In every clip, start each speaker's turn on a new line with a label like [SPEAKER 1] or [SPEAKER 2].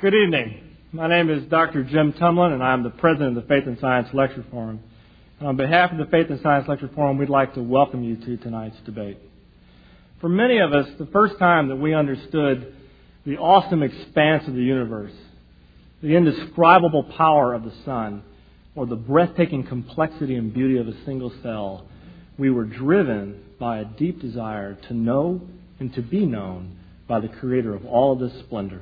[SPEAKER 1] Good evening. My name is Dr. Jim Tumlin, and I'm the president of the Faith and Science Lecture Forum. And on behalf of the Faith and Science Lecture Forum, we'd like to welcome you to tonight's debate. For many of us, the first time that we understood the awesome expanse of the universe, the indescribable power of the sun, or the breathtaking complexity and beauty of a single cell, we were driven by a deep desire to know and to be known by the creator of all of this splendor.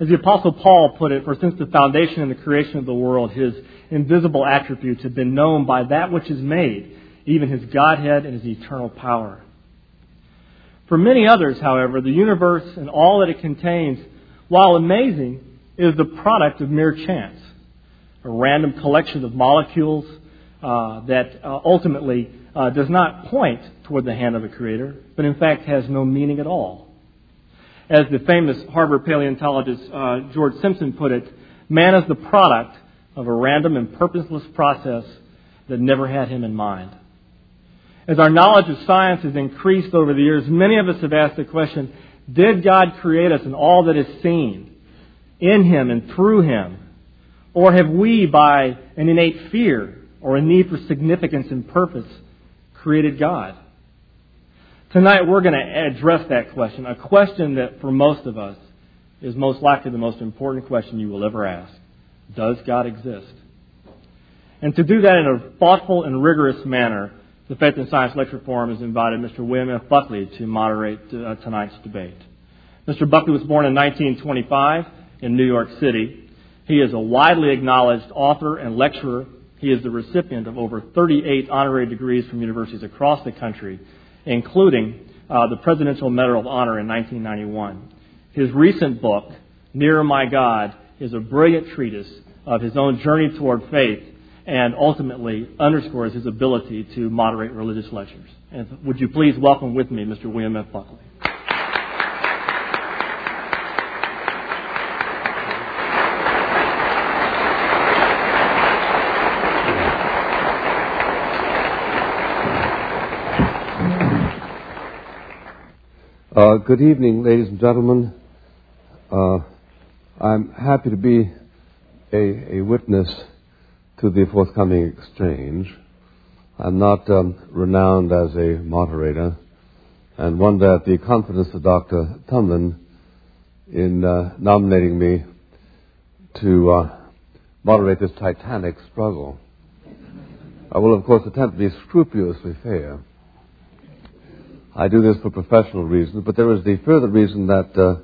[SPEAKER 1] As the Apostle Paul put it, for since the foundation and the creation of the world, his invisible attributes have been known by that which is made, even his Godhead and his eternal power. For many others, however, the universe and all that it contains, while amazing, is the product of mere chance, a random collection of molecules uh, that uh, ultimately uh, does not point toward the hand of the Creator, but in fact has no meaning at all. As the famous Harvard paleontologist uh, George Simpson put it, man is the product of a random and purposeless process that never had him in mind. As our knowledge of science has increased over the years, many of us have asked the question Did God create us in all that is seen, in Him and through Him? Or have we, by an innate fear or a need for significance and purpose, created God? Tonight we're going to address that question, a question that for most of us is most likely the most important question you will ever ask. Does God exist? And to do that in a thoughtful and rigorous manner, the Faith and Science Lecture Forum has invited Mr. William F. Buckley to moderate uh, tonight's debate. Mr. Buckley was born in 1925 in New York City. He is a widely acknowledged author and lecturer. He is the recipient of over 38 honorary degrees from universities across the country including uh, the Presidential Medal of Honor in 1991. His recent book, Nearer My God, is a brilliant treatise of his own journey toward faith and ultimately underscores his ability to moderate religious lectures. And would you please welcome with me Mr. William F. Buckley?
[SPEAKER 2] Uh, good evening, ladies and gentlemen. Uh, I'm happy to be a, a, witness to the forthcoming exchange. I'm not um, renowned as a moderator, and wonder at the confidence of Dr. Tumlin in uh, nominating me to uh, moderate this titanic struggle. I will, of course, attempt to be scrupulously fair. I do this for professional reasons, but there is the further reason that uh,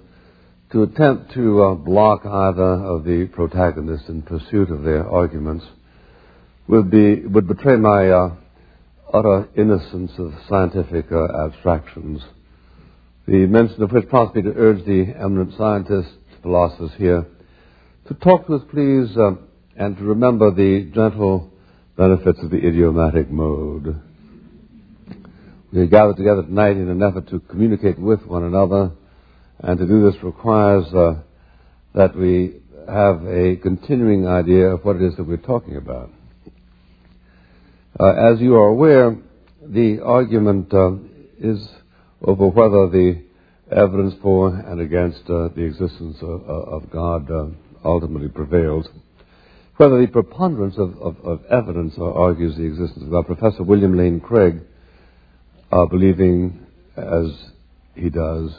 [SPEAKER 2] to attempt to uh, block either of the protagonists in pursuit of their arguments would be would betray my uh, utter innocence of scientific uh, abstractions. The mention of which prompts me to urge the eminent scientists, philosophers here, to talk to us, please, uh, and to remember the gentle benefits of the idiomatic mode. We are gathered together tonight in an effort to communicate with one another, and to do this requires uh, that we have a continuing idea of what it is that we're talking about. Uh, as you are aware, the argument uh, is over whether the evidence for and against uh, the existence of, of God uh, ultimately prevails. Whether the preponderance of, of, of evidence argues the existence of God. Professor William Lane Craig believing, as he does,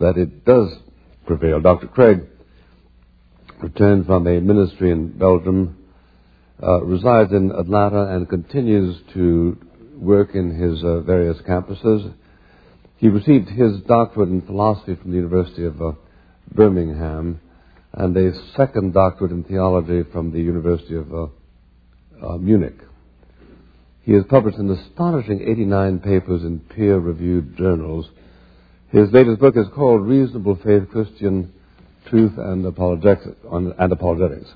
[SPEAKER 2] that it does prevail. Dr. Craig returned from a ministry in Belgium, uh, resides in Atlanta, and continues to work in his uh, various campuses. He received his doctorate in philosophy from the University of uh, Birmingham and a second doctorate in theology from the University of uh, uh, Munich. He has published an astonishing 89 papers in peer reviewed journals. His latest book is called Reasonable Faith Christian Truth and Apologetics. And apologetics.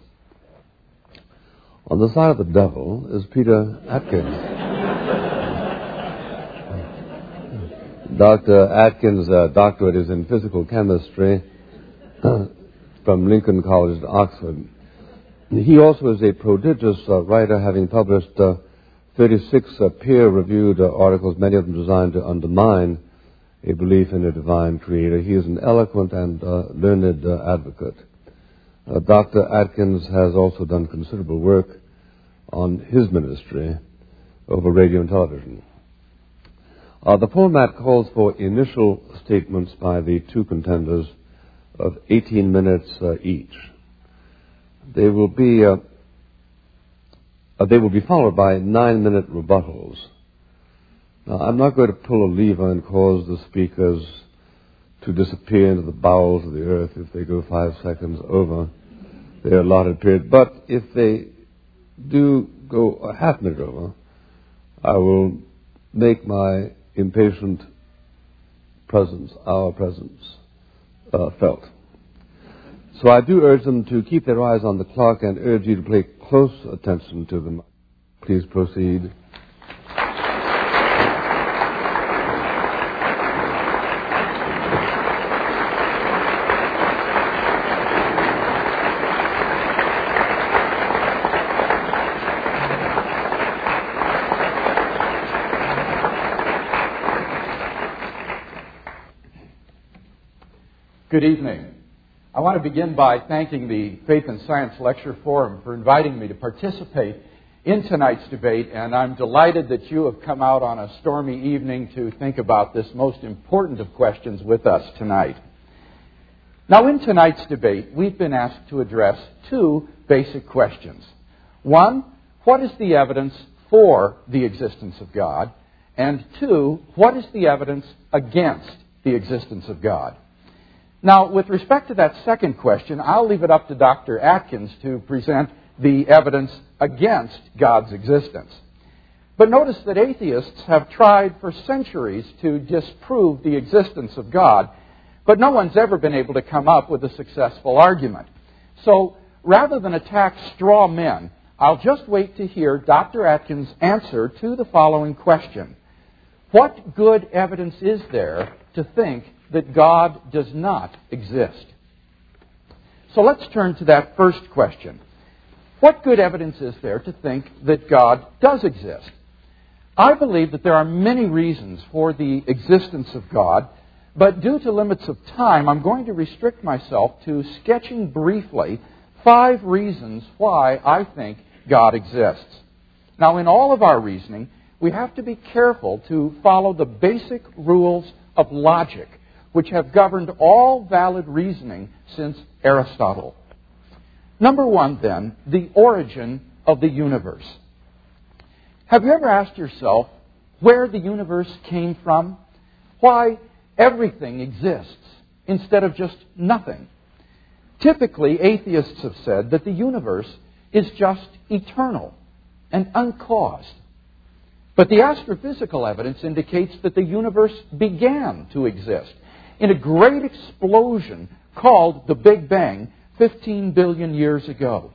[SPEAKER 2] On the side of the devil is Peter Atkins. Dr. Atkins' uh, doctorate is in physical chemistry from Lincoln College, Oxford. He also is a prodigious uh, writer, having published uh, 36 uh, peer-reviewed uh, articles, many of them designed to undermine a belief in a divine creator. He is an eloquent and uh, learned uh, advocate. Uh, Dr. Atkins has also done considerable work on his ministry over radio and television. Uh, the format calls for initial statements by the two contenders of 18 minutes uh, each. They will be uh, they will be followed by nine-minute rebuttals. Now, I'm not going to pull a lever and cause the speakers to disappear into the bowels of the earth if they go five seconds over their allotted period. But if they do go a half minute over, I will make my impatient presence, our presence, uh, felt. So I do urge them to keep their eyes on the clock and urge you to pay close attention to them. Please proceed.
[SPEAKER 3] Good evening. I want to begin by thanking the Faith and Science Lecture Forum for inviting me to participate in tonight's debate, and I'm delighted that you have come out on a stormy evening to think about this most important of questions with us tonight. Now, in tonight's debate, we've been asked to address two basic questions. One, what is the evidence for the existence of God? And two, what is the evidence against the existence of God? Now, with respect to that second question, I'll leave it up to Dr. Atkins to present the evidence against God's existence. But notice that atheists have tried for centuries to disprove the existence of God, but no one's ever been able to come up with a successful argument. So, rather than attack straw men, I'll just wait to hear Dr. Atkins' answer to the following question What good evidence is there to think that God does not exist. So let's turn to that first question. What good evidence is there to think that God does exist? I believe that there are many reasons for the existence of God, but due to limits of time, I'm going to restrict myself to sketching briefly five reasons why I think God exists. Now, in all of our reasoning, we have to be careful to follow the basic rules of logic which have governed all valid reasoning since Aristotle. Number one, then, the origin of the universe. Have you ever asked yourself where the universe came from? Why everything exists instead of just nothing? Typically, atheists have said that the universe is just eternal and uncaused. But the astrophysical evidence indicates that the universe began to exist in a great explosion called the Big Bang 15 billion years ago.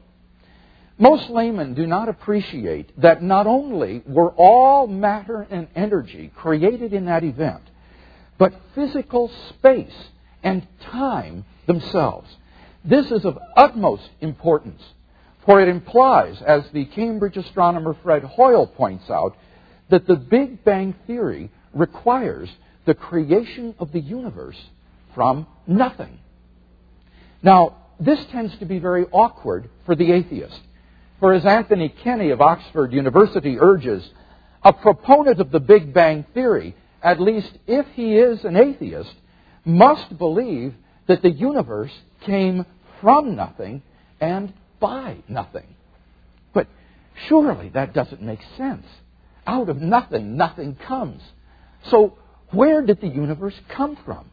[SPEAKER 3] Most laymen do not appreciate that not only were all matter and energy created in that event, but physical space and time themselves. This is of utmost importance, for it implies, as the Cambridge astronomer Fred Hoyle points out, that the Big Bang Theory requires the creation of the universe from nothing. Now, this tends to be very awkward for the atheist. For as Anthony Kenny of Oxford University urges, a proponent of the Big Bang Theory, at least if he is an atheist, must believe that the universe came from nothing and by nothing. But surely that doesn't make sense. Out of nothing, nothing comes. So where did the universe come from?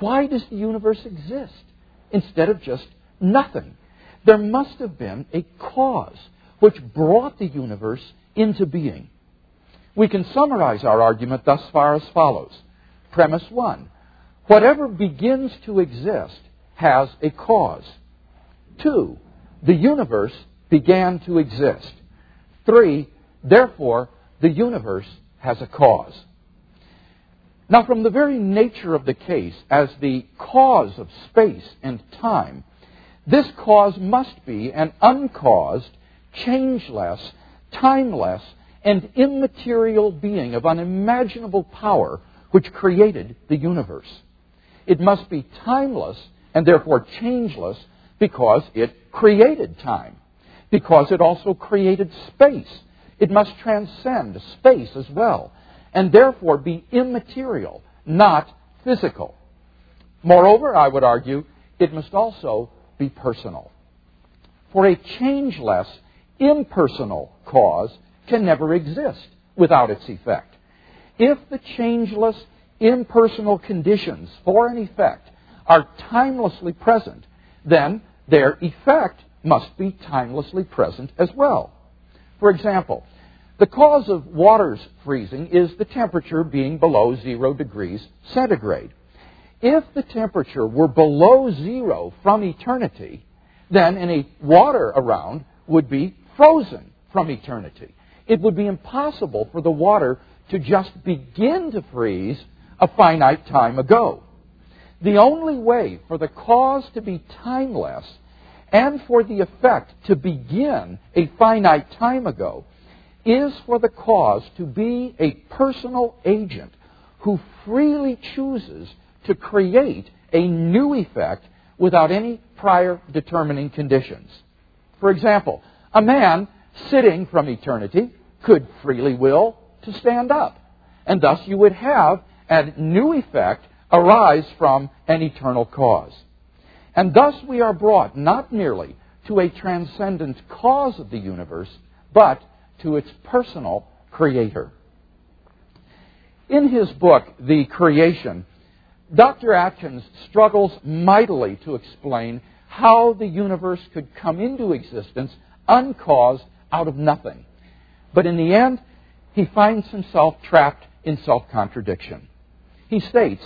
[SPEAKER 3] Why does the universe exist instead of just nothing? There must have been a cause which brought the universe into being. We can summarize our argument thus far as follows. Premise one whatever begins to exist has a cause. Two, the universe began to exist. Three, therefore, the universe has a cause. Now, from the very nature of the case, as the cause of space and time, this cause must be an uncaused, changeless, timeless, and immaterial being of unimaginable power which created the universe. It must be timeless and therefore changeless because it created time, because it also created space. It must transcend space as well, and therefore be immaterial, not physical. Moreover, I would argue, it must also be personal. For a changeless, impersonal cause can never exist without its effect. If the changeless, impersonal conditions for an effect are timelessly present, then their effect must be timelessly present as well. For example, the cause of water's freezing is the temperature being below zero degrees centigrade. If the temperature were below zero from eternity, then any water around would be frozen from eternity. It would be impossible for the water to just begin to freeze a finite time ago. The only way for the cause to be timeless and for the effect to begin a finite time ago is for the cause to be a personal agent who freely chooses to create a new effect without any prior determining conditions. For example, a man sitting from eternity could freely will to stand up. And thus you would have a new effect arise from an eternal cause. And thus we are brought not merely to a transcendent cause of the universe, but to its personal creator. In his book, The Creation, Dr. Atkins struggles mightily to explain how the universe could come into existence uncaused out of nothing. But in the end, he finds himself trapped in self contradiction. He states,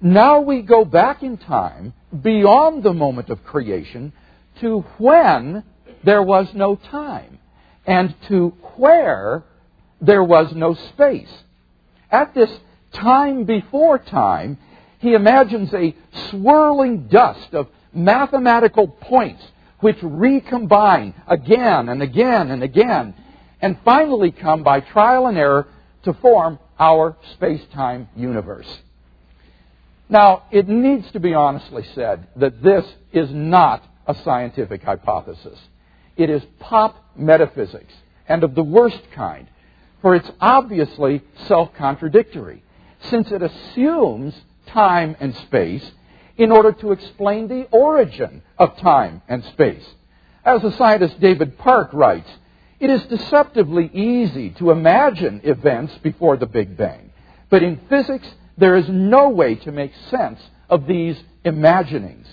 [SPEAKER 3] Now we go back in time beyond the moment of creation to when there was no time and to where there was no space. At this time before time, he imagines a swirling dust of mathematical points which recombine again and again and again and finally come by trial and error to form our space time universe. Now, it needs to be honestly said that this is not a scientific hypothesis. It is pop metaphysics, and of the worst kind, for it's obviously self contradictory, since it assumes time and space in order to explain the origin of time and space. As the scientist David Park writes, it is deceptively easy to imagine events before the Big Bang. But in physics, there is no way to make sense of these imaginings.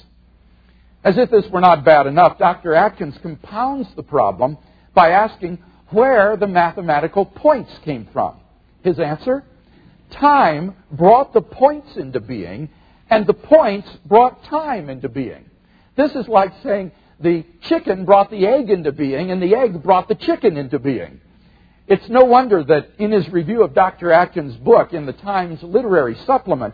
[SPEAKER 3] As if this were not bad enough, Dr. Atkins compounds the problem by asking where the mathematical points came from. His answer? Time brought the points into being, and the points brought time into being. This is like saying the chicken brought the egg into being, and the egg brought the chicken into being. It's no wonder that in his review of Dr. Atkins' book in the Times Literary Supplement,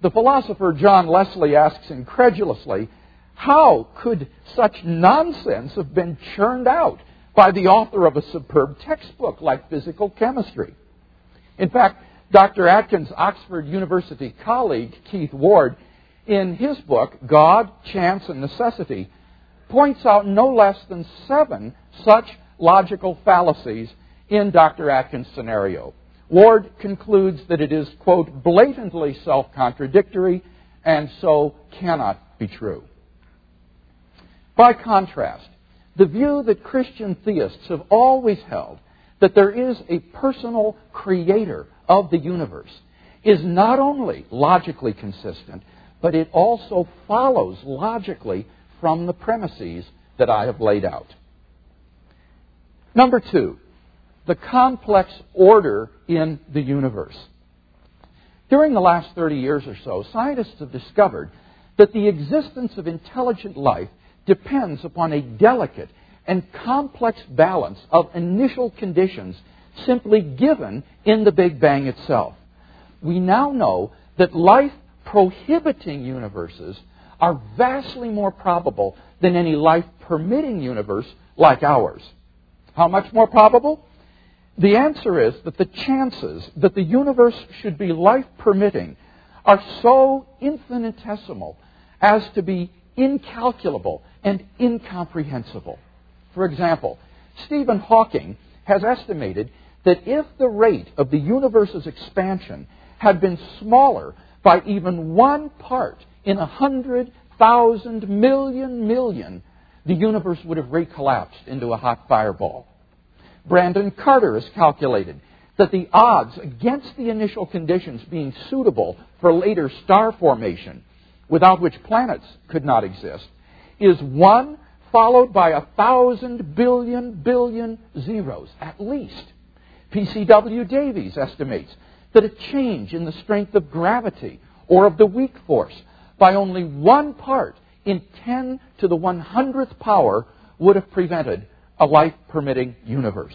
[SPEAKER 3] the philosopher John Leslie asks incredulously, how could such nonsense have been churned out by the author of a superb textbook like physical chemistry? In fact, Dr. Atkins' Oxford University colleague, Keith Ward, in his book, God, Chance, and Necessity, points out no less than seven such logical fallacies in Dr. Atkins' scenario. Ward concludes that it is, quote, blatantly self contradictory and so cannot be true. By contrast, the view that Christian theists have always held that there is a personal creator of the universe is not only logically consistent, but it also follows logically from the premises that I have laid out. Number two, the complex order in the universe. During the last 30 years or so, scientists have discovered that the existence of intelligent life depends upon a delicate and complex balance of initial conditions simply given in the Big Bang itself. We now know that life prohibiting universes are vastly more probable than any life permitting universe like ours. How much more probable? The answer is that the chances that the universe should be life permitting are so infinitesimal as to be incalculable and incomprehensible. For example, Stephen Hawking has estimated that if the rate of the universe's expansion had been smaller by even one part in a hundred thousand million million, the universe would have recollapsed into a hot fireball. Brandon Carter has calculated that the odds against the initial conditions being suitable for later star formation, without which planets could not exist, is 1 followed by a thousand billion billion zeros at least. PCW Davies estimates that a change in the strength of gravity or of the weak force by only one part in 10 to the 100th power would have prevented a life permitting universe.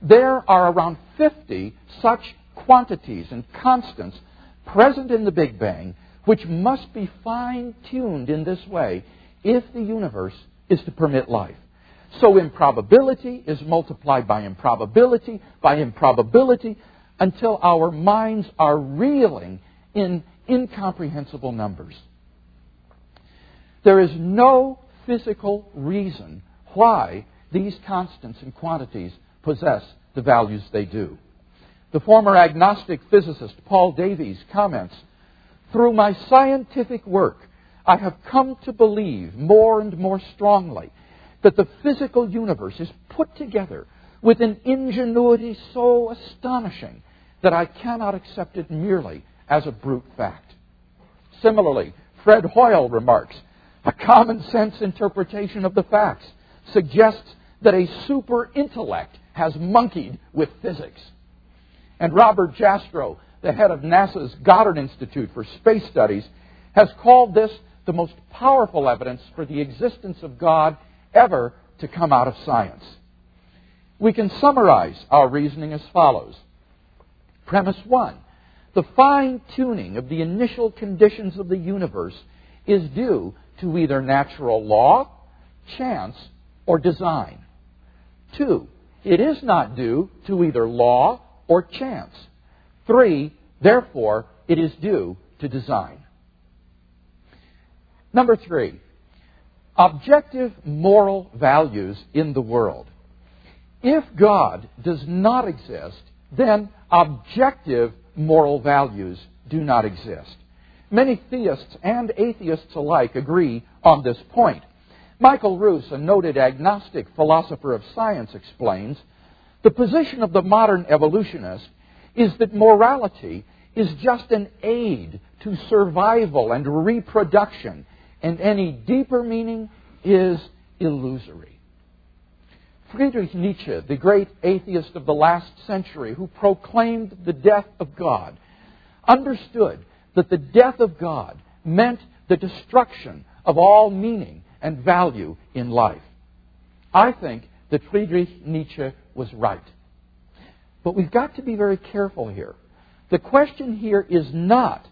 [SPEAKER 3] There are around 50 such quantities and constants present in the Big Bang which must be fine tuned in this way if the universe is to permit life. So improbability is multiplied by improbability by improbability until our minds are reeling in incomprehensible numbers. There is no physical reason why these constants and quantities possess the values they do. The former agnostic physicist Paul Davies comments Through my scientific work, I have come to believe more and more strongly that the physical universe is put together with an ingenuity so astonishing that I cannot accept it merely as a brute fact. Similarly, Fred Hoyle remarks a common sense interpretation of the facts suggests that a super intellect has monkeyed with physics. And Robert Jastrow, the head of NASA's Goddard Institute for Space Studies, has called this the most powerful evidence for the existence of God ever to come out of science. We can summarize our reasoning as follows. Premise one the fine tuning of the initial conditions of the universe is due to either natural law, chance, or design. Two, it is not due to either law or chance. Three, therefore, it is due to design. Number three, objective moral values in the world. If God does not exist, then objective moral values do not exist. Many theists and atheists alike agree on this point. Michael Ruse, a noted agnostic philosopher of science, explains the position of the modern evolutionist is that morality is just an aid to survival and reproduction and any deeper meaning is illusory. Friedrich Nietzsche, the great atheist of the last century who proclaimed the death of God, understood that the death of God meant the destruction of all meaning and value in life. I think that Friedrich Nietzsche was right. But we've got to be very careful here. The question here is not,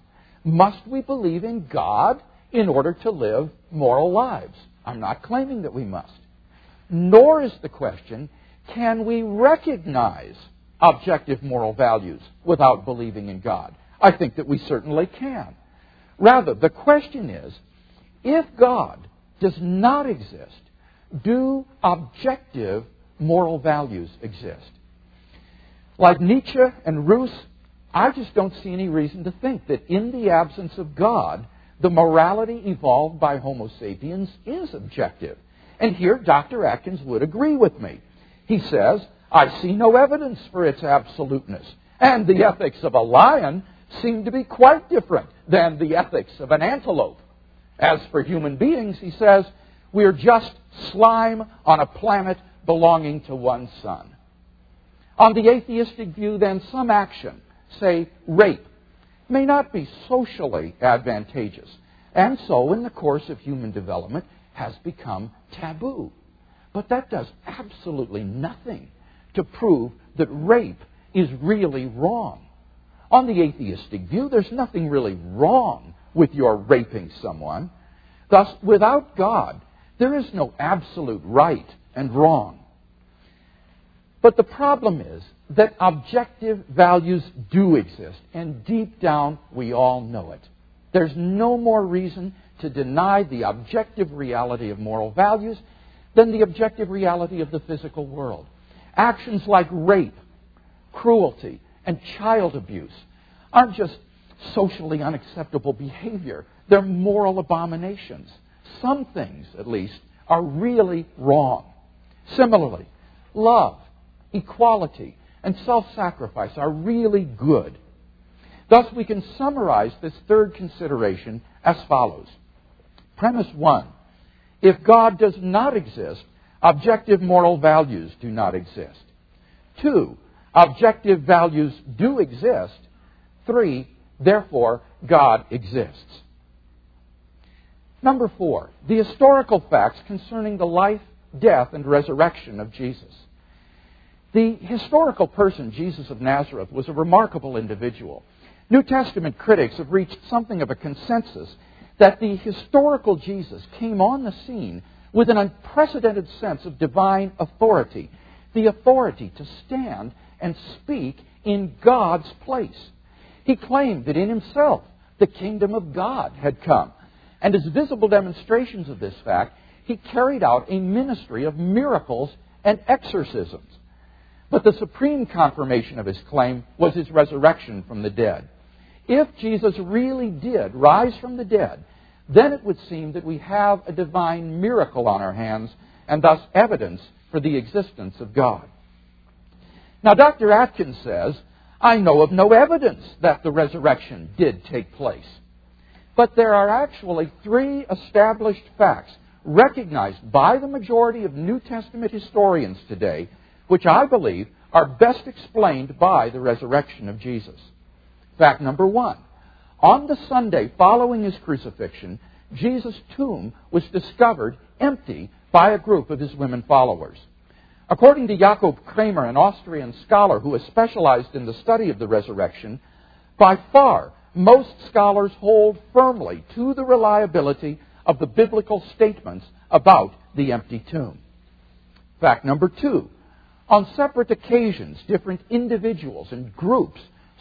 [SPEAKER 3] must we believe in God in order to live moral lives. I'm not claiming that we must. Nor is the question, can we recognize objective moral values without believing in God? I think that we certainly can. Rather, the question is, if God does not exist, do objective moral values exist? Like Nietzsche and Ruse, I just don't see any reason to think that in the absence of God, the morality evolved by Homo sapiens is objective. And here, Dr. Atkins would agree with me. He says, I see no evidence for its absoluteness. And the ethics of a lion seem to be quite different than the ethics of an antelope. As for human beings, he says, we're just slime on a planet belonging to one sun. On the atheistic view, then, some action, say rape, may not be socially advantageous, and so, in the course of human development, has become taboo. But that does absolutely nothing to prove that rape is really wrong. On the atheistic view, there's nothing really wrong with your raping someone. Thus, without God, there is no absolute right and wrong. But the problem is that objective values do exist, and deep down we all know it. There's no more reason to deny the objective reality of moral values than the objective reality of the physical world. Actions like rape, cruelty, and child abuse aren't just socially unacceptable behavior, they're moral abominations. Some things, at least, are really wrong. Similarly, love, equality, and self sacrifice are really good. Thus, we can summarize this third consideration as follows. Premise one if God does not exist, objective moral values do not exist. Two, objective values do exist. Three, therefore, God exists. Number four, the historical facts concerning the life, death, and resurrection of Jesus. The historical person, Jesus of Nazareth, was a remarkable individual. New Testament critics have reached something of a consensus that the historical Jesus came on the scene with an unprecedented sense of divine authority, the authority to stand and speak in God's place. He claimed that in himself the kingdom of God had come. And as visible demonstrations of this fact, he carried out a ministry of miracles and exorcisms. But the supreme confirmation of his claim was his resurrection from the dead. If Jesus really did rise from the dead, then it would seem that we have a divine miracle on our hands and thus evidence for the existence of God. Now, Dr. Atkins says, I know of no evidence that the resurrection did take place. But there are actually three established facts recognized by the majority of New Testament historians today which I believe are best explained by the resurrection of Jesus. Fact number one on the Sunday following his crucifixion, Jesus' tomb was discovered empty by a group of his women followers. According to Jakob Kremer, an Austrian scholar who has specialized in the study of the resurrection, by far most scholars hold firmly to the reliability of the biblical statements about the empty tomb. Fact number two on separate occasions, different individuals and groups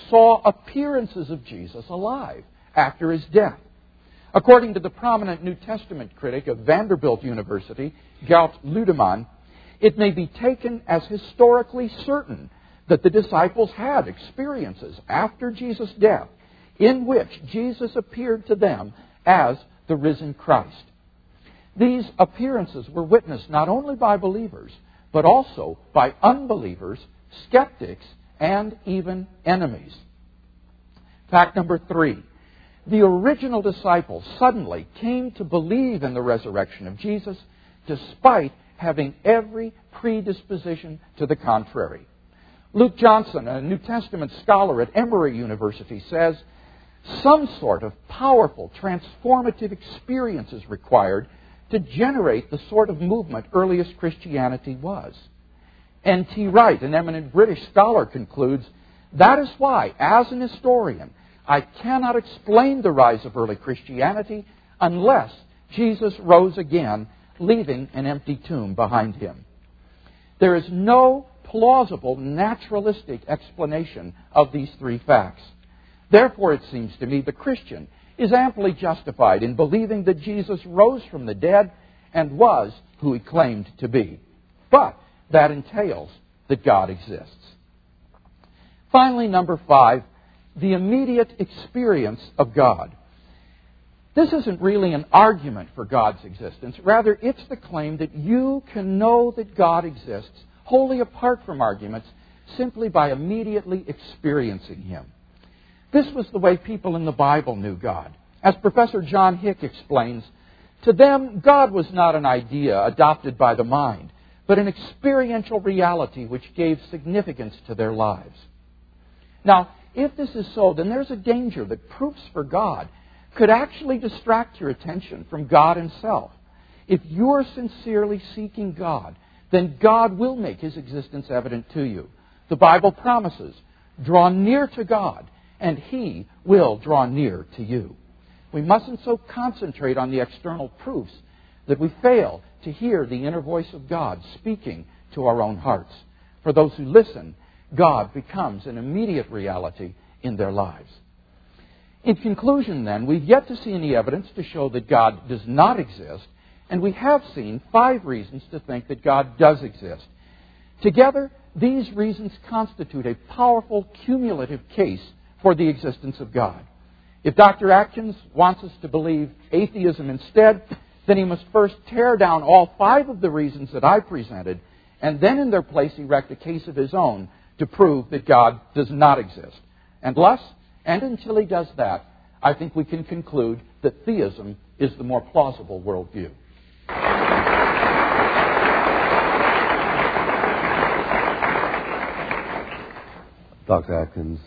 [SPEAKER 3] saw appearances of Jesus alive after his death. According to the prominent New Testament critic of Vanderbilt University, Gerd Ludemann, it may be taken as historically certain that the disciples had experiences after Jesus' death in which Jesus appeared to them as the risen Christ. These appearances were witnessed not only by believers, but also by unbelievers, skeptics, and even enemies. Fact number three the original disciples suddenly came to believe in the resurrection of Jesus despite having every predisposition to the contrary. Luke Johnson, a New Testament scholar at Emory University, says some sort of powerful, transformative experience is required to generate the sort of movement earliest Christianity was. N.T. Wright, an eminent British scholar, concludes that is why, as an historian, I cannot explain the rise of early Christianity unless Jesus rose again, leaving an empty tomb behind him. There is no plausible naturalistic explanation of these three facts. Therefore, it seems to me the Christian is amply justified in believing that Jesus rose from the dead and was who he claimed to be. But that entails that God exists. Finally, number five, the immediate experience of God. This isn't really an argument for God's existence. Rather, it's the claim that you can know that God exists wholly apart from arguments simply by immediately experiencing Him. This was the way people in the Bible knew God. As Professor John Hick explains, to them, God was not an idea adopted by the mind, but an experiential reality which gave significance to their lives. Now, if this is so, then there's a danger that proofs for God could actually distract your attention from God Himself. If you're sincerely seeking God, then God will make His existence evident to you. The Bible promises, draw near to God, and He will draw near to you. We mustn't so concentrate on the external proofs that we fail to hear the inner voice of God speaking to our own hearts. For those who listen, God becomes an immediate reality in their lives. In conclusion, then, we've yet to see any evidence to show that God does not exist, and we have seen five reasons to think that God does exist. Together, these reasons constitute a powerful cumulative case for the existence of God. If Dr. Atkins wants us to believe atheism instead, then he must first tear down all five of the reasons that I presented, and then in their place erect a case of his own to prove that God does not exist. Unless and until he does that, I think we can conclude that theism is the more plausible worldview.
[SPEAKER 2] Dr. Atkins.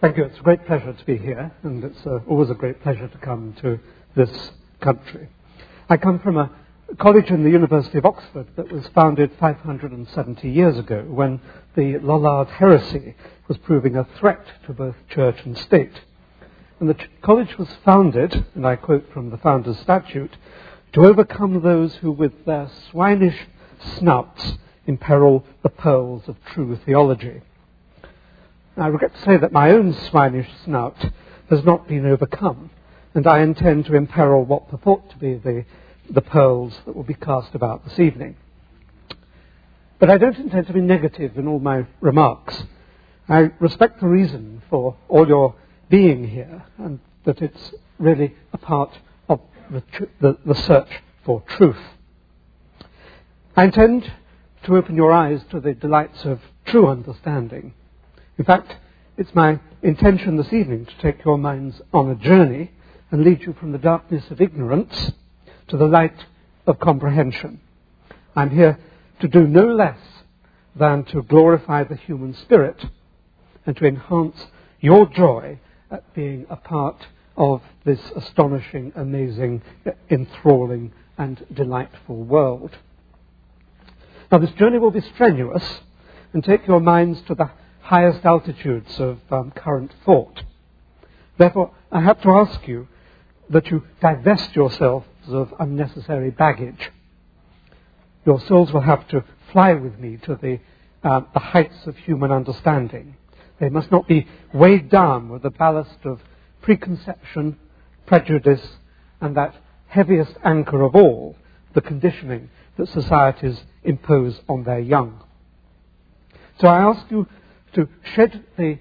[SPEAKER 4] Thank you. It's a great pleasure to be here, and it's uh, always a great pleasure to come to this country. I come from a college in the University of Oxford that was founded 570 years ago when the Lollard heresy was proving a threat to both church and state. And the ch- college was founded, and I quote from the founder's statute, to overcome those who with their swinish snouts imperil the pearls of true theology. I regret to say that my own swinish snout has not been overcome, and I intend to imperil what purport to be the, the pearls that will be cast about this evening. But I don't intend to be negative in all my remarks. I respect the reason for all your being here, and that it's really a part of the, tr- the, the search for truth. I intend to open your eyes to the delights of true understanding in fact, it's my intention this evening to take your minds on a journey and lead you from the darkness of ignorance to the light of comprehension. I'm here to do no less than to glorify the human spirit and to enhance your joy at being a part of this astonishing, amazing, enthralling, and delightful world. Now, this journey will be strenuous and take your minds to the highest altitudes of um, current thought. Therefore, I have to ask you that you divest yourselves of unnecessary baggage. Your souls will have to fly with me to the, uh, the heights of human understanding. They must not be weighed down with the ballast of preconception, prejudice, and that heaviest anchor of all, the conditioning that societies impose on their young. So I ask you to shed the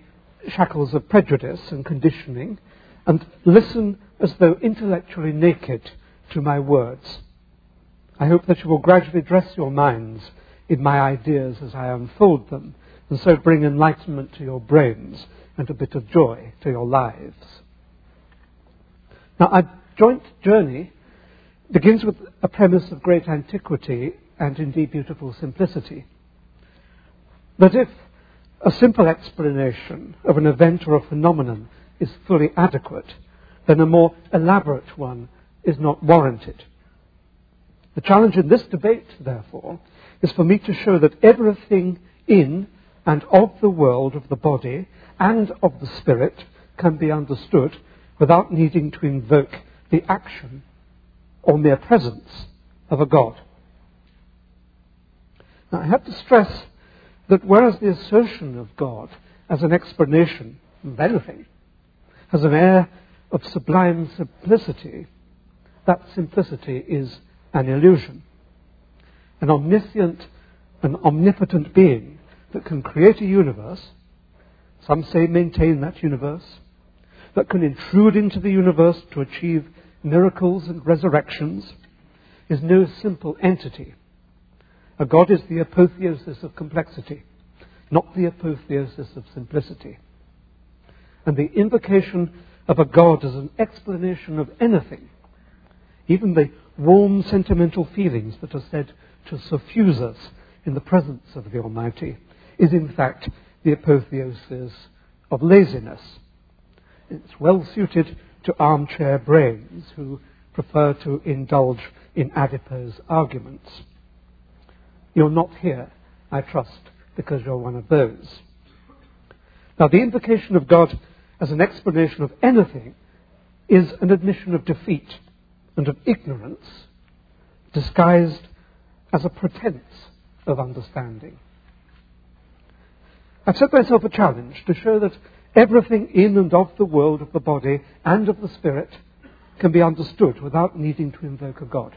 [SPEAKER 4] shackles of prejudice and conditioning and listen as though intellectually naked to my words. I hope that you will gradually dress your minds in my ideas as I unfold them, and so bring enlightenment to your brains and a bit of joy to your lives. Now, our joint journey begins with a premise of great antiquity and indeed beautiful simplicity. That if a simple explanation of an event or a phenomenon is fully adequate, then a more elaborate one is not warranted. The challenge in this debate, therefore, is for me to show that everything in and of the world of the body and of the spirit can be understood without needing to invoke the action or mere presence of a God. Now, I have to stress that whereas the assertion of God as an explanation of anything has an air of sublime simplicity, that simplicity is an illusion. An omniscient and omnipotent being that can create a universe, some say maintain that universe, that can intrude into the universe to achieve miracles and resurrections, is no simple entity a God is the apotheosis of complexity, not the apotheosis of simplicity. And the invocation of a God as an explanation of anything, even the warm sentimental feelings that are said to suffuse us in the presence of the Almighty, is in fact the apotheosis of laziness. It's well suited to armchair brains who prefer to indulge in adipose arguments. You're not here, I trust, because you're one of those. Now, the invocation of God as an explanation of anything is an admission of defeat and of ignorance disguised as a pretense of understanding. I've set myself a challenge to show that everything in and of the world of the body and of the spirit can be understood without needing to invoke a God.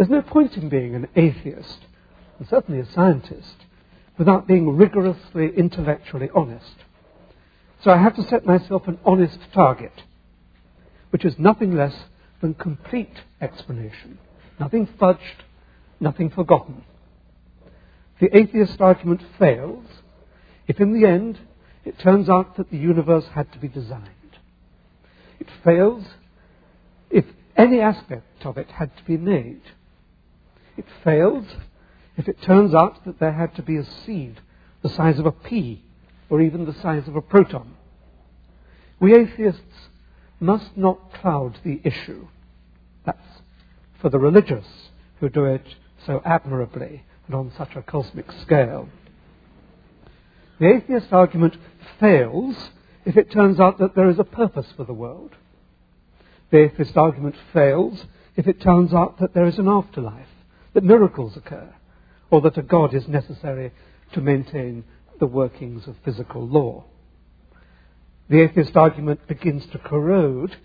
[SPEAKER 4] There's no point in being an atheist, and certainly a scientist, without being rigorously intellectually honest. So I have to set myself an honest target, which is nothing less than complete explanation. Nothing fudged, nothing forgotten. The atheist argument fails if in the end it turns out that the universe had to be designed. It fails if any aspect of it had to be made. It fails if it turns out that there had to be a seed the size of a pea or even the size of a proton. We atheists must not cloud the issue. That's for the religious who do it so admirably and on such a cosmic scale. The atheist argument fails if it turns out that there is a purpose for the world. The atheist argument fails if it turns out that there is an afterlife that miracles occur, or that a God is necessary to maintain the workings of physical law. The atheist argument begins to corrode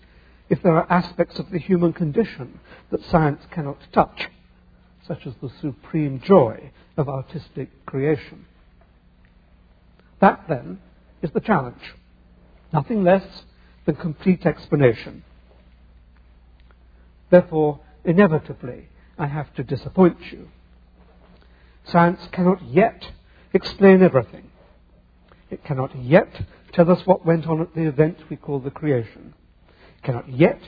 [SPEAKER 4] if there are aspects of the human condition that science cannot touch, such as the supreme joy of artistic creation. That, then, is the challenge. Nothing less than complete explanation. Therefore, inevitably, I have to disappoint you. Science cannot yet explain everything. It cannot yet tell us what went on at the event we call the creation. It cannot yet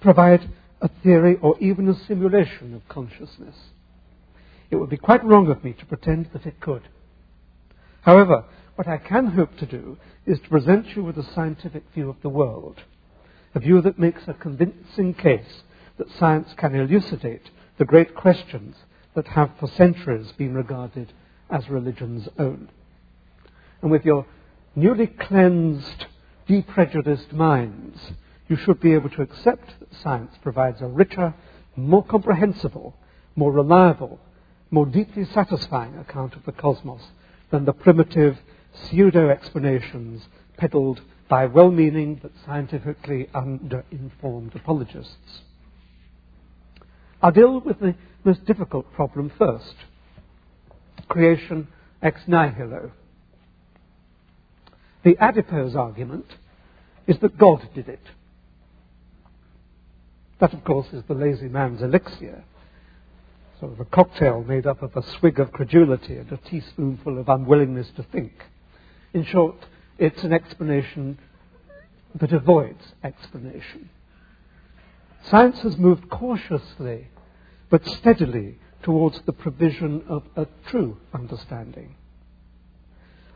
[SPEAKER 4] provide a theory or even a simulation of consciousness. It would be quite wrong of me to pretend that it could. However, what I can hope to do is to present you with a scientific view of the world, a view that makes a convincing case that science can elucidate the great questions that have for centuries been regarded as religion's own. And with your newly cleansed, deprejudiced minds, you should be able to accept that science provides a richer, more comprehensible, more reliable, more deeply satisfying account of the cosmos than the primitive pseudo explanations peddled by well meaning but scientifically under-informed apologists. I'll deal with the most difficult problem first creation ex nihilo. The adipose argument is that God did it. That, of course, is the lazy man's elixir, sort of a cocktail made up of a swig of credulity and a teaspoonful of unwillingness to think. In short, it's an explanation that avoids explanation. Science has moved cautiously but steadily towards the provision of a true understanding.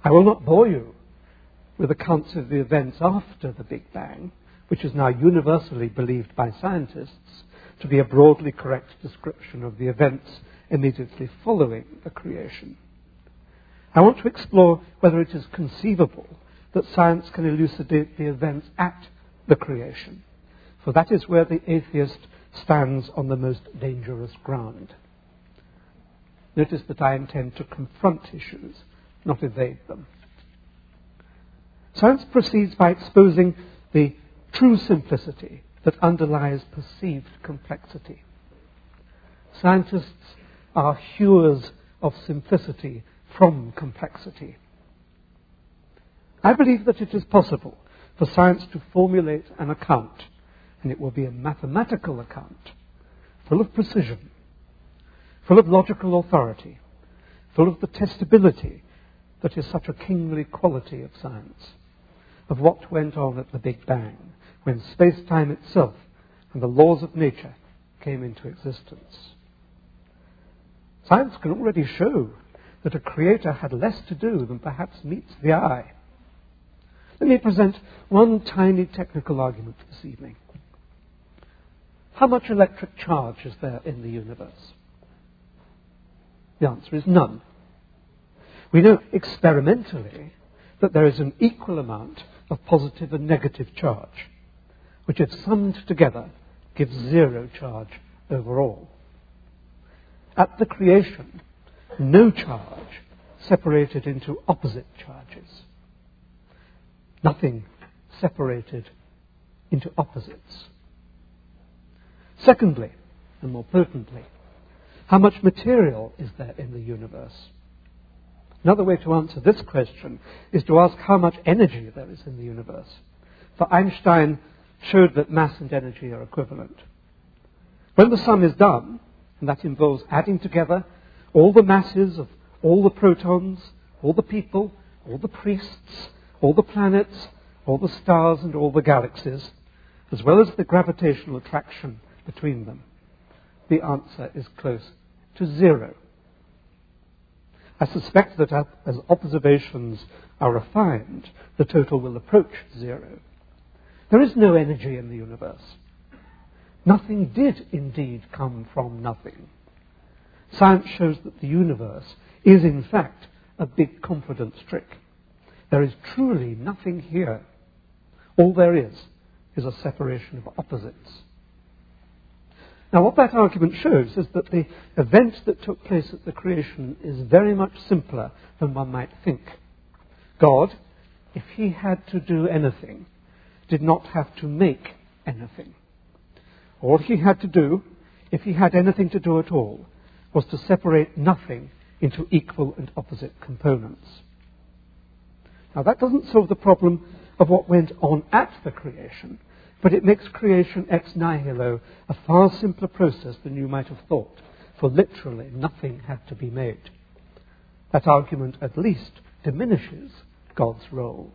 [SPEAKER 4] I will not bore you with accounts of the events after the Big Bang, which is now universally believed by scientists to be a broadly correct description of the events immediately following the creation. I want to explore whether it is conceivable that science can elucidate the events at the creation for that is where the atheist stands on the most dangerous ground. Notice that I intend to confront issues, not evade them. Science proceeds by exposing the true simplicity that underlies perceived complexity. Scientists are hewers of simplicity from complexity. I believe that it is possible for science to formulate an account and it will be a mathematical account, full of precision, full of logical authority, full of the testability that is such a kingly quality of science, of what went on at the Big Bang, when space time itself and the laws of nature came into existence. Science can already show that a creator had less to do than perhaps meets the eye. Let me present one tiny technical argument this evening. How much electric charge is there in the universe? The answer is none. We know experimentally that there is an equal amount of positive and negative charge, which, if summed together, gives zero charge overall. At the creation, no charge separated into opposite charges. Nothing separated into opposites. Secondly, and more potently, how much material is there in the universe? Another way to answer this question is to ask how much energy there is in the universe. For Einstein showed that mass and energy are equivalent. When the sum is done, and that involves adding together all the masses of all the protons, all the people, all the priests, all the planets, all the stars, and all the galaxies, as well as the gravitational attraction between them, the answer is close to zero. I suspect that as observations are refined, the total will approach zero. There is no energy in the universe. Nothing did indeed come from nothing. Science shows that the universe is, in fact, a big confidence trick. There is truly nothing here. All there is is a separation of opposites. Now, what that argument shows is that the event that took place at the creation is very much simpler than one might think. God, if he had to do anything, did not have to make anything. All he had to do, if he had anything to do at all, was to separate nothing into equal and opposite components. Now, that doesn't solve the problem of what went on at the creation, but it makes creation ex nihilo a far simpler process than you might have thought, for literally nothing had to be made. That argument at least diminishes God's role.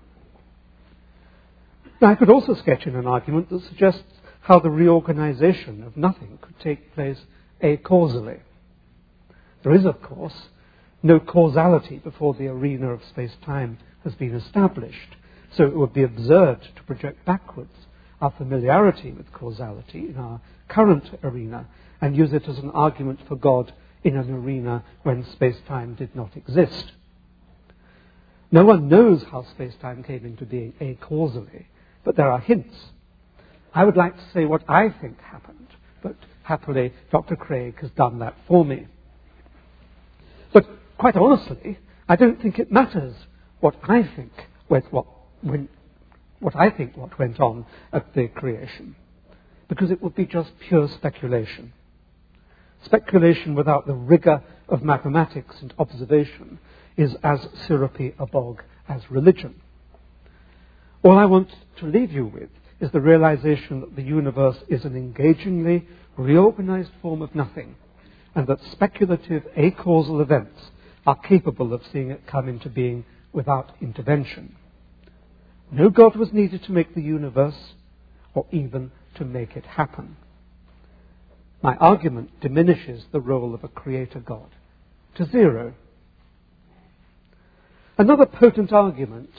[SPEAKER 4] Now, I could also sketch in an argument that suggests how the reorganization of nothing could take place acausally. There is, of course, no causality before the arena of space-time has been established, so it would be absurd to project backwards our familiarity with causality in our current arena and use it as an argument for God in an arena when space-time did not exist. No one knows how space-time came into being acausally, but there are hints. I would like to say what I think happened, but happily Dr. Craig has done that for me. But quite honestly, I don't think it matters what I think went, what, when, what I think what went on at the creation, because it would be just pure speculation. Speculation without the rigor of mathematics and observation is as syrupy a bog as religion. All I want to leave you with is the realization that the universe is an engagingly reorganized form of nothing, and that speculative acausal events are capable of seeing it come into being without intervention. No God was needed to make the universe or even to make it happen. My argument diminishes the role of a creator God to zero. Another potent argument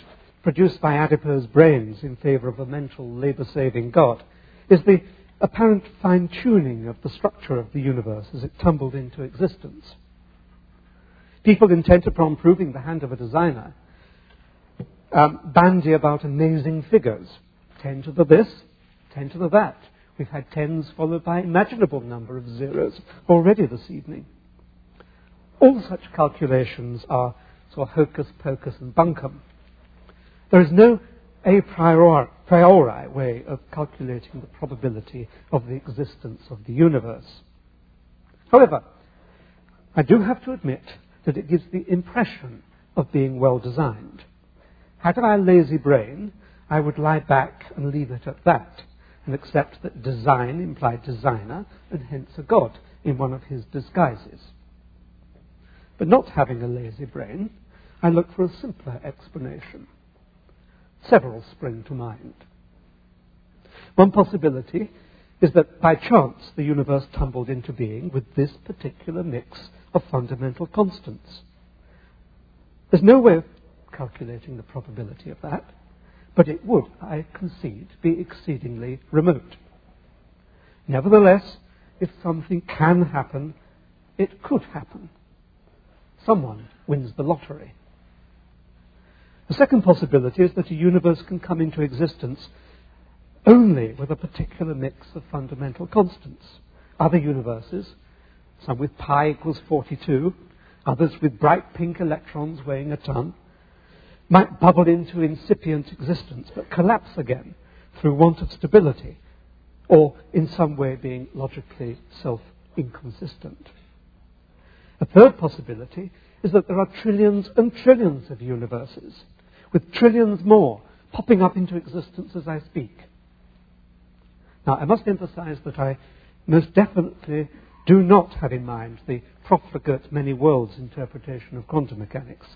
[SPEAKER 4] produced by adipose brains in favor of a mental labor saving God is the apparent fine tuning of the structure of the universe as it tumbled into existence. People intent upon proving the hand of a designer um, bandy about amazing figures 10 to the this, 10 to the that. We've had tens followed by imaginable number of zeros already this evening. All such calculations are sort of hocus pocus and bunkum. There is no a priori, priori way of calculating the probability of the existence of the universe. However, I do have to admit that it gives the impression of being well designed. Had I a lazy brain, I would lie back and leave it at that and accept that design implied designer and hence a god in one of his disguises. But not having a lazy brain, I look for a simpler explanation. Several spring to mind. One possibility is that by chance the universe tumbled into being with this particular mix of fundamental constants. There's no way of calculating the probability of that, but it would, I concede, be exceedingly remote. Nevertheless, if something can happen, it could happen. Someone wins the lottery. The second possibility is that a universe can come into existence only with a particular mix of fundamental constants. Other universes, some with pi equals 42, others with bright pink electrons weighing a ton, might bubble into incipient existence but collapse again through want of stability or in some way being logically self inconsistent. A third possibility is that there are trillions and trillions of universes, with trillions more popping up into existence as I speak. Now, I must emphasize that I most definitely do not have in mind the profligate many worlds interpretation of quantum mechanics,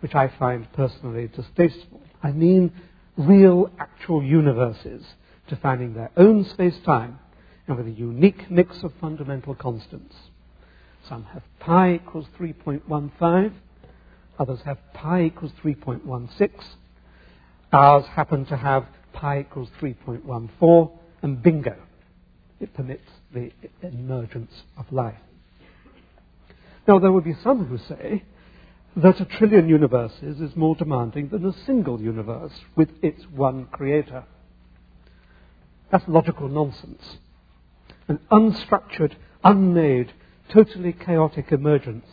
[SPEAKER 4] which I find personally distasteful. I mean real, actual universes defining their own space-time and with a unique mix of fundamental constants. Some have pi equals 3.15, others have pi equals 3.16. Ours happen to have pi equals 3.14, and bingo, it permits the emergence of life. Now, there will be some who say that a trillion universes is more demanding than a single universe with its one creator. That's logical nonsense. An unstructured, unmade, totally chaotic emergence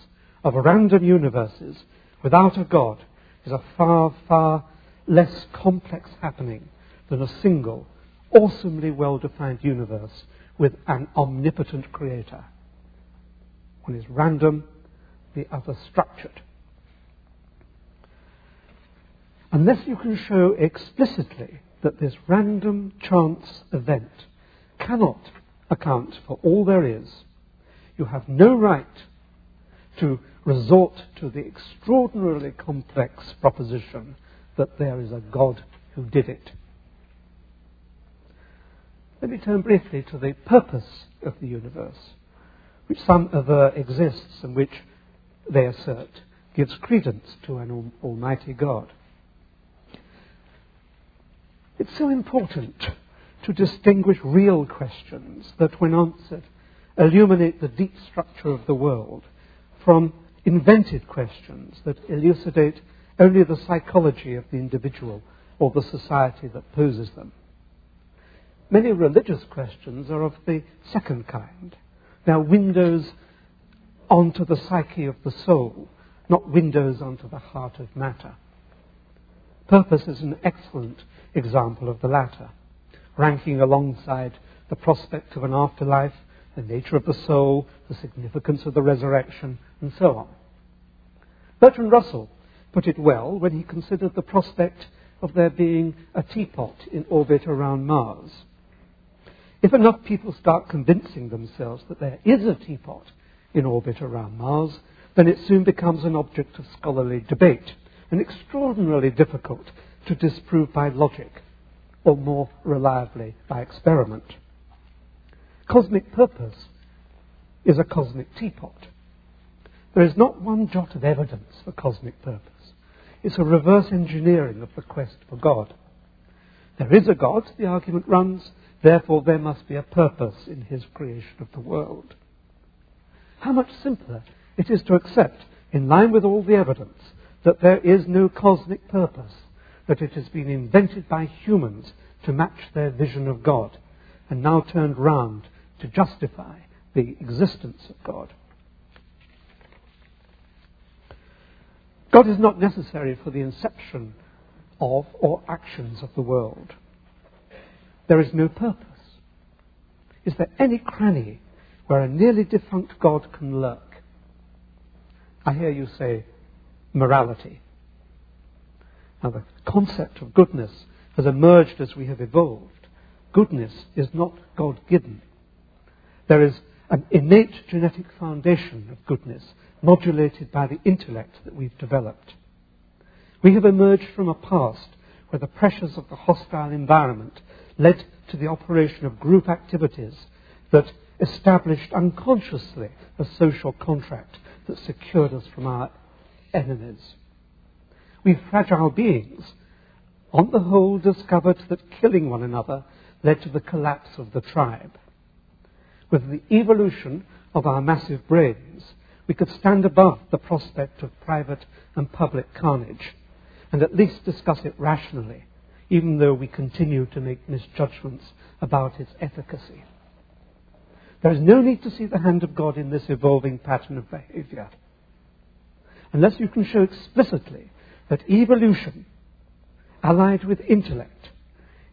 [SPEAKER 4] of random universes without a God is a far, far less complex happening than a single, awesomely well defined universe with an omnipotent creator. One is random, the other structured. Unless you can show explicitly that this random chance event cannot account for all there is, you have no right to resort to the extraordinarily complex proposition that there is a God who did it. Let me turn briefly to the purpose of the universe, which some aver exists and which, they assert, gives credence to an almighty God. It's so important to distinguish real questions that, when answered, illuminate the deep structure of the world from invented questions that elucidate only the psychology of the individual or the society that poses them. Many religious questions are of the second kind. They are windows onto the psyche of the soul, not windows onto the heart of matter. Purpose is an excellent example of the latter, ranking alongside the prospect of an afterlife, the nature of the soul, the significance of the resurrection, and so on. Bertrand Russell put it well when he considered the prospect of there being a teapot in orbit around Mars. If enough people start convincing themselves that there is a teapot in orbit around Mars, then it soon becomes an object of scholarly debate and extraordinarily difficult to disprove by logic or more reliably by experiment. Cosmic purpose is a cosmic teapot. There is not one jot of evidence for cosmic purpose. It's a reverse engineering of the quest for God. There is a God, the argument runs, Therefore, there must be a purpose in his creation of the world. How much simpler it is to accept, in line with all the evidence, that there is no cosmic purpose, that it has been invented by humans to match their vision of God, and now turned round to justify the existence of God. God is not necessary for the inception of or actions of the world there is no purpose. Is there any cranny where a nearly defunct God can lurk? I hear you say morality. Now, the concept of goodness has emerged as we have evolved. Goodness is not God given. There is an innate genetic foundation of goodness modulated by the intellect that we've developed. We have emerged from a past where the pressures of the hostile environment led to the operation of group activities that established unconsciously a social contract that secured us from our enemies. We fragile beings, on the whole, discovered that killing one another led to the collapse of the tribe. With the evolution of our massive brains, we could stand above the prospect of private and public carnage and at least discuss it rationally even though we continue to make misjudgments about its efficacy. There is no need to see the hand of God in this evolving pattern of behavior. Unless you can show explicitly that evolution, allied with intellect,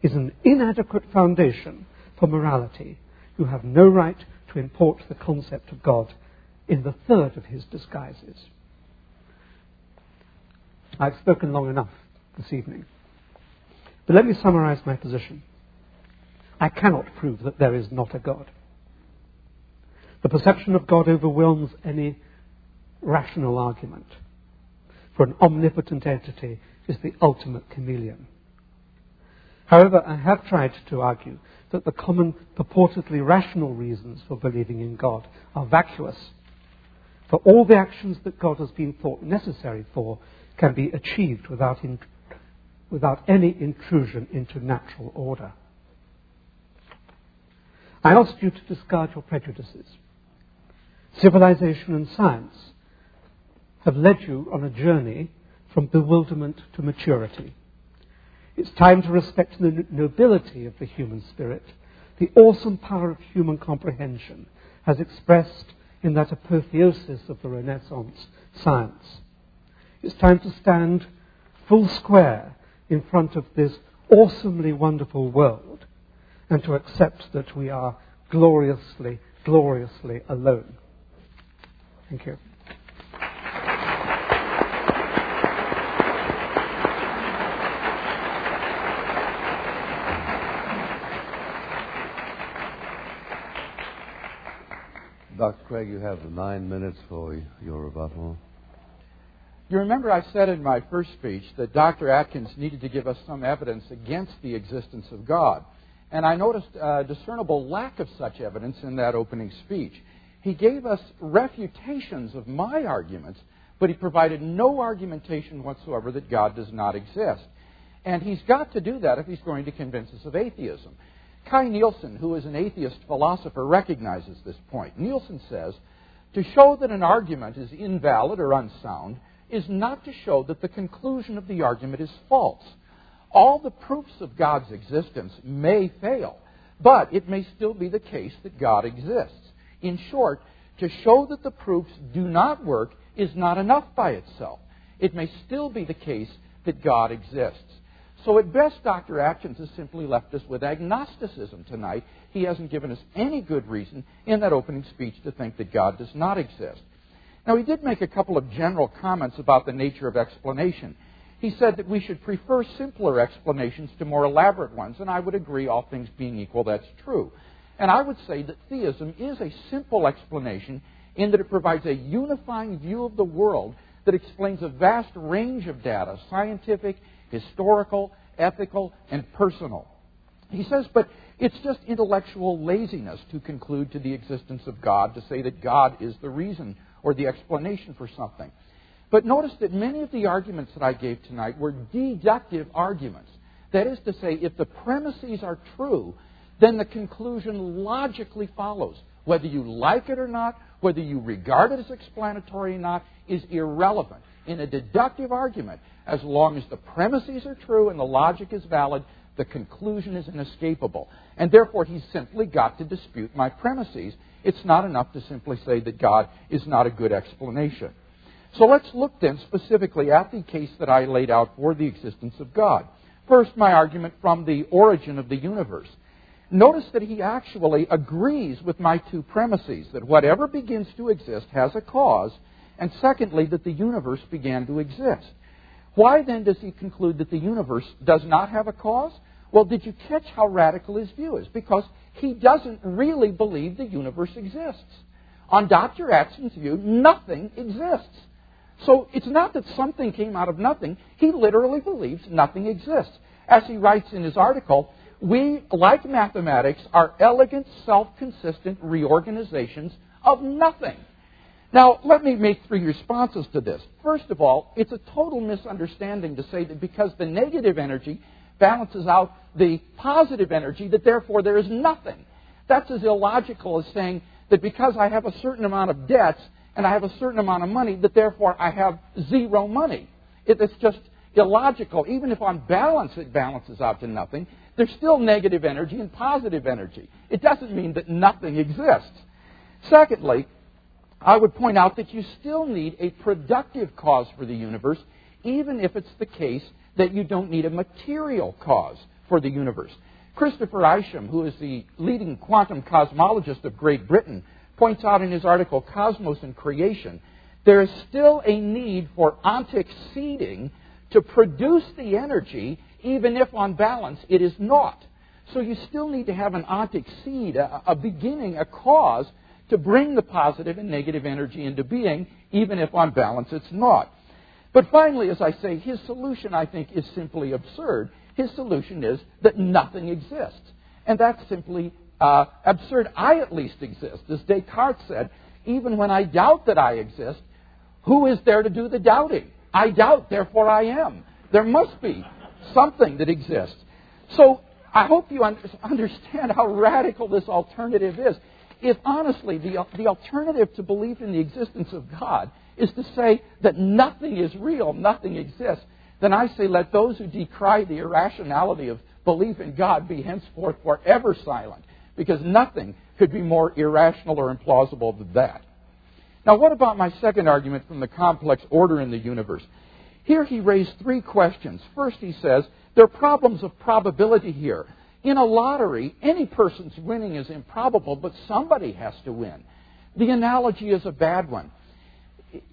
[SPEAKER 4] is an inadequate foundation for morality, you have no right to import the concept of God in the third of his disguises. I've spoken long enough this evening. But let me summarize my position. I cannot prove that there is not a God. The perception of God overwhelms any rational argument. For an omnipotent entity is the ultimate chameleon. However, I have tried to argue that the common purportedly rational reasons for believing in God are vacuous. For all the actions that God has been thought necessary for can be achieved without, in, without any intrusion into natural order. I ask you to discard your prejudices. Civilization and science have led you on a journey from bewilderment to maturity. It's time to respect the nobility of the human spirit, the awesome power of human comprehension, as expressed in that apotheosis of the Renaissance science. It's time to stand full square in front of this awesomely wonderful world and to accept that we are gloriously, gloriously alone. Thank you.
[SPEAKER 2] Dr. Craig, you have nine minutes for your rebuttal.
[SPEAKER 3] You remember I said in my first speech that Dr. Atkins needed to give us some evidence against the existence of God. And I noticed a discernible lack of such evidence in that opening speech. He gave us refutations of my arguments, but he provided no argumentation whatsoever that God does not exist. And he's got to do that if he's going to convince us of atheism. Kai Nielsen, who is an atheist philosopher, recognizes this point. Nielsen says, to show that an argument is invalid or unsound is not to show that the conclusion of the argument is false. All the proofs of God's existence may fail, but it may still be the case that God exists. In short, to show that the proofs do not work is not enough by itself. It may still be the case that God exists. So at best, Dr. Atkins has simply left us with agnosticism tonight. He hasn't given us any good reason in that opening speech to think that God does not exist. Now, he did make a couple of general comments about the nature of explanation. He said that we should prefer simpler explanations to more elaborate ones, and I would agree, all things being equal, that's true. And I would say that theism is a simple explanation in that it provides a unifying view of the world that explains a vast range of data scientific, historical, ethical, and personal. He says, but it's just intellectual laziness to conclude to the existence of God, to say that God is the reason or the explanation for something. But notice that many of the arguments that I gave tonight were deductive arguments. That is to say, if the premises are true, then the conclusion logically follows. Whether you like it or not, whether you regard it as explanatory or not, is irrelevant. In a deductive argument, as long as the premises are true and the logic is valid, the conclusion is inescapable. And therefore, he's simply got to dispute my premises. It's not enough to simply say that God is not a good explanation. So let's look then specifically at the case that I laid out for the existence of God. First, my argument from the origin of the universe. Notice that he actually agrees with my two premises that whatever begins to exist has a cause, and secondly, that the universe began to exist. Why then does he conclude that the universe does not have a cause? Well, did you catch how radical his view is? Because he doesn't really believe the universe exists. On Dr. Atkins's view, nothing exists. So it's not that something came out of nothing. He literally believes nothing exists. As he writes in his article, we, like mathematics, are elegant, self consistent reorganizations of nothing. Now, let me make three responses to this. First of all, it's a total misunderstanding to say that because the negative energy balances out the positive energy, that therefore there is nothing. That's as illogical as saying that because I have a certain amount of debts and I have a certain amount of money, that therefore I have zero money. It's just illogical. Even if on balance it balances out to nothing, there's still negative energy and positive energy. It doesn't mean that nothing exists. Secondly, I would point out that you still need a productive cause for the universe, even if it's the case that you don't need a material cause for the universe. Christopher Isham, who is the leading quantum cosmologist of Great Britain, points out in his article Cosmos and Creation there is still a need for ontic seeding to produce the energy, even if on balance it is not. So you still need to have an ontic seed, a, a beginning, a cause to bring the positive and negative energy into being, even if on balance it's not. But finally, as I say, his solution, I think, is simply absurd. His solution is that nothing exists. And that's simply uh, absurd. I at least exist. As Descartes said, even when I doubt that I exist, who is there to do the doubting? I doubt, therefore I am. There must be something that exists. So I hope you understand how radical this alternative is. If honestly, the, the alternative to belief in the existence of God is to say that nothing is real, nothing exists, then I say let those who decry the irrationality of belief in God be henceforth forever silent, because nothing could be more irrational or implausible than that. Now, what about my second argument from the complex order in the universe? Here he raised three questions. First, he says, there are problems of probability here. In a lottery, any person's winning is improbable, but somebody has to win. The analogy is a bad one.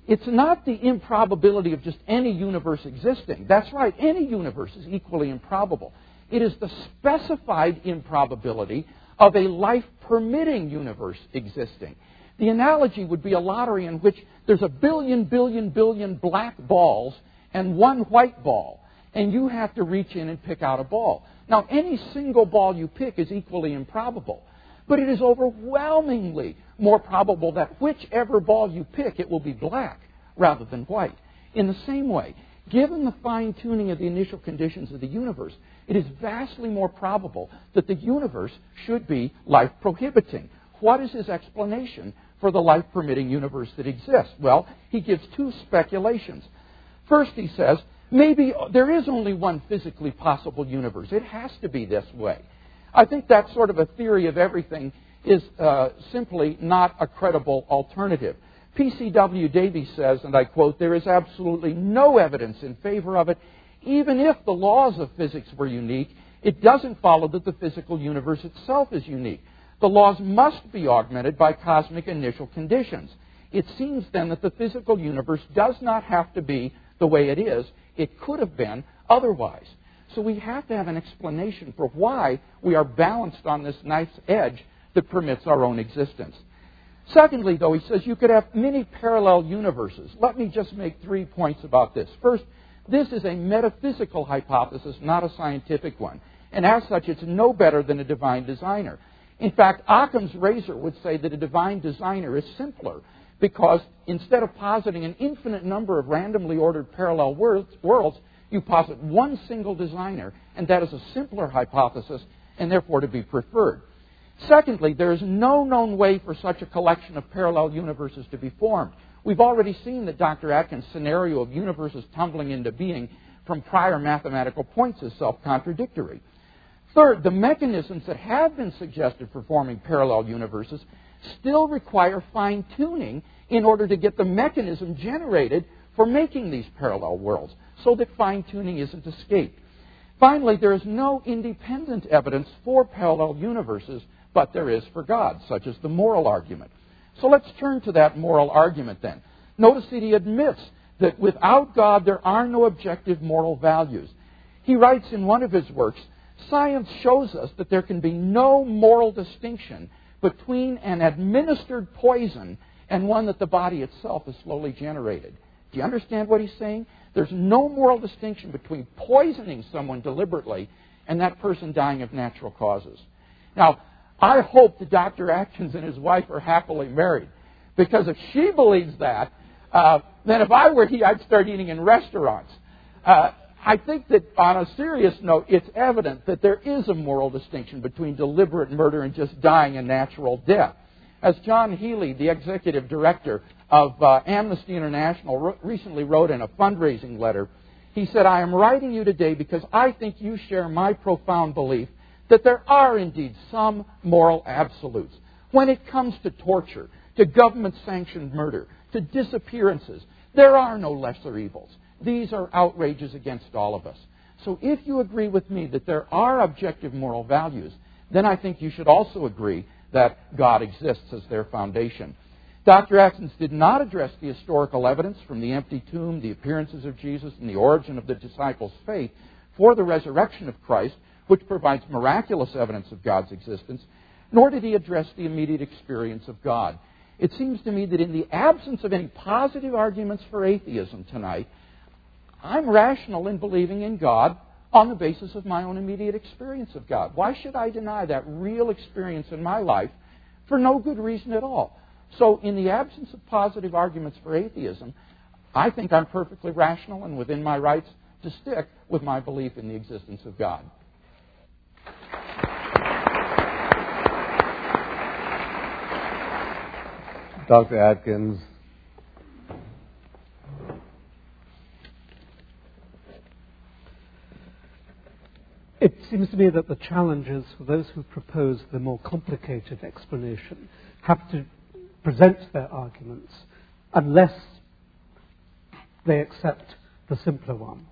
[SPEAKER 3] It's not the improbability of just any universe existing. That's right, any universe is equally improbable. It is the specified improbability of a life permitting universe existing. The analogy would be a lottery in which there's a billion, billion, billion black balls and one white ball and you have to reach in and pick out a ball. Now, any single ball you pick is equally improbable, but it is overwhelmingly more probable that whichever ball you pick, it will be black rather than white. In the same way, given the fine tuning of the initial conditions of the universe, it is vastly more probable that the universe should be life prohibiting. What is his explanation for the life permitting universe that exists? Well, he gives two speculations. First, he says maybe there is only one physically possible universe. It has to be this way. I think that sort of a theory of everything is uh, simply not a credible alternative. P.C.W. Davies says, and I quote, there is absolutely no evidence in favor of it. Even if the laws of physics were unique, it doesn't follow that the physical universe itself is unique. The laws must be augmented by cosmic initial conditions. It seems then that the physical universe does not have to be the way it is. It could have been otherwise. So we have to have an explanation for why we are balanced on this nice edge that permits our own existence. Secondly, though, he says you could have many parallel universes. Let me just make three points about this. First, this is a metaphysical hypothesis, not a scientific one. And as such, it's no better than a divine designer. In fact, Occam's razor would say that a divine designer is simpler because instead of positing an infinite number of randomly ordered parallel worlds, you posit one single designer, and that is a simpler hypothesis and therefore to be preferred. Secondly, there is no known way for such a collection of parallel universes to be formed. We've already seen that Dr. Atkins' scenario of universes tumbling into being from prior mathematical points is self contradictory. Third, the mechanisms that have been suggested for forming parallel universes still require fine tuning in order to get the mechanism generated for making these parallel worlds so that fine tuning isn't escaped. Finally, there is no independent evidence for parallel universes, but there is for God, such as the moral argument. So let's turn to that moral argument then. Notice that he admits that without God there are no objective moral values. He writes in one of his works, Science shows us that there can be no moral distinction between an administered poison and one that the body itself has slowly generated. Do you understand what he's saying? There's no moral distinction between poisoning someone deliberately and that person dying of natural causes. Now, I hope that Dr. Atkins and his wife are happily married. Because if she believes that, uh, then if I were he, I'd start eating in restaurants. Uh, I think that on a serious note, it's evident that there is a moral distinction between deliberate murder and just dying a natural death. As John Healey, the executive director of uh, Amnesty International, recently wrote in a fundraising letter, he said, I am writing you today because I think you share my profound belief that there are indeed some moral absolutes. When it comes to torture, to government sanctioned murder, to disappearances. There are no lesser evils. These are outrages against all of us. So if you agree with me that there are objective moral values, then I think you should also agree that God exists as their foundation. Dr. Atkins did not address the historical evidence from the empty tomb, the appearances of Jesus, and the origin of the disciples' faith for the resurrection of Christ, which provides miraculous evidence of God's existence, nor did he address the immediate experience of God. It seems to me that in the absence of any positive arguments for atheism tonight, I'm rational in believing in God on the basis of my own immediate experience of God. Why should I deny that real experience in my life for no good reason at all? So, in the absence of positive arguments for atheism, I think I'm perfectly rational and within my rights to stick with my belief in the existence of God.
[SPEAKER 2] Dr. Atkins.
[SPEAKER 4] It seems to me that the challenges for those who propose the more complicated explanation have to present their arguments unless they accept the simpler one.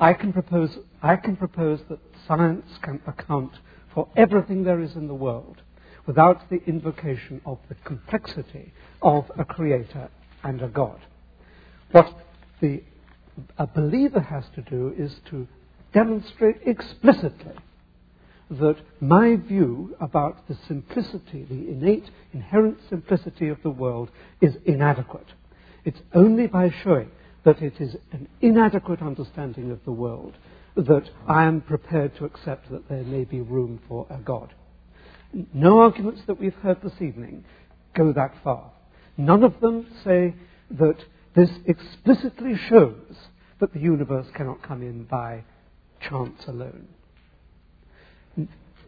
[SPEAKER 4] I can propose, I can propose that science can account for everything there is in the world without the invocation of the complexity of a creator and a God. What the, a believer has to do is to demonstrate explicitly that my view about the simplicity, the innate, inherent simplicity of the world is inadequate. It's only by showing that it is an inadequate understanding of the world that I am prepared to accept that there may be room for a God. No arguments that we've heard this evening go that far. None of them say that this explicitly shows that the universe cannot come in by chance alone.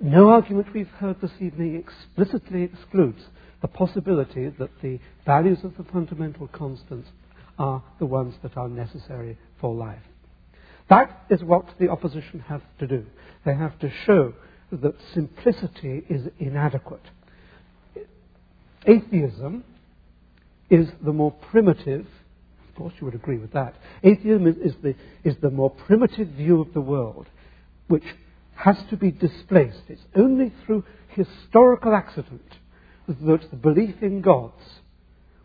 [SPEAKER 4] No argument we've heard this evening explicitly excludes the possibility that the values of the fundamental constants are the ones that are necessary for life. That is what the opposition have to do. They have to show that simplicity is inadequate. Atheism is the more primitive, course you would agree with that. Atheism is, is, the, is the more primitive view of the world, which has to be displaced. It's only through historical accident that the belief in gods,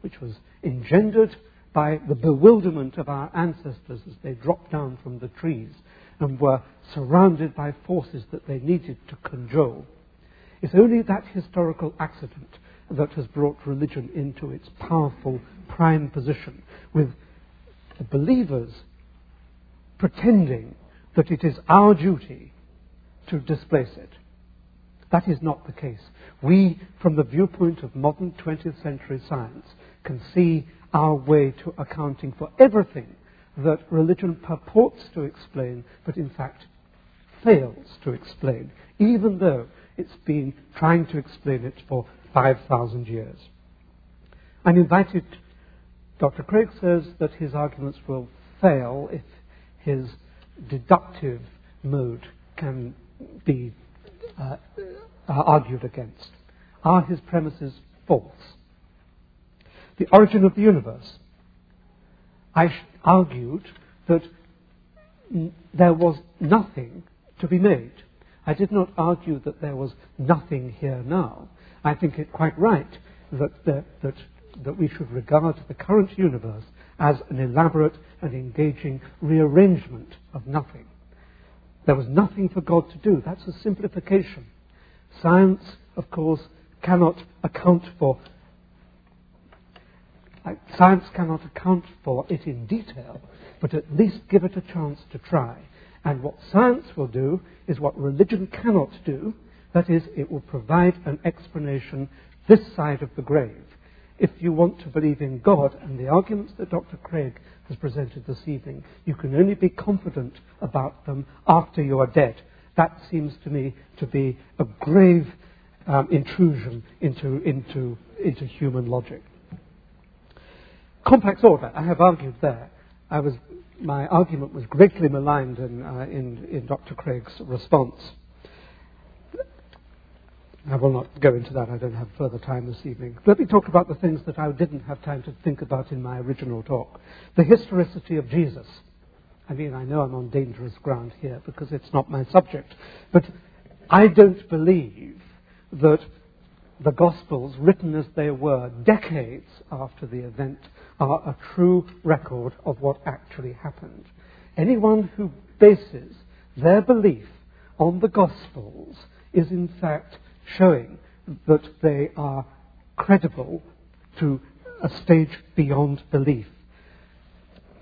[SPEAKER 4] which was engendered by the bewilderment of our ancestors as they dropped down from the trees and were surrounded by forces that they needed to control. It's only that historical accident that has brought religion into its powerful prime position, with the believers pretending that it is our duty to displace it. That is not the case. We, from the viewpoint of modern 20th century science, can see our way to accounting for everything that religion purports to explain, but in fact fails to explain, even though it's been trying to explain it for 5,000 years. I'm invited, Dr. Craig says that his arguments will fail if his deductive mode can be uh, argued against. Are his premises false? The origin of the universe. I argued that there was nothing to be made. I did not argue that there was nothing here now. I think it quite right that, that, that, that we should regard the current universe as an elaborate and engaging rearrangement of nothing. There was nothing for God to do. That's a simplification. Science, of course, cannot account for uh, science cannot account for it in detail, but at least give it a chance to try. And what science will do is what religion cannot do, that is, it will provide an explanation this side of the grave. If you want to believe in God and the arguments that Dr. Craig has presented this evening, you can only be confident about them after you are dead. That seems to me to be a grave um, intrusion into, into, into human logic. Complex order, I have argued there. I was, my argument was greatly maligned in, uh, in, in Dr. Craig's response. I will not go into that. I don't have further time this evening. Let me talk about the things that I didn't have time to think about in my original talk. The historicity of Jesus. I mean, I know I'm on dangerous ground here because it's not my subject. But I don't believe that the Gospels, written as they were decades after the event, are a true record of what actually happened. Anyone who bases their belief on the Gospels is in fact showing that they are credible to a stage beyond belief.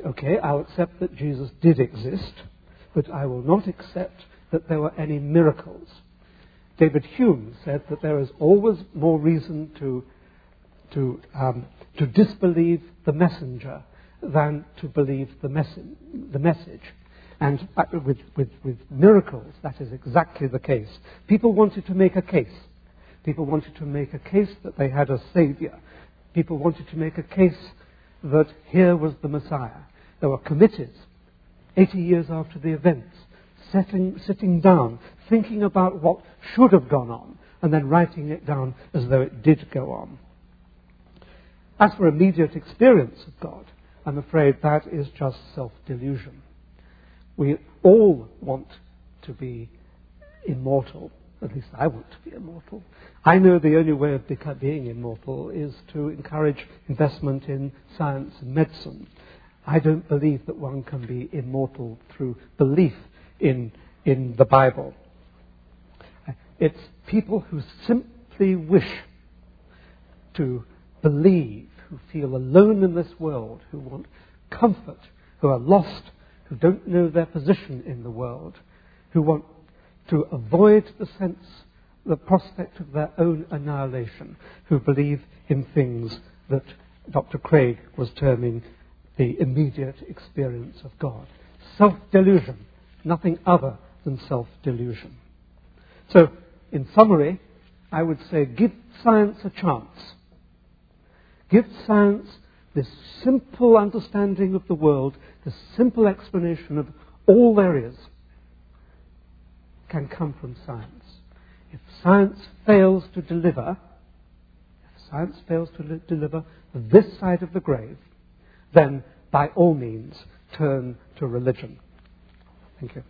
[SPEAKER 4] Okay, I'll accept that Jesus did exist, but I will not accept that there were any miracles. David Hume said that there is always more reason to, to, um, to disbelieve the messenger than to believe the, the message. And uh, with, with, with miracles, that is exactly the case. People wanted to make a case. People wanted to make a case that they had a savior. People wanted to make a case that here was the Messiah. There were committees, 80 years after the events, setting, sitting down, thinking about what should have gone on, and then writing it down as though it did go on. As for immediate experience of God, I'm afraid that is just self delusion. We all want to be immortal. At least I want to be immortal. I know the only way of being immortal is to encourage investment in science and medicine. I don't believe that one can be immortal through belief in, in the Bible. It's people who simply wish to believe, who feel alone in this world, who want comfort, who are lost who don't know their position in the world, who want to avoid the sense, the prospect of their own annihilation, who believe in things that Dr. Craig was terming the immediate experience of God. Self delusion, nothing other than self delusion. So, in summary, I would say give science a chance. Give science this simple understanding of the world, this simple explanation of all there is, can come from science. If science fails to deliver, if science fails to li- deliver this side of the grave, then by all means turn to religion. Thank you.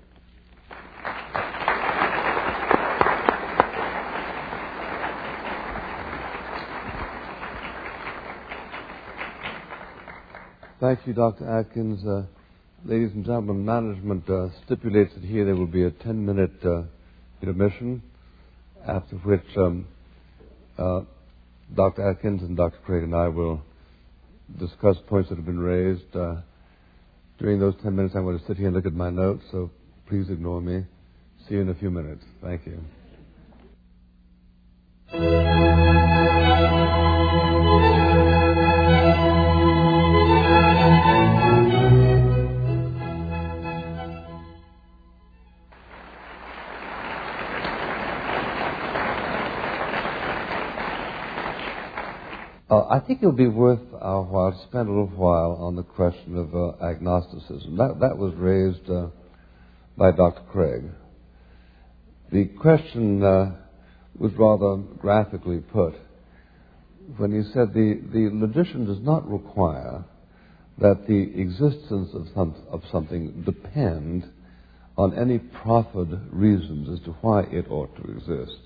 [SPEAKER 2] Thank you, Dr. Atkins. Uh, ladies and gentlemen, management uh, stipulates that here there will be a 10 minute uh, intermission, after which um, uh, Dr. Atkins and Dr. Craig and I will discuss points that have been raised. Uh, during those 10 minutes, I'm going to sit here and look at my notes, so please ignore me. See you in a few minutes. Thank you. I think it would be worth our while to spend a little while on the question of uh, agnosticism. That, that was raised uh, by Dr. Craig. The question uh, was rather graphically put when he said the, the logician does not require that the existence of, some, of something depend on any proffered reasons as to why it ought to exist.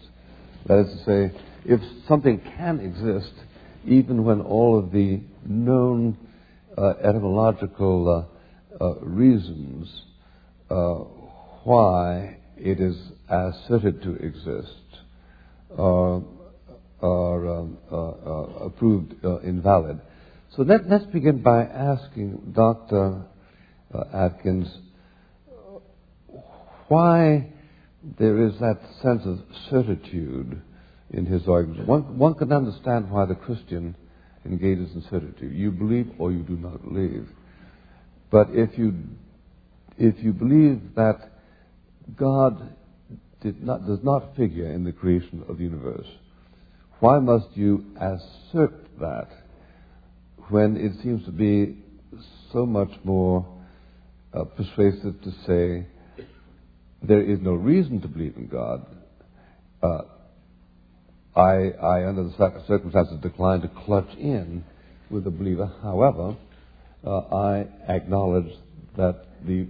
[SPEAKER 2] That is to say, if something can exist, even when all of the known uh, etymological uh, uh, reasons uh, why it is asserted to exist are, are um, uh, approved invalid. So let, us begin by asking Dr. Atkins why there is that sense of certitude in his arguments. One, one can understand why the Christian engages in certitude. You believe or you do not believe. But if you, if you believe that God not, does not figure in the creation of the universe, why must you assert that when it seems to be so much more uh, persuasive to say there is no reason to believe in God? Uh, I, I, under the circumstances, decline to clutch in with the believer. However, uh, I acknowledge that the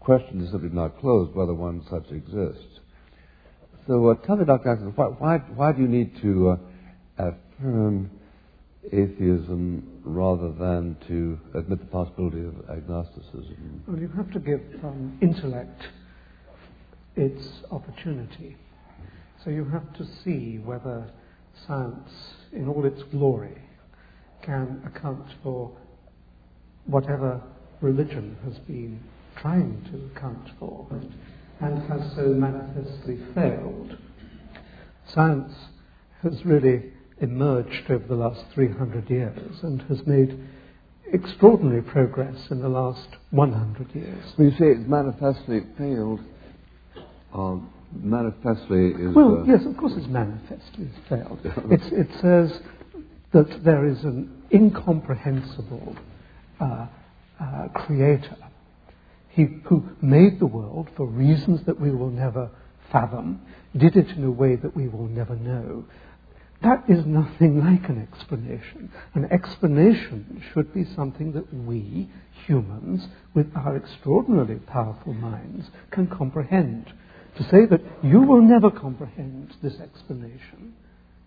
[SPEAKER 2] question is simply not closed whether one such exists. So uh, tell me, Dr. Jackson, why, why, why, do you need to uh, affirm atheism rather than to admit the possibility of agnosticism?
[SPEAKER 4] Well, you have to give um, intellect its opportunity. So you have to see whether science, in all its glory, can account for whatever religion has been trying to account for and has so manifestly failed. Science has really emerged over the last 300 years and has made extraordinary progress in the last 100 years.
[SPEAKER 2] You say it's manifestly failed, um, manifestly is.
[SPEAKER 4] Well, uh, yes, of course it's manifestly failed. it says that there is an incomprehensible uh, uh, creator he who made the world for reasons that we will never fathom, did it in a way that we will never know. That is nothing like an explanation. An explanation should be something that we, humans, with our extraordinarily powerful minds, can comprehend. To say that you will never comprehend this explanation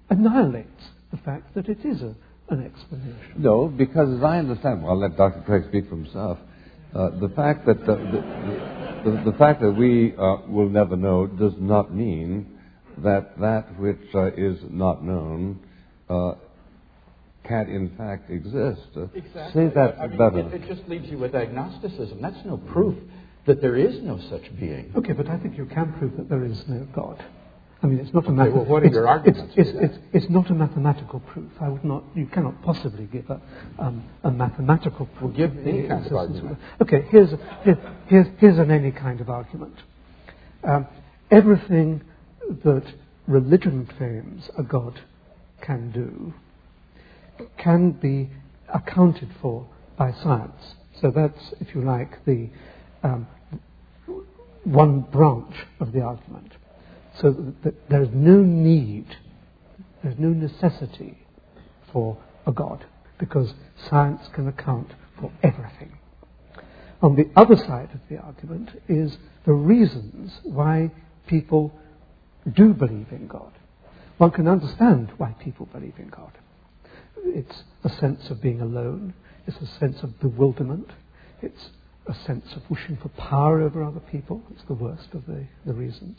[SPEAKER 4] annihilates the fact that it is a, an explanation.
[SPEAKER 2] No, because as I understand, well, I'll let Dr. Craig speak for himself. Uh, the fact that the, the, the, the fact that we uh, will never know does not mean that that which uh, is not known uh, can't in fact exist. Uh,
[SPEAKER 3] exactly.
[SPEAKER 2] Say that
[SPEAKER 3] I mean,
[SPEAKER 2] better.
[SPEAKER 3] It, it, just leaves you with agnosticism. That's no proof that there is no such being.
[SPEAKER 4] Okay, but I think you can prove that there is no God. I mean, it's not a
[SPEAKER 3] okay,
[SPEAKER 4] math-
[SPEAKER 3] well, what are
[SPEAKER 4] it's,
[SPEAKER 3] your arguments?
[SPEAKER 4] It's, it's, it's, not a mathematical proof. I would not. You cannot possibly give a, um, a mathematical proof.
[SPEAKER 3] Well, give any kind of argument.
[SPEAKER 4] Okay, here's, here, here's, here's an any kind of argument. Um, everything that religion claims a God can do can be accounted for by science. So that's, if you like, the um, one branch of the argument. So that there is no need, there's no necessity for a God, because science can account for everything. On the other side of the argument is the reasons why people do believe in God. One can understand why people believe in God. It's a sense of being alone, it's a sense of bewilderment, it's a sense of wishing for power over other people. It's the worst of the, the reasons.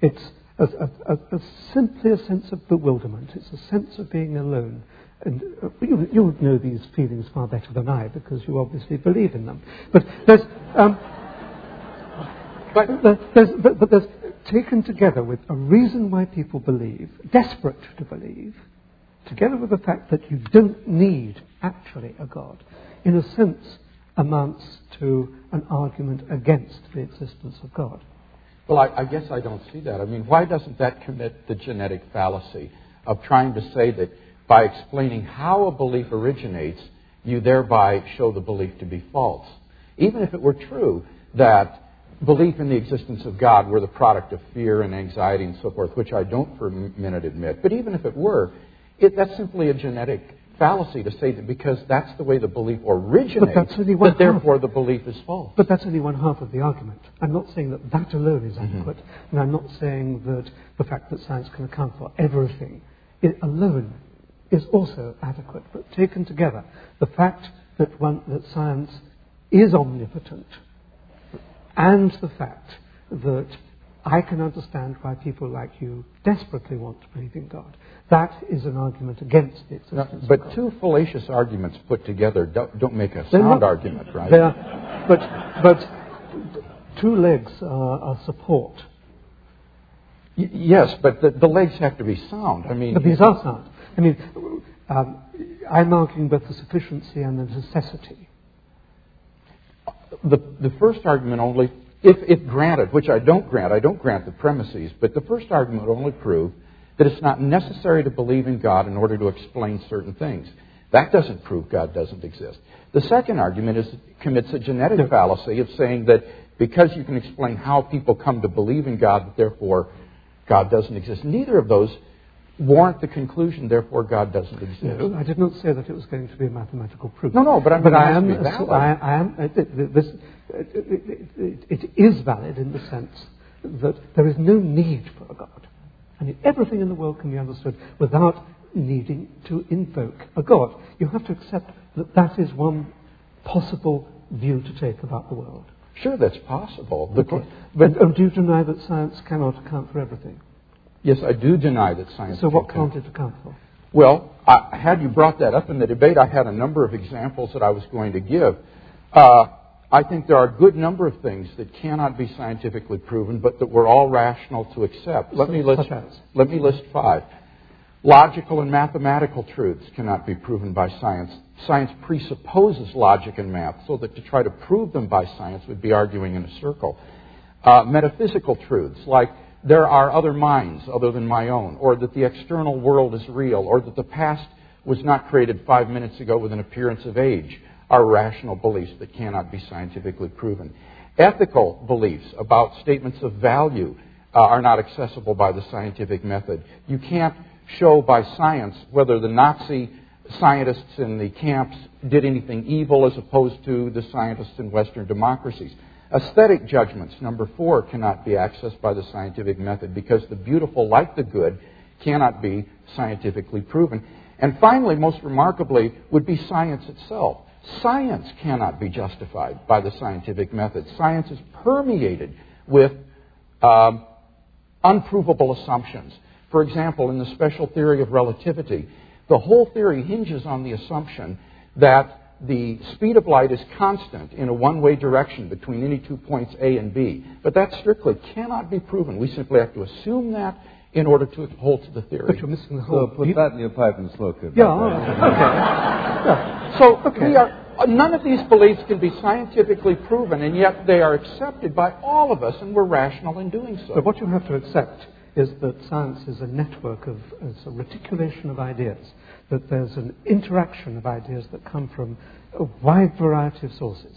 [SPEAKER 4] It's a, a, a, simply a sense of bewilderment. It's a sense of being alone. And uh, you, you know these feelings far better than I because you obviously believe in them. But there's, um, but, there's, but, but there's taken together with a reason why people believe, desperate to believe, together with the fact that you don't need actually a God, in a sense amounts to an argument against the existence of God.
[SPEAKER 3] Well, I, I, guess I don't see that. I mean, why doesn't that commit the genetic fallacy of trying to say that by explaining how a belief originates, you thereby show the belief to be false? Even if it were true that belief in the existence of God were the product of fear and anxiety and so forth, which I don't for a minute admit, but even if it were, it, that's simply a genetic fallacy to say that because that's the way the belief originates, that therefore the belief is false.
[SPEAKER 4] But that's only one half of the argument. I'm not saying that that alone is mm-hmm. adequate, and I'm not saying that the fact that science can account for everything alone is also adequate. But taken together, the fact that, one, that science is omnipotent and the fact that I can understand why people like you desperately want to believe in God. That is an argument against the existence
[SPEAKER 3] But two fallacious arguments put together don't, don't make a sound
[SPEAKER 4] not,
[SPEAKER 3] argument, right?
[SPEAKER 4] but, but two legs are, are support.
[SPEAKER 3] Y- yes, but the, the, legs have to be sound. I mean,
[SPEAKER 4] but these are sound. I mean, um, I'm arguing both the sufficiency and the necessity.
[SPEAKER 3] The, the first argument only if, if granted, which I don't grant, I don't grant the premises, but the first argument only prove that it's not necessary to believe in God in order to explain certain things. That doesn't prove God doesn't exist. The second argument is commits a genetic fallacy of saying that because you can explain how people come to believe in God, that therefore God doesn't exist. Neither of those warrant the conclusion, therefore God doesn't exist.
[SPEAKER 4] No, I did not say that it was going to be a mathematical proof.
[SPEAKER 3] No, no, but
[SPEAKER 4] but I am. I, I am, uh, th- th- this, uh, it, it, it is valid in the sense that there is no need for a God. Mean, everything in the world can be understood without needing to invoke a God. You have to accept that that is one possible view to take about the world.
[SPEAKER 3] Sure, that's possible.
[SPEAKER 4] Okay.
[SPEAKER 3] But
[SPEAKER 4] and, and do you deny that science cannot account for everything?
[SPEAKER 3] yes, I do deny that science.
[SPEAKER 4] So what
[SPEAKER 3] can-
[SPEAKER 4] can't it account for?
[SPEAKER 3] Well, I, had you brought that up in the debate, I had a number of examples that I was going to give. Uh, I think there are a good number of things that cannot be scientifically proven, but that we're all rational to accept. Let me list. Let me list five. Logical and mathematical truths cannot be proven by science. Science presupposes logic and math, so that to try to prove them by science would be arguing in a circle. Uh, metaphysical truths, like there are other minds other than my own, or that the external world is real, or that the past was not created five minutes ago with an appearance of age, are rational beliefs that cannot be scientifically proven. Ethical beliefs about statements of value uh, are not accessible by the scientific method. You can't show by science whether the Nazi scientists in the camps did anything evil as opposed to the scientists in Western democracies. Aesthetic judgments, number four, cannot be accessed by the scientific method because the beautiful, like the good, cannot be scientifically proven. And finally, most remarkably, would be science itself. Science cannot be justified by the scientific method. Science is permeated with um, unprovable assumptions. For example, in the special theory of relativity, the whole theory hinges on the assumption that the speed of light is constant in a one way direction between any two points A and B. But that strictly cannot be proven. We simply have to assume that in order to hold to the
[SPEAKER 4] But
[SPEAKER 3] theory.
[SPEAKER 4] you're missing the
[SPEAKER 2] So put that in your pipe and smoke it.
[SPEAKER 4] yeah, okay. Yeah.
[SPEAKER 3] So we are, none of these beliefs can be scientifically proven, and yet they are accepted by all of us, and we're rational in doing so.
[SPEAKER 4] But what you have to accept is that science is a network of, it's a reticulation of ideas, that there's an interaction of ideas that come from a wide variety of sources,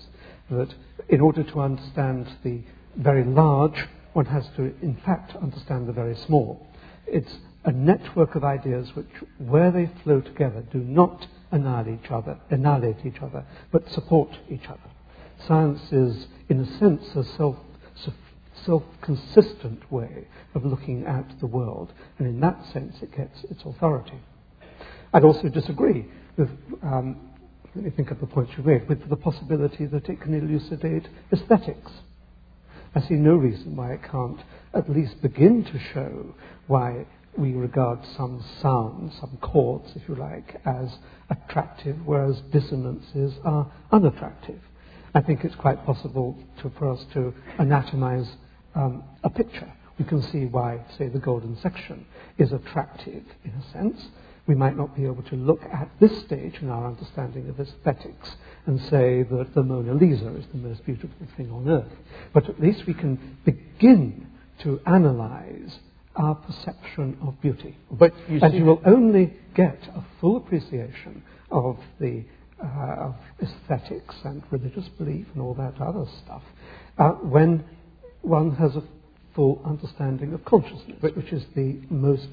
[SPEAKER 4] that in order to understand the very large, one has to, in fact, understand the very small. It's a network of ideas which, where they flow together, do not annihilate each other, annihilate each other, but support each other. Science is, in a sense, a self, self-consistent way of looking at the world, and in that sense, it gets its authority. I'd also disagree with, um, let me think of the points you made, with the possibility that it can elucidate aesthetics. I see no reason why it can't at least begin to show why we regard some sounds, some chords, if you like, as attractive, whereas dissonances are unattractive. I think it's quite possible to, for us to anatomize um, a picture. We can see why, say, the golden section is attractive in a sense. We might not be able to look at this stage in our understanding of aesthetics and say that the Mona Lisa is the most beautiful thing on earth. But at least we can begin to analyze our perception of beauty.
[SPEAKER 3] But you
[SPEAKER 4] and you will only get a full appreciation of the uh, of aesthetics and religious belief and all that other stuff uh, when one has a full understanding of consciousness,
[SPEAKER 3] But-
[SPEAKER 4] which is the most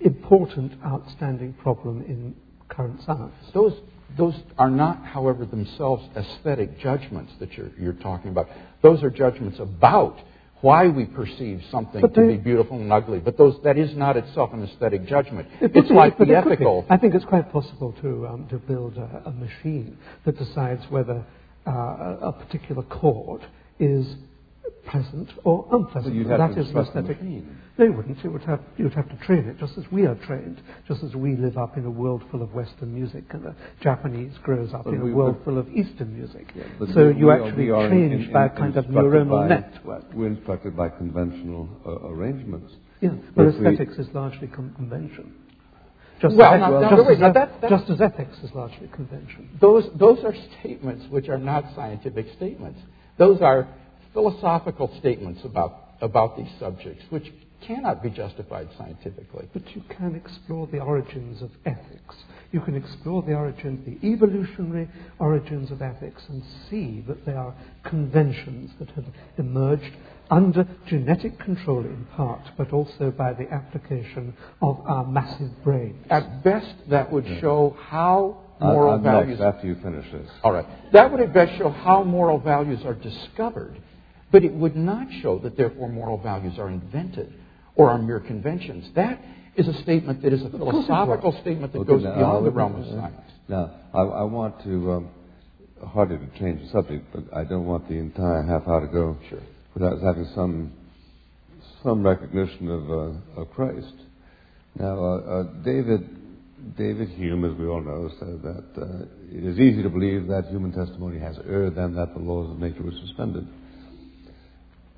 [SPEAKER 4] important, outstanding problem in current science.
[SPEAKER 3] Those, those are not, however, themselves aesthetic judgments that you're, you're talking about. Those are judgments about why we perceive something to be beautiful and ugly. But those, that is not itself an aesthetic judgment.
[SPEAKER 4] It
[SPEAKER 3] it's
[SPEAKER 4] be,
[SPEAKER 3] like the ethical.
[SPEAKER 4] I think it's quite possible to, um, to build a, a machine that decides whether uh, a a particular chord is pleasant or unpleasant.
[SPEAKER 2] But you'd
[SPEAKER 4] And
[SPEAKER 2] have
[SPEAKER 4] that
[SPEAKER 2] to
[SPEAKER 4] is an
[SPEAKER 2] the
[SPEAKER 4] aesthetic.
[SPEAKER 2] machine.
[SPEAKER 4] No, you wouldn't. You would have, you would have to train it, just as we are trained, just as we live up in a world full of Western music and the Japanese grows up
[SPEAKER 2] But
[SPEAKER 4] in
[SPEAKER 2] we-
[SPEAKER 4] a world full of Eastern music.
[SPEAKER 2] Yeah,
[SPEAKER 4] so
[SPEAKER 2] we-
[SPEAKER 4] you
[SPEAKER 2] we
[SPEAKER 4] actually
[SPEAKER 2] we are
[SPEAKER 4] change
[SPEAKER 2] in- in-
[SPEAKER 4] by a kind of
[SPEAKER 2] instructed
[SPEAKER 4] neuronal
[SPEAKER 2] by-
[SPEAKER 4] network.
[SPEAKER 2] We're instructed by conventional uh, arrangements.
[SPEAKER 4] Yeah, but
[SPEAKER 2] If we-
[SPEAKER 4] aesthetics is largely con- convention. Just,
[SPEAKER 3] Well,
[SPEAKER 4] as,
[SPEAKER 3] now- now,
[SPEAKER 4] just, as,
[SPEAKER 3] now that- that-
[SPEAKER 4] just as ethics is largely convention.
[SPEAKER 3] Those, those are statements which are not scientific statements. Those are philosophical statements about, about these subjects, which cannot be justified scientifically.
[SPEAKER 4] But you can explore the origins of ethics. You can explore the origins, the evolutionary origins of ethics, and see that they are conventions that have emerged under genetic control in part, but also by the application of our massive brains.
[SPEAKER 3] At best, that would show how moral
[SPEAKER 2] I'm
[SPEAKER 3] values.
[SPEAKER 2] next after you finish this.
[SPEAKER 3] All right. That would at best show how moral values are discovered, but it would not show that therefore moral values are invented or are mere conventions. That is a statement that is a philosophical statement that
[SPEAKER 2] Okay,
[SPEAKER 3] goes
[SPEAKER 2] now,
[SPEAKER 3] beyond the realm of science.
[SPEAKER 2] Now, I, I want to, um, hardly to change the subject, but I don't want the entire half hour to go
[SPEAKER 3] Sure.
[SPEAKER 2] without having some some recognition of, uh, of Christ. Now, uh, uh, David David Hume, as we all know, said that uh, it is easy to believe that human testimony has erred and that the laws of nature were suspended.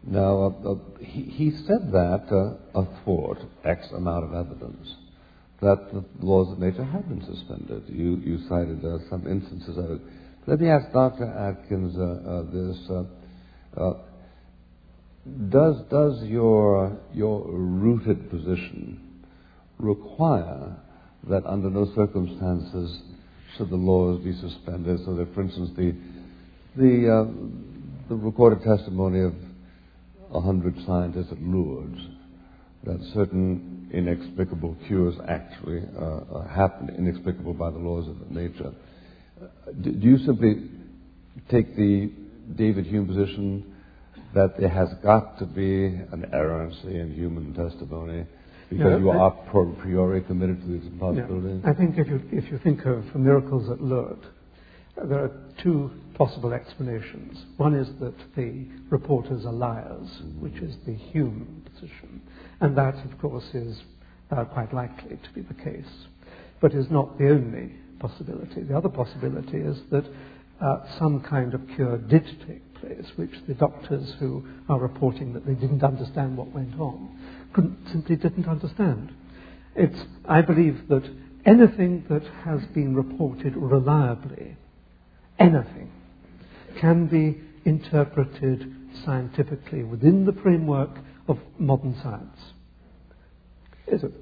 [SPEAKER 2] Now, uh, uh, he, he said that uh, athwart X amount of evidence that the laws of nature have been suspended. You, you cited uh, some instances of it. Let me ask Dr. Atkins uh, uh, this. Does, does your, your rooted position require that under no circumstances should the laws be suspended so that, for instance, the, the, the recorded testimony of a hundred scientists at Lourdes that certain inexplicable cures actually uh, uh, happen, inexplicable by the laws of nature. Do, you simply take the David Hume position that there has got to be an errancy in human testimony because
[SPEAKER 4] No,
[SPEAKER 2] you are a priori committed to this
[SPEAKER 4] Yeah. I think if you, if you think of miracles at Lourdes, there are two possible explanations. One is that the reporters are liars, which is the Hume position, and that, of course, is uh, quite likely to be the case, but is not the only possibility. The other possibility is that uh, some kind of cure did take place, which the doctors who are reporting that they didn't understand what went on couldn't, simply didn't understand. It's, I believe that anything that has been reported reliably, anything, can be interpreted scientifically within the framework of modern science. Is it?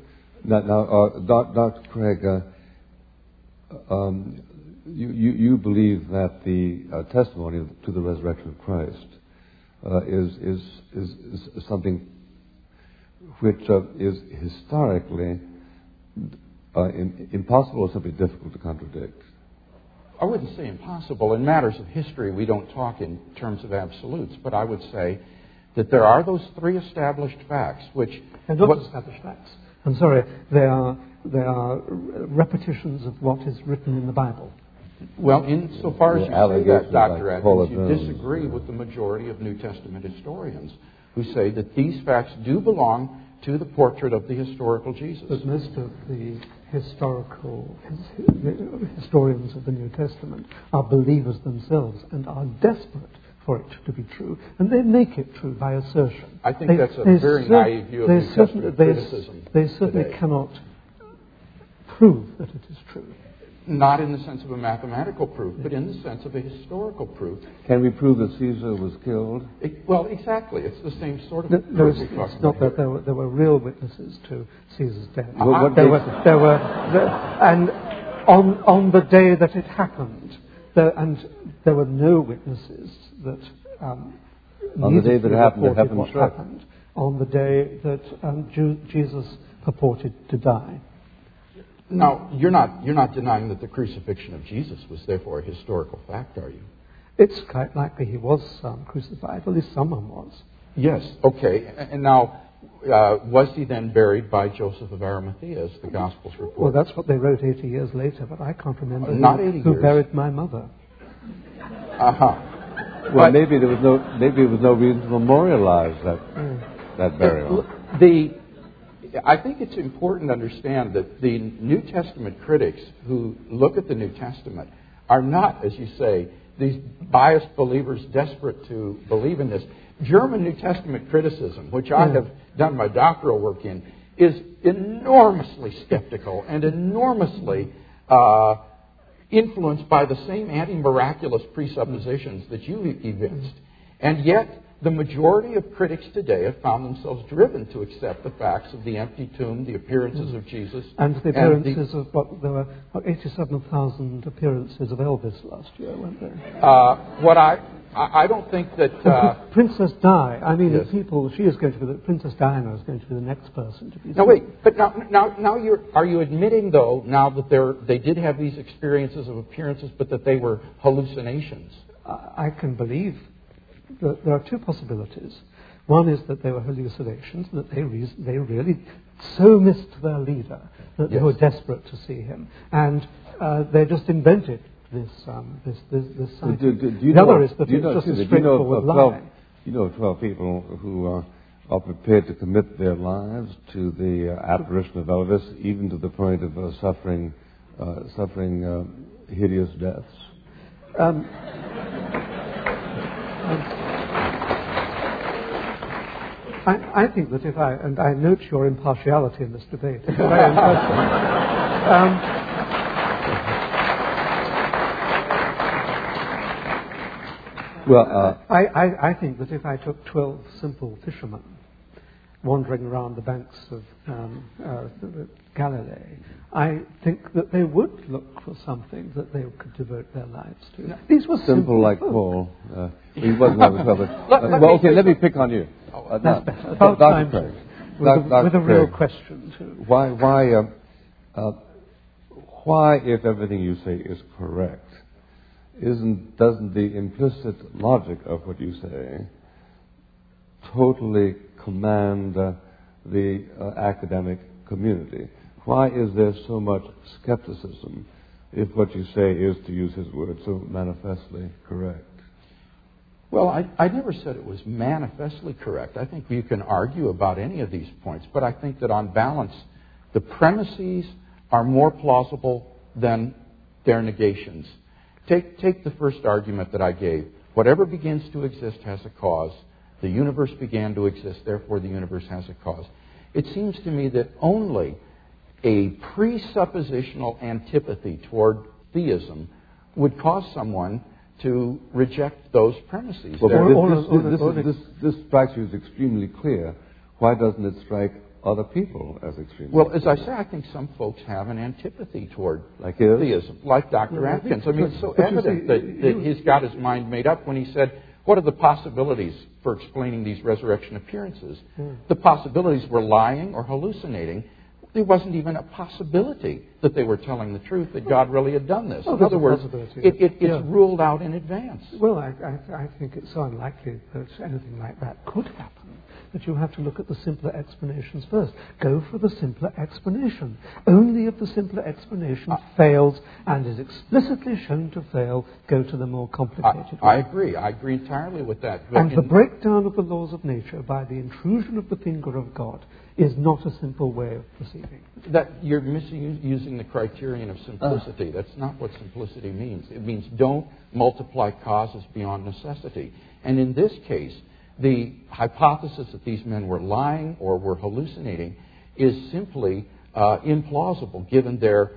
[SPEAKER 2] Now, now uh, Dr. Craig, uh, um, you, you, you believe that the uh, testimony to the resurrection of Christ uh, is, is, is, is something which uh, is historically uh, in, impossible or simply difficult to contradict.
[SPEAKER 3] I wouldn't say impossible. In matters of history, we don't talk in terms of absolutes, but I would say that there are those three established facts which.
[SPEAKER 4] They're not
[SPEAKER 3] what-
[SPEAKER 4] established facts. I'm sorry, they are, they are repetitions of what is written in the Bible.
[SPEAKER 3] Well, insofar as you say that, Dr.
[SPEAKER 2] like Paul
[SPEAKER 3] you disagree with the majority of New Testament historians who say that these facts do belong to the portrait of the historical Jesus.
[SPEAKER 4] But most of the historical historians of the New Testament are believers themselves and are desperate for it to be true, and they make it true by assertion.
[SPEAKER 3] I think
[SPEAKER 4] They-
[SPEAKER 3] that's a very naive view of New Testament
[SPEAKER 4] they,
[SPEAKER 3] criticism
[SPEAKER 4] They certainly
[SPEAKER 3] today.
[SPEAKER 4] cannot prove that it is true.
[SPEAKER 3] Not in the sense of a mathematical proof, but in the sense of a historical proof.
[SPEAKER 2] Can we prove that Caesar was killed?
[SPEAKER 3] It- well, exactly. It's the same sort of
[SPEAKER 4] No, no,
[SPEAKER 3] proof
[SPEAKER 4] it's,
[SPEAKER 3] we talk
[SPEAKER 4] it's
[SPEAKER 3] about
[SPEAKER 4] not that there were, there were real witnesses to Caesar's death.
[SPEAKER 2] Well, what
[SPEAKER 4] there, were, there were, there, and on, on the day that it happened, there, and there were no witnesses that um,
[SPEAKER 2] On the day that
[SPEAKER 4] to
[SPEAKER 2] it happened, that
[SPEAKER 4] reported what happened. On the day that um, Ju- Jesus purported to die.
[SPEAKER 3] Now, you're not, you're not denying that the crucifixion of Jesus was therefore a historical fact, are you?
[SPEAKER 4] It's quite likely he was um, crucified, at least someone was.
[SPEAKER 3] Yes. Okay. And now, uh, was he then buried by Joseph of Arimathea, as the Gospels report?
[SPEAKER 4] Well, that's what they wrote 80 years later, but I can't remember
[SPEAKER 3] Uh, not
[SPEAKER 4] who,
[SPEAKER 3] 80
[SPEAKER 4] who
[SPEAKER 3] years.
[SPEAKER 4] buried my mother.
[SPEAKER 3] Uh-huh.
[SPEAKER 2] Well,
[SPEAKER 3] But-
[SPEAKER 2] maybe there was no maybe there was no reason to memorialize that
[SPEAKER 4] Mm.
[SPEAKER 2] that burial.
[SPEAKER 3] The, I think it's important to understand that the New Testament critics who look at the New Testament are not, as you say, these biased believers desperate to believe in this. German New Testament criticism, which I have done my doctoral work in, is enormously skeptical and enormously uh, influenced by the same anti miraculous presuppositions that you evinced. And yet, the majority of critics today have found themselves driven to accept the facts of the empty tomb, the appearances of Jesus,
[SPEAKER 4] And the appearances of what there were 87,000 appearances of Elvis last year, weren't there?
[SPEAKER 3] Uh, what I, I don't think that. Uh,
[SPEAKER 4] Princess Di. I mean,
[SPEAKER 3] Yes.
[SPEAKER 4] people. She is going to be the Princess Diana is going to be the next person to be.
[SPEAKER 3] now wait, but now, now, now you're, are you admitting though now that they're, they did have these experiences of appearances, but that they were hallucinations?
[SPEAKER 4] I I can believe there are two possibilities. One is that they were hallucinations, that they, re- they really so missed their leader that they
[SPEAKER 3] Yes.
[SPEAKER 4] were desperate to see him, and uh, they just invented this um, this this, this
[SPEAKER 2] Do, do, do you
[SPEAKER 4] the
[SPEAKER 2] know,
[SPEAKER 4] other is that it's
[SPEAKER 2] know,
[SPEAKER 4] just a
[SPEAKER 2] me, do you know
[SPEAKER 4] straightforward
[SPEAKER 2] of 12,
[SPEAKER 4] lie.
[SPEAKER 2] you know 12 people who are, are prepared to commit their lives to the uh, apparition of Elvis, even to the point of uh, suffering, uh, suffering uh, hideous deaths.
[SPEAKER 4] Um, I, I think that if I, and I note your impartiality in this debate, it's very impressive. Um,
[SPEAKER 2] Well, uh,
[SPEAKER 4] I, I, I think that if I took 12 simple fishermen wandering around the banks of um, uh, Galilee, I think that they would look for something that they could devote their lives to. These were simple,
[SPEAKER 2] simple like
[SPEAKER 4] folk.
[SPEAKER 2] Paul. Uh, he wasn't cover.
[SPEAKER 3] Let-
[SPEAKER 2] Uh, well, okay, let me pick on you. Uh, now,
[SPEAKER 4] That's better. About
[SPEAKER 2] Dr.
[SPEAKER 4] time
[SPEAKER 2] Craig.
[SPEAKER 4] with, a, with a real question, too.
[SPEAKER 2] Why, why, uh, uh, why, if everything you say is correct, isn't doesn't the implicit logic of what you say totally command the uh, academic community? Why is there so much skepticism if what you say is, to use his word, so manifestly correct?
[SPEAKER 3] Well, I, I never said it was manifestly correct. I think you can argue about any of these points, but I think that on balance, the premises are more plausible than their negations. Take, take the first argument that I gave. Whatever begins to exist has a cause. The universe began to exist, therefore the universe has a cause. It seems to me that only a presuppositional antipathy toward theism would cause someone to reject those premises.
[SPEAKER 2] Well, this, this, this, this, strikes you as extremely clear. Why doesn't it strike other people as extremely
[SPEAKER 3] Well, as I say, I think some folks have an antipathy toward
[SPEAKER 2] Like
[SPEAKER 3] theism, like Dr.
[SPEAKER 4] Well,
[SPEAKER 3] Atkins. I mean, it's so evident
[SPEAKER 4] see,
[SPEAKER 3] that, that
[SPEAKER 4] you-
[SPEAKER 3] he's got his mind made up when he said, What are the possibilities for explaining these resurrection appearances?
[SPEAKER 4] Hmm.
[SPEAKER 3] The possibilities were lying or hallucinating. There wasn't even a possibility that they were telling the truth, that God really had done this.
[SPEAKER 4] Oh,
[SPEAKER 3] In other words, it, it, it's
[SPEAKER 4] Yeah.
[SPEAKER 3] ruled out in advance.
[SPEAKER 4] Well, I, I, I think it's so unlikely that anything like that could happen that you have to look at the simpler explanations first. Go for the simpler explanation. Only if the simpler explanation
[SPEAKER 3] Uh,
[SPEAKER 4] fails and is explicitly shown to fail, go to the more complicated
[SPEAKER 3] I, I agree. I agree entirely with that.
[SPEAKER 4] And the breakdown of the laws of nature by the intrusion of the finger of God is not a simple way of proceeding.
[SPEAKER 3] that you're misusing the criterion of simplicity. That's not what simplicity means. It means don't multiply causes beyond necessity. And in this case, the hypothesis that these men were lying or were hallucinating is simply uh, implausible given their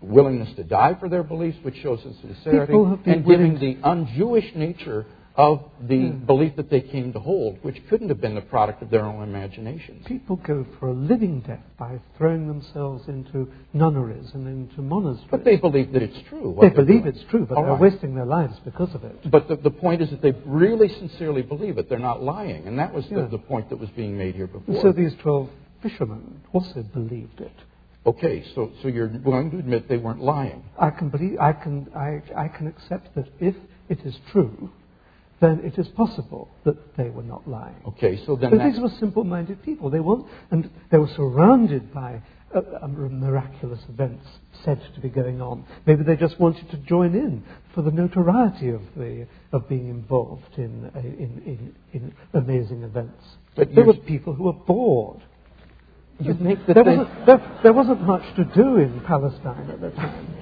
[SPEAKER 3] willingness to die for their beliefs, which shows sincerity,
[SPEAKER 4] People have been
[SPEAKER 3] and
[SPEAKER 4] willing
[SPEAKER 3] the un-Jewish nature of the hmm. belief that they came to hold, which couldn't have been the product of their own imagination.
[SPEAKER 4] People go for a living death by throwing themselves into nunneries and into monasteries.
[SPEAKER 3] But they believe that it's true.
[SPEAKER 4] They believe it's true, but
[SPEAKER 3] All
[SPEAKER 4] they're
[SPEAKER 3] right.
[SPEAKER 4] wasting their lives because of it.
[SPEAKER 3] But the, the point is that they really sincerely believe it. They're not lying. And that was
[SPEAKER 4] Yeah.
[SPEAKER 3] the, the point that was being made here
[SPEAKER 4] And
[SPEAKER 3] before.
[SPEAKER 4] so these 12 fishermen also believed it.
[SPEAKER 3] okay, so, so you're willing to admit they weren't lying.
[SPEAKER 4] I can believe, I can, I, I can accept that if it is true, then it is possible that they were not lying.
[SPEAKER 3] Okay, so then
[SPEAKER 4] But these were simple-minded people. They weren't, and they were surrounded by uh, uh, miraculous events said to be going on. Maybe they just wanted to join in for the notoriety of the of being involved in uh, in, in, in amazing events.
[SPEAKER 3] But
[SPEAKER 4] there were people who were bored.
[SPEAKER 3] you think that
[SPEAKER 4] There
[SPEAKER 3] they,
[SPEAKER 4] wasn't, there, there wasn't much to do in Palestine at the time.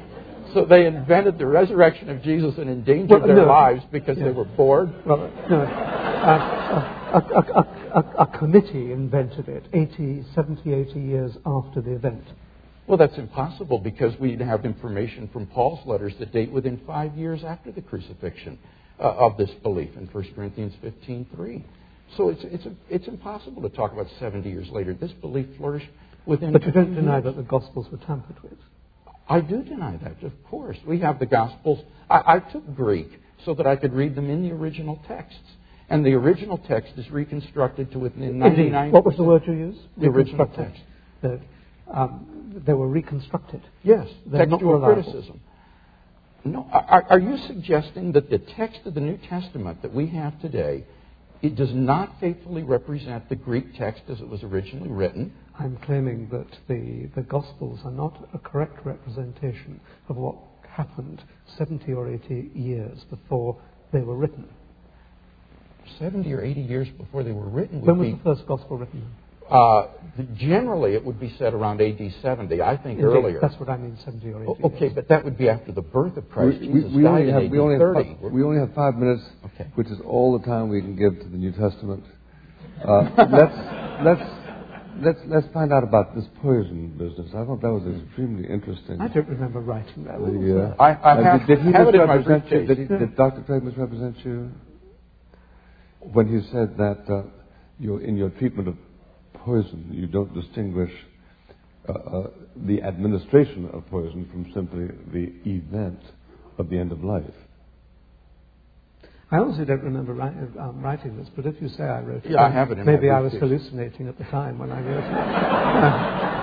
[SPEAKER 3] So they invented the resurrection of Jesus and endangered
[SPEAKER 4] Well,
[SPEAKER 3] their
[SPEAKER 4] no.
[SPEAKER 3] lives because they were bored.
[SPEAKER 4] Well, no, uh, a, a, a, a, a committee invented it 80, 70, 80 years after the event.
[SPEAKER 3] Well, that's impossible because we have information from Paul's letters that date within five years after the crucifixion. uh, of this belief in 1 Corinthians 15.3. So it's, it's, a, it's impossible to talk about 70 years later. This belief flourished within.
[SPEAKER 4] But you don't deny that the Gospels were tampered with.
[SPEAKER 3] I do deny that, of course. We have the Gospels. I, I took Greek so that I could read them in the original texts. And the original text is reconstructed to within 99
[SPEAKER 4] What was the word you used?
[SPEAKER 3] The original text.
[SPEAKER 4] The, um, they were reconstructed.
[SPEAKER 3] Yes,
[SPEAKER 4] They're not
[SPEAKER 3] textual criticism. No, are, are you suggesting that the text of the New Testament that we have today it does not faithfully represent the Greek text as it was originally written?
[SPEAKER 4] I'm claiming that the, the Gospels are not a correct representation of what happened 70 or 80 years before they were written.
[SPEAKER 3] 70 or 80 years before they were written would
[SPEAKER 4] When was
[SPEAKER 3] be
[SPEAKER 4] the first Gospel written?
[SPEAKER 3] uh, generally it would be said around AD 70. I think
[SPEAKER 4] Indeed,
[SPEAKER 3] earlier.
[SPEAKER 4] That's what I mean, 70 or 80
[SPEAKER 3] O- Okay,
[SPEAKER 4] years.
[SPEAKER 3] but that would be after the birth of Christ.
[SPEAKER 2] We,
[SPEAKER 3] Jesus
[SPEAKER 2] we, we
[SPEAKER 3] died
[SPEAKER 2] only
[SPEAKER 3] in
[SPEAKER 2] have,
[SPEAKER 3] AD
[SPEAKER 2] we, only have
[SPEAKER 3] 30.
[SPEAKER 2] five, we only have five minutes,
[SPEAKER 3] Okay.
[SPEAKER 2] which is all the time we can give to the New Testament. Uh, let's, let's, let's, let's find out about this poison business. I thought that was extremely interesting.
[SPEAKER 4] I don't remember writing that. What was
[SPEAKER 2] The, uh,
[SPEAKER 3] I- I
[SPEAKER 2] uh,
[SPEAKER 3] have-
[SPEAKER 2] did, did he
[SPEAKER 3] have it in my
[SPEAKER 2] misrepresent you? Did, he, did Dr. Craig misrepresent you when he said that uh, you in your treatment of poison, you don't distinguish uh, uh, the administration of poison from simply the event of the end of life?
[SPEAKER 4] I honestly don't remember um, writing this, but if you say I wrote it,
[SPEAKER 3] Yeah, I have it
[SPEAKER 4] maybe I was hallucinating at the time when I wrote it.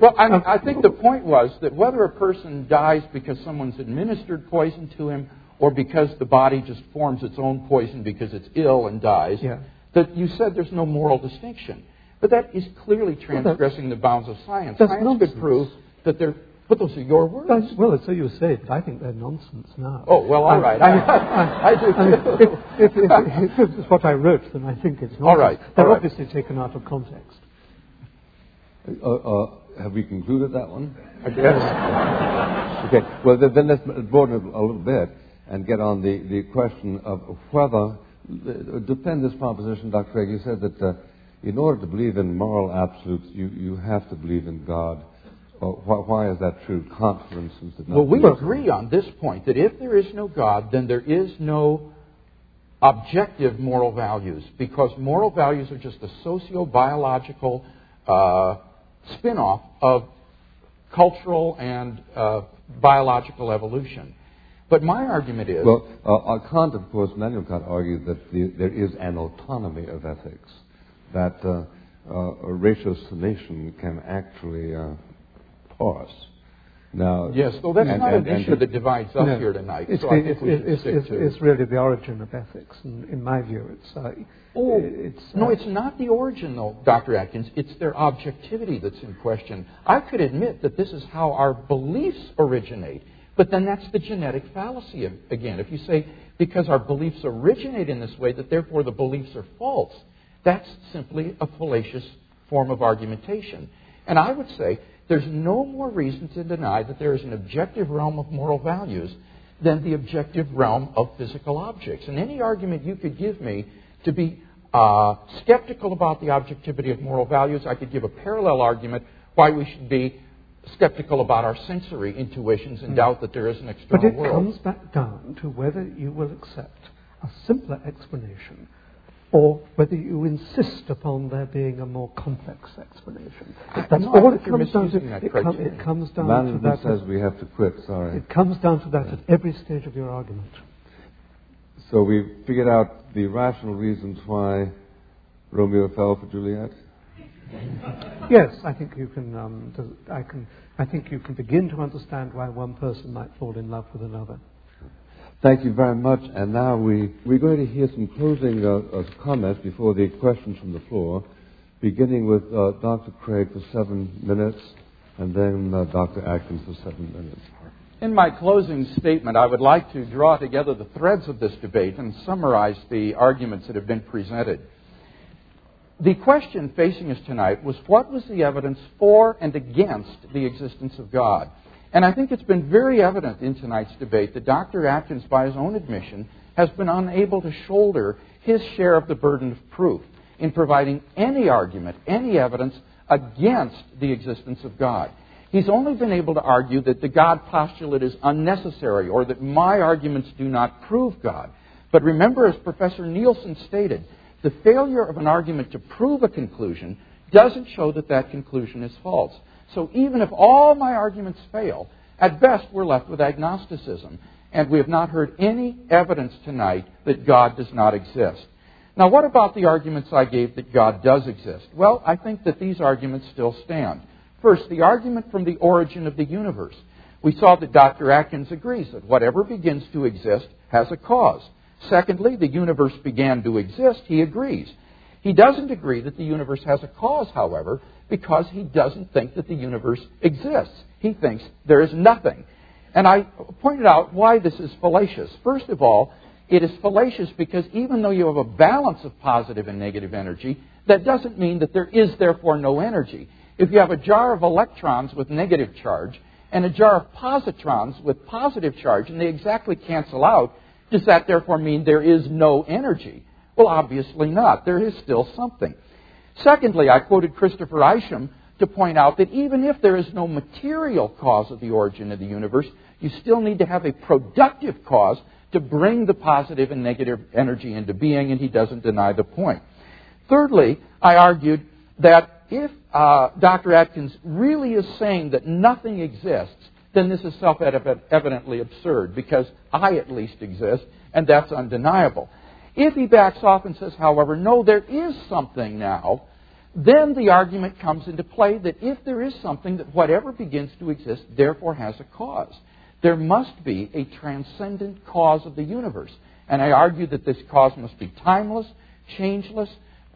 [SPEAKER 3] Well, I, I think the point was that whether a person dies because someone's administered poison to him or because the body just forms its own poison because it's ill and dies,
[SPEAKER 4] Yeah.
[SPEAKER 3] that you said there's no moral distinction. But that is clearly transgressing the bounds of science. Science
[SPEAKER 4] nonsense.
[SPEAKER 3] could prove that there. But those are your words.
[SPEAKER 4] That's- well, it's so you say, but I think they're nonsense now.
[SPEAKER 3] Oh, well, all right. I- I do
[SPEAKER 4] mean,
[SPEAKER 3] too.
[SPEAKER 4] If, if, if, if it's what I wrote, then I think it's nonsense.
[SPEAKER 3] All right,
[SPEAKER 4] They're
[SPEAKER 3] all right.
[SPEAKER 4] obviously taken out of context.
[SPEAKER 2] Uh, uh, have we concluded that one?
[SPEAKER 3] Yes.
[SPEAKER 2] Okay. Well, then, then let's broaden it a little bit and get on the, the question of whether, defend this proposition, Dr. Craig. You said that uh, in order to believe in moral absolutes, you, you have to believe in God. Well, why, is that true? Kant, for instance, did not
[SPEAKER 3] Well, we agree on this point that if there is no God, then there is no objective moral values because moral values are just a socio-biological uh, spin-off of cultural and uh, biological evolution. But my argument is
[SPEAKER 2] Well, uh, uh, Kant, of course, Immanuel Kant argued that the, there is an autonomy of ethics, that uh, uh, a ratiocination can actually uh. Now,
[SPEAKER 3] yes, though that's
[SPEAKER 2] and-
[SPEAKER 3] not
[SPEAKER 2] and-
[SPEAKER 3] an issue that divides us
[SPEAKER 4] No.
[SPEAKER 3] here tonight.
[SPEAKER 4] It's,
[SPEAKER 3] so I
[SPEAKER 4] the-
[SPEAKER 3] think
[SPEAKER 4] it's, it's,
[SPEAKER 3] stick
[SPEAKER 4] it's, really the origin of ethics, and in my view, it's. Uh,
[SPEAKER 3] Oh,
[SPEAKER 4] it's
[SPEAKER 3] no,
[SPEAKER 4] uh,
[SPEAKER 3] it's not the origin, though, Dr. Atkins. It's their objectivity that's in question. I could admit that this is how our beliefs originate, but then that's the genetic fallacy of- again. If you say because our beliefs originate in this way, that therefore the beliefs are false, that's simply a fallacious form of argumentation. And I would say there's no more reason to deny that there is an objective realm of moral values than the objective realm of physical objects. And any argument you could give me to be uh, skeptical about the objectivity of moral values, I could give a parallel argument why we should be skeptical about our sensory intuitions and doubt that there is an external world.
[SPEAKER 4] But it
[SPEAKER 3] world.
[SPEAKER 4] comes back down to whether you will accept a simpler explanation or whether you insist upon there being a more complex explanation.
[SPEAKER 3] I-
[SPEAKER 4] That's
[SPEAKER 3] no,
[SPEAKER 4] all it comes down to.
[SPEAKER 3] that
[SPEAKER 4] It, com- it comes down to that.
[SPEAKER 2] says we have to quit, sorry.
[SPEAKER 4] It comes down to that at every stage of your argument.
[SPEAKER 2] So we figured out the rational reasons why Romeo fell for Juliet?
[SPEAKER 4] Yes, I think you can. Um, I can. I think you can begin to understand why one person might fall in love with another.
[SPEAKER 2] Thank you very much. And now we, we're going to hear some closing uh, uh, comments before the questions from the floor, beginning with uh, Dr. Craig for seven minutes, and then uh, Dr. Atkins for seven minutes.
[SPEAKER 3] In my closing statement, I would like to draw together the threads of this debate and summarize the arguments that have been presented. The question facing us tonight was what was the evidence for and against the existence of God? And I think it's been very evident in tonight's debate that Dr. Atkins, by his own admission, has been unable to shoulder his share of the burden of proof in providing any argument, any evidence against the existence of God. He's only been able to argue that the God postulate is unnecessary or that my arguments do not prove God. But remember, as Professor Nielsen stated, the failure of an argument to prove a conclusion doesn't show that that conclusion is false. So even if all my arguments fail, at best we're left with agnosticism. And we have not heard any evidence tonight that God does not exist. Now, what about the arguments I gave that God does exist? Well, I think that these arguments still stand. First, the argument from the origin of the universe. We saw that Dr. Atkins agrees that whatever begins to exist has a cause. Secondly, the universe began to exist. He agrees. He doesn't agree that the universe has a cause, however, because he doesn't think that the universe exists. He thinks there is nothing. And I pointed out why this is fallacious. First of all, it is fallacious because even though you have a balance of positive and negative energy, that doesn't mean that there is therefore no energy. If you have a jar of electrons with negative charge and a jar of positrons with positive charge and they exactly cancel out, does that therefore mean there is no energy? Well, obviously not. There is still something. Secondly, I quoted Christopher Isham to point out that even if there is no material cause of the origin of the universe, you still need to have a productive cause to bring the positive and negative energy into being, and he doesn't deny the point. Thirdly, I argued that if uh, Dr. Atkins really is saying that nothing exists, then this is self evidently absurd because I at least exist, and that's undeniable. If he backs off and says, however, no, there is something now, then the argument comes into play that if there is something, that whatever begins to exist therefore has a cause. There must be a transcendent cause of the universe. And I argue that this cause must be timeless, changeless,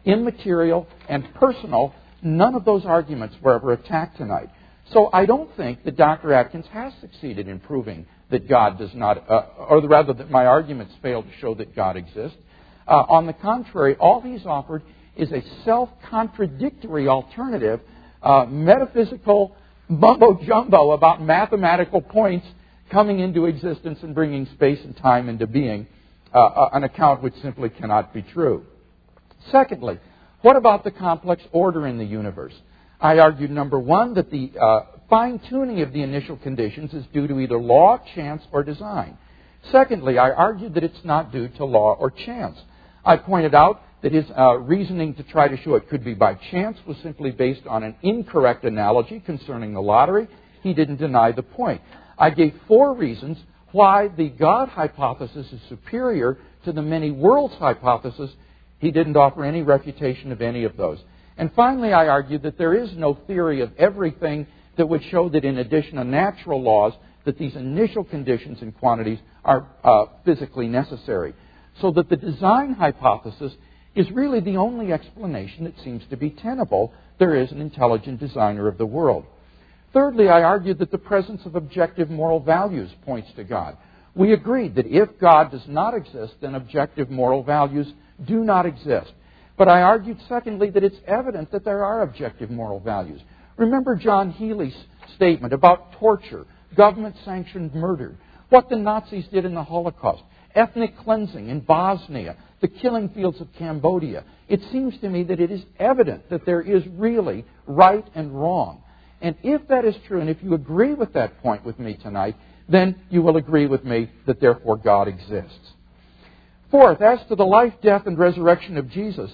[SPEAKER 3] immaterial, and personal. None of those arguments were ever attacked tonight. So I don't think that Dr. Atkins has succeeded in proving that God does not, uh, or rather that my arguments fail to show that God exists. Uh, on the contrary, all he's offered is a self contradictory alternative, uh, metaphysical mumbo jumbo about mathematical points coming into existence and bringing space and time into being, uh, uh, an account which simply cannot be true. Secondly, what about the complex order in the universe? I argued, number one, that the uh, fine tuning of the initial conditions is due to either law, chance, or design. Secondly, I argued that it's not due to law or chance. I pointed out that his uh, reasoning to try to show it could be by chance was simply based on an incorrect analogy concerning the lottery. He didn't deny the point. I gave four reasons why the God hypothesis is superior to the many worlds hypothesis. He didn't offer any refutation of any of those. And finally, I argued that there is no theory of everything that would show that in addition to natural laws, that these initial conditions and quantities are uh, physically necessary so that the design hypothesis is really the only explanation that seems to be tenable. There is an intelligent designer of the world. Thirdly, I argued that the presence of objective moral values points to God. We agreed that if God does not exist, then objective moral values do not exist. But I argued, secondly, that it's evident that there are objective moral values. Remember John Healey's statement about torture, government sanctioned murder, what the Nazis did in the Holocaust ethnic cleansing in Bosnia, the killing fields of Cambodia, it seems to me that it is evident that there is really right and wrong. And if that is true, and if you agree with that point with me tonight, then you will agree with me that therefore God exists. Fourth, as to the life, death, and resurrection of Jesus,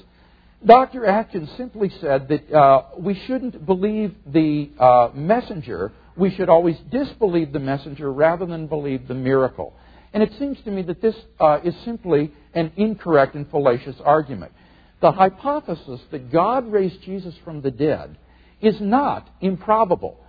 [SPEAKER 3] Dr. Atkins simply said that uh, we shouldn't believe the uh, messenger. We should always disbelieve the messenger rather than believe the miracle. And it seems to me that this uh, is simply an incorrect and fallacious argument. The hypothesis that God raised Jesus from the dead is not improbable.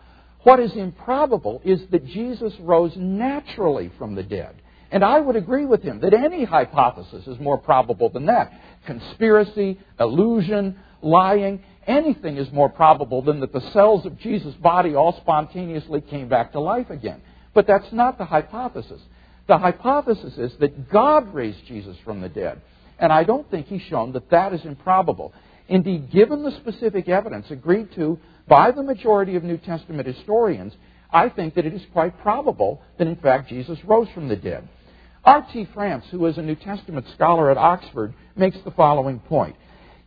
[SPEAKER 3] What is improbable is that Jesus rose naturally from the dead. And I would agree with him that any hypothesis is more probable than that. Conspiracy, illusion, lying, anything is more probable than that the cells of Jesus' body all spontaneously came back to life again. But that's not the hypothesis. The hypothesis is that God raised Jesus from the dead. And I don't think he's shown that that is improbable. Indeed, given the specific evidence agreed to by the majority of New Testament historians, I think that it is quite probable that, in fact, Jesus rose from the dead. R.T. France, who is a New Testament scholar at Oxford, makes the following point.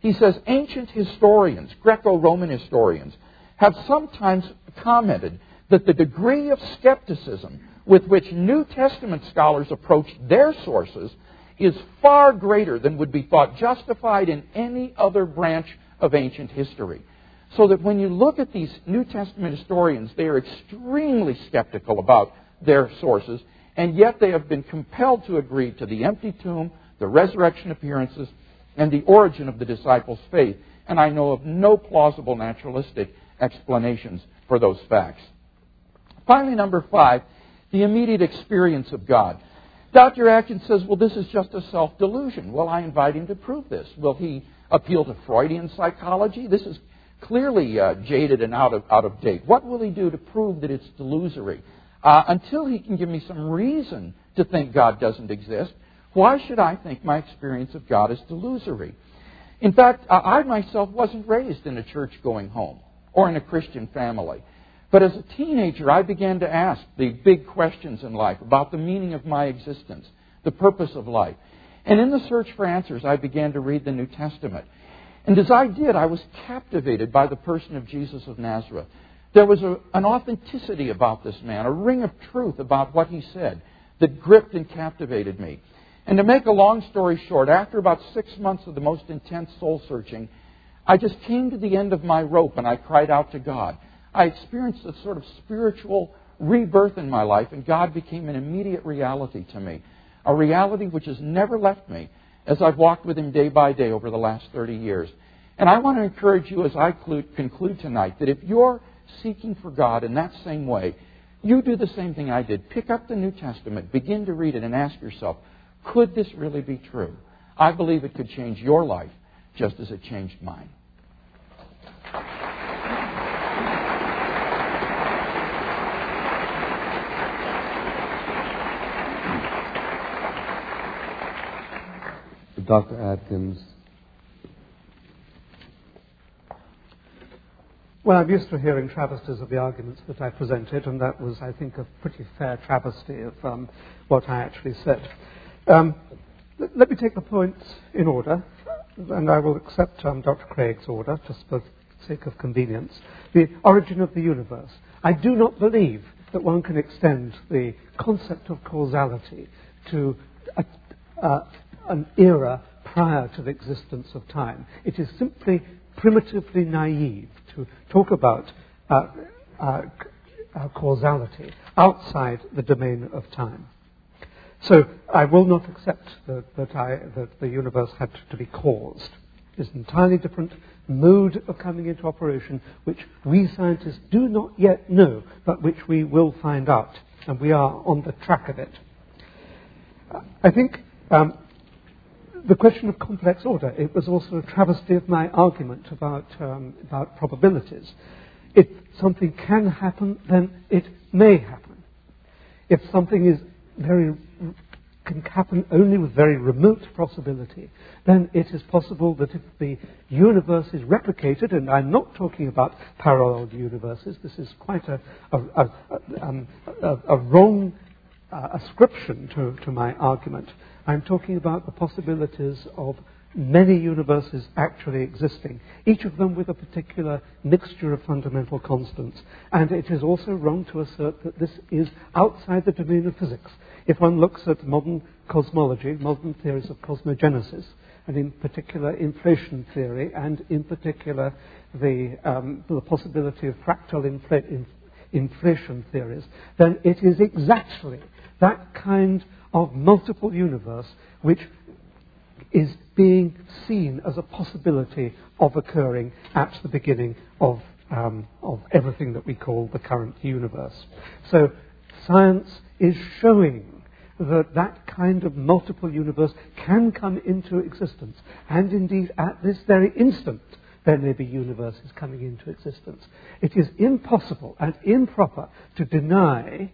[SPEAKER 3] He says ancient historians, Greco Roman historians, have sometimes commented that the degree of skepticism with which New Testament scholars approach their sources is far greater than would be thought justified in any other branch of ancient history. So that when you look at these New Testament historians, they are extremely skeptical about their sources, and yet they have been compelled to agree to the empty tomb, the resurrection appearances, and the origin of the disciples' faith. And I know of no plausible naturalistic explanations for those facts. Finally, number five, the immediate experience of God. Dr. Atkins says, well, this is just a self delusion. Well, I invite him to prove this. Will he appeal to Freudian psychology? This is clearly uh, jaded and out of, out of date. What will he do to prove that it's delusory? Uh, until he can give me some reason to think God doesn't exist, why should I think my experience of God is delusory? In fact, I myself wasn't raised in a church going home or in a Christian family. But as a teenager, I began to ask the big questions in life about the meaning of my existence, the purpose of life. And in the search for answers, I began to read the New Testament. And as I did, I was captivated by the person of Jesus of Nazareth. There was a, an authenticity about this man, a ring of truth about what he said that gripped and captivated me. And to make a long story short, after about six months of the most intense soul searching, I just came to the end of my rope and I cried out to God. I experienced a sort of spiritual rebirth in my life, and God became an immediate reality to me. A reality which has never left me as I've walked with Him day by day over the last 30 years. And I want to encourage you as I conclude tonight that if you're seeking for God in that same way, you do the same thing I did. Pick up the New Testament, begin to read it, and ask yourself, could this really be true? I believe it could change your life just as it changed mine.
[SPEAKER 2] Dr. Atkins.
[SPEAKER 4] Well, I'm used to hearing travesties of the arguments that I presented, and that was, I think, a pretty fair travesty of um, what I actually said. Um, let me take the points in order, and I will accept um, Dr. Craig's order, just for the sake of convenience. The origin of the universe. I do not believe that one can extend the concept of causality to a, uh, an era prior to the existence of time. It is simply primitively naive to talk about uh, uh, uh, causality outside the domain of time. So I will not accept that, that, I, that the universe had to be caused. It's an entirely different mode of coming into operation, which we scientists do not yet know, but which we will find out, and we are on the track of it. I think um, the question of complex order, it was also a travesty of my argument about, um, about probabilities. If something can happen, then it may happen. If something is very can happen only with very remote possibility, then it is possible that if the universe is replicated, and I'm not talking about parallel universes, this is quite a, a, a, um, a wrong uh, ascription to, to my argument. I'm talking about the possibilities of many universes actually existing, each of them with a particular mixture of fundamental constants. And it is also wrong to assert that this is outside the domain of physics. If one looks at modern cosmology, modern theories of cosmogenesis, and in particular inflation theory, and in particular the, um, the possibility of fractal infl- in, inflation theories, then it is exactly that kind of multiple universe which is being seen as a possibility of occurring at the beginning of, um, of everything that we call the current universe. So science is showing that that kind of multiple universe can come into existence. And indeed, at this very instant, there may be universes coming into existence. It is impossible and improper to deny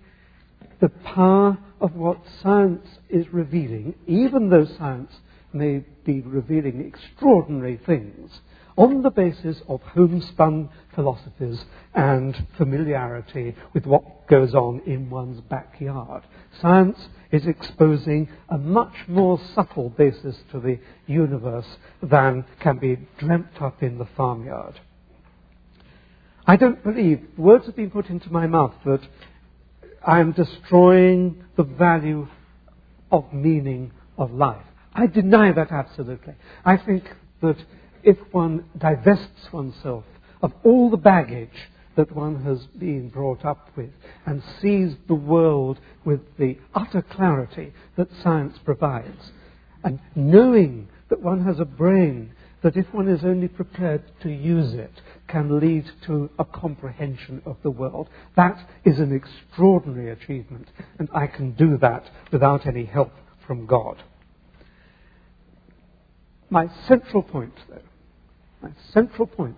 [SPEAKER 4] the power of what science is revealing, even though science may be revealing extraordinary things, on the basis of homespun philosophies and familiarity with what goes on in one's backyard. Science is exposing a much more subtle basis to the universe than can be dreamt up in the farmyard. I don't believe, words have been put into my mouth that I am destroying the value of meaning of life. I deny that absolutely. I think that if one divests oneself of all the baggage that one has been brought up with and sees the world with the utter clarity that science provides, and knowing that one has a brain that if one is only prepared to use it can lead to a comprehension of the world. That is an extraordinary achievement, and I can do that without any help from God. My central point, though, my central point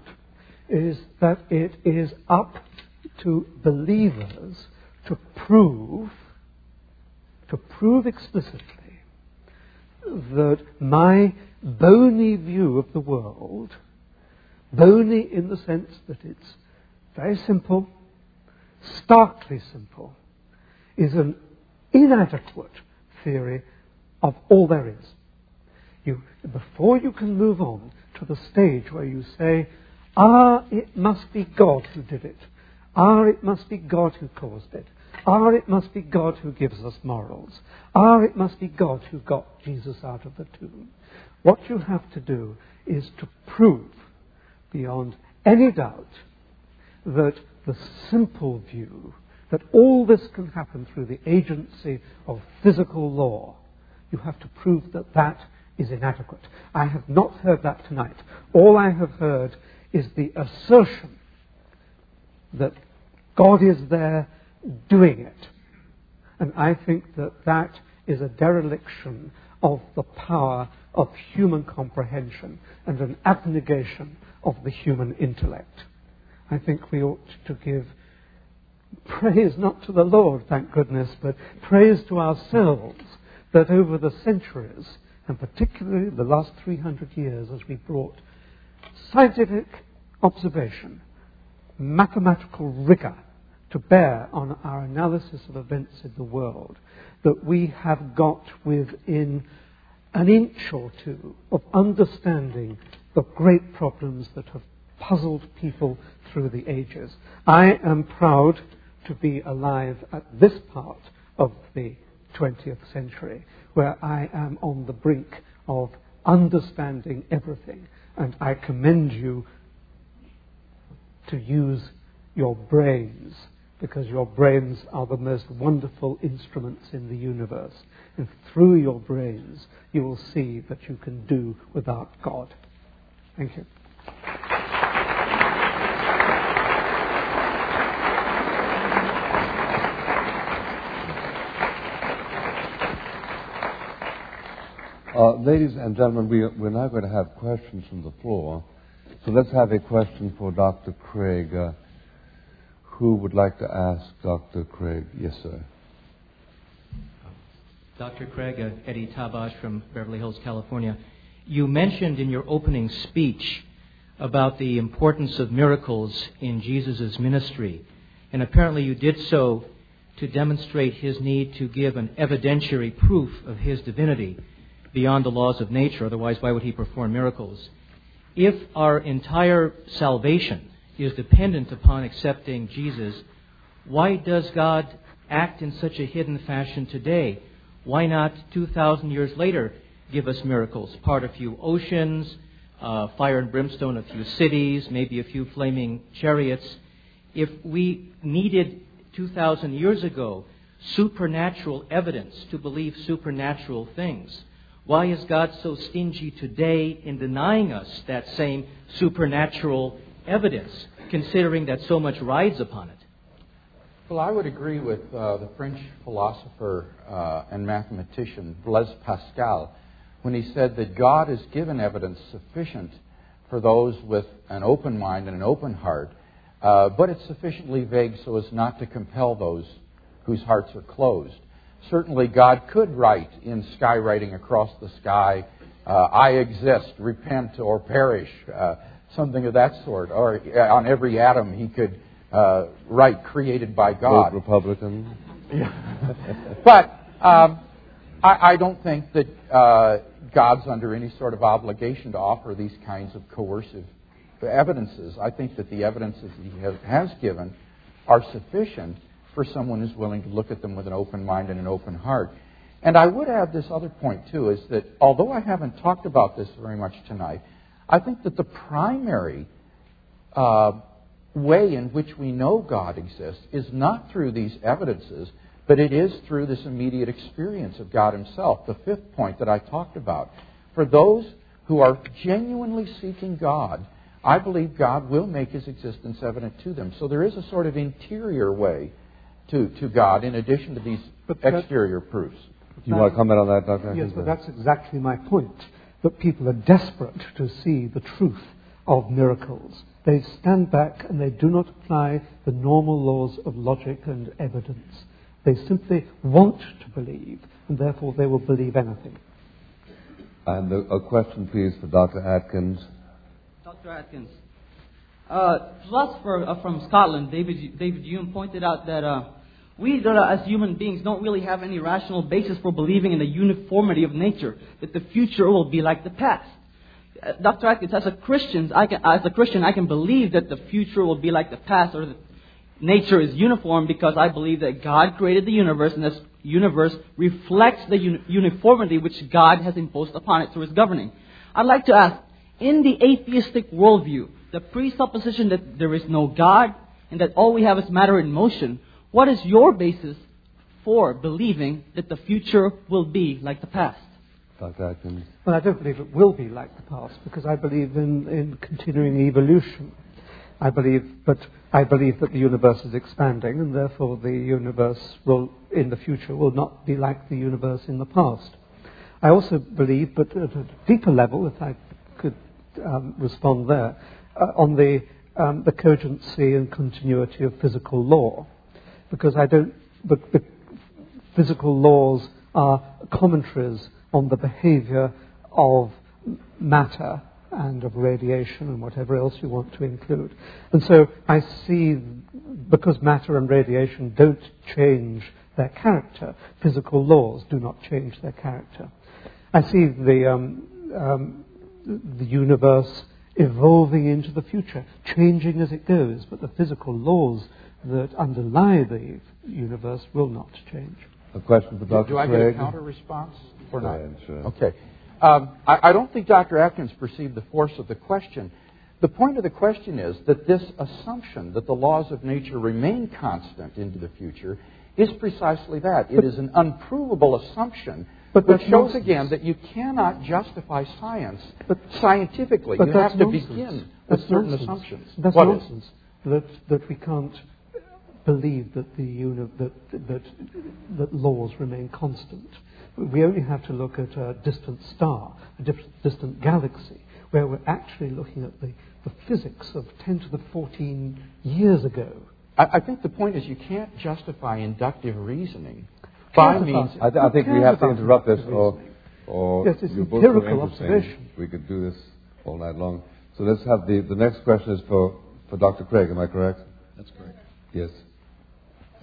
[SPEAKER 4] is that it is up to believers to prove, to prove explicitly that my bony view of the world, bony in the sense that it's very simple, starkly simple, is an inadequate theory of all there is. You, before you can move on to the stage where you say, ah, it must be God who did it. Ah, it must be God who caused it. Ah, it must be God who gives us morals. Ah, it must be God who got Jesus out of the tomb. What you have to do is to prove beyond any doubt that the simple view that all this can happen through the agency of physical law, you have to prove that that is inadequate. I have not heard that tonight. All I have heard is the assertion that God is there doing it. And I think that that is a dereliction of the power of human comprehension and an abnegation of the human intellect. I think we ought to give praise not to the Lord, thank goodness, but praise to ourselves that over the centuries, and particularly the last 300 years, as we brought scientific observation, mathematical rigor to bear on our analysis of events in the world, that we have got within an inch or two of understanding the great problems that have puzzled people through the ages. I am proud to be alive at this part of the 20th century, where I am on the brink of understanding everything. And I commend you to use your brains because your brains are the most wonderful instruments in the universe. And through your brains, you will see that you can do without God. Thank you.
[SPEAKER 2] Uh, ladies and gentlemen, we, we're now going to have questions from the floor. So let's have a question for Dr. Craig. Uh, who would like to ask Dr. Craig? Yes, sir.
[SPEAKER 5] Dr. Craig, uh, Eddie Tabash from Beverly Hills, California. You mentioned in your opening speech about the importance of miracles in Jesus' ministry, and apparently you did so to demonstrate his need to give an evidentiary proof of his divinity beyond the laws of nature, otherwise, why would he perform miracles? If our entire salvation is dependent upon accepting Jesus, why does God act in such a hidden fashion today? Why not 2,000 years later give us miracles? Part a few oceans, uh, fire and brimstone, a few cities, maybe a few flaming chariots. If we needed 2,000 years ago supernatural evidence to believe supernatural things, why is God so stingy today in denying us that same supernatural evidence, considering that so much rides upon it.
[SPEAKER 3] Well, I would agree with uh, the French philosopher uh, and mathematician Blaise Pascal when he said that God has given evidence sufficient for those with an open mind and an open heart, uh, but it's sufficiently vague so as not to compel those whose hearts are closed. Certainly, God could write in skywriting across the sky, uh, I exist, repent or perish. Uh, something of that sort. Or uh, on every atom, he could uh, write created by God.
[SPEAKER 2] Vote Republican.
[SPEAKER 3] but um, I, I, don't think that uh, God's under any sort of obligation to offer these kinds of coercive evidences. I think that the evidences that he has, given are sufficient for someone who's willing to look at them with an open mind and an open heart. And I would add this other point, too, is that although I haven't talked about this very much tonight, I think that the primary uh, way in which we know God exists is not through these evidences, but it is through this immediate experience of God Himself. The fifth point that I talked about. For those who are genuinely seeking God, I believe God will make His existence evident to them. So there is a sort of interior way to, to God in addition to these exterior proofs.
[SPEAKER 2] Do you want to comment on that, Dr.
[SPEAKER 4] Yes, but that's exactly my point. That people are desperate to see the truth of miracles. They stand back and they do not apply the normal laws of logic and evidence. They simply want to believe, and therefore they will believe anything.
[SPEAKER 2] And a, question, please, for Dr. Atkins.
[SPEAKER 6] Dr. Atkins. Uh, philosopher uh, from Scotland, David, David Hume, pointed out that uh, we, as human beings, don't really have any rational basis for believing in the uniformity of nature, that the future will be like the past. Uh, Dr. Atkins, as a Christian, I can, as a Christian, I can believe that the future will be like the past, or that nature is uniform, because I believe that God created the universe, and this universe reflects the uniformity which God has imposed upon it through His governing. I'd like to ask, in the atheistic worldview, the presupposition that there is no God and that all we have is matter in motion, what is your basis for believing that the future will be like the past?
[SPEAKER 2] Dr. Atkins.
[SPEAKER 4] Well, I don't believe it will be like the past because I believe in, in continuing evolution. I believe, but I believe that the universe is expanding, and therefore the universe will, in the future, will not be like the universe in the past. I also believe, but at a deeper level, if I could um, respond there, uh, on the, um, the cogency and continuity of physical law because I don't, but the physical laws are commentaries on the behavior of matter and of radiation and whatever else you want to include. And so I see, because matter and radiation don't change their character, physical laws do not change their character. I see the, um, um, the universe evolving into the future, changing as it goes, but the physical laws that underlie the universe will not change.
[SPEAKER 2] A question for Dr.
[SPEAKER 3] Do, do I
[SPEAKER 2] get
[SPEAKER 3] a counter response or not?
[SPEAKER 2] sure.
[SPEAKER 3] Okay. Um, I, I, don't think Dr. Atkins perceived the force of the question. The point of the question is that this assumption that the laws of nature remain constant into the future is precisely that. It is an unprovable assumption but which shows again that you cannot justify science but, scientifically.
[SPEAKER 4] But
[SPEAKER 3] you have to
[SPEAKER 4] nonsense.
[SPEAKER 3] begin
[SPEAKER 4] with
[SPEAKER 3] certain
[SPEAKER 4] nonsense.
[SPEAKER 3] assumptions.
[SPEAKER 4] That's
[SPEAKER 3] what
[SPEAKER 4] nonsense. That, that we can't believe that, the uni- that, that, that laws remain constant. We only have to look at a distant star, a distant galaxy, where we're actually looking at the, the physics of 10 to the 14 years ago.
[SPEAKER 3] I, I think the point is you can't justify inductive reasoning by means.
[SPEAKER 2] I, th- I think we have to interrupt this, or, or
[SPEAKER 4] yes, it's empirical observation.
[SPEAKER 2] We could do this all night long. So let's have the, the next question is for, for Dr. Craig, am I correct?
[SPEAKER 7] That's correct.
[SPEAKER 2] Yes.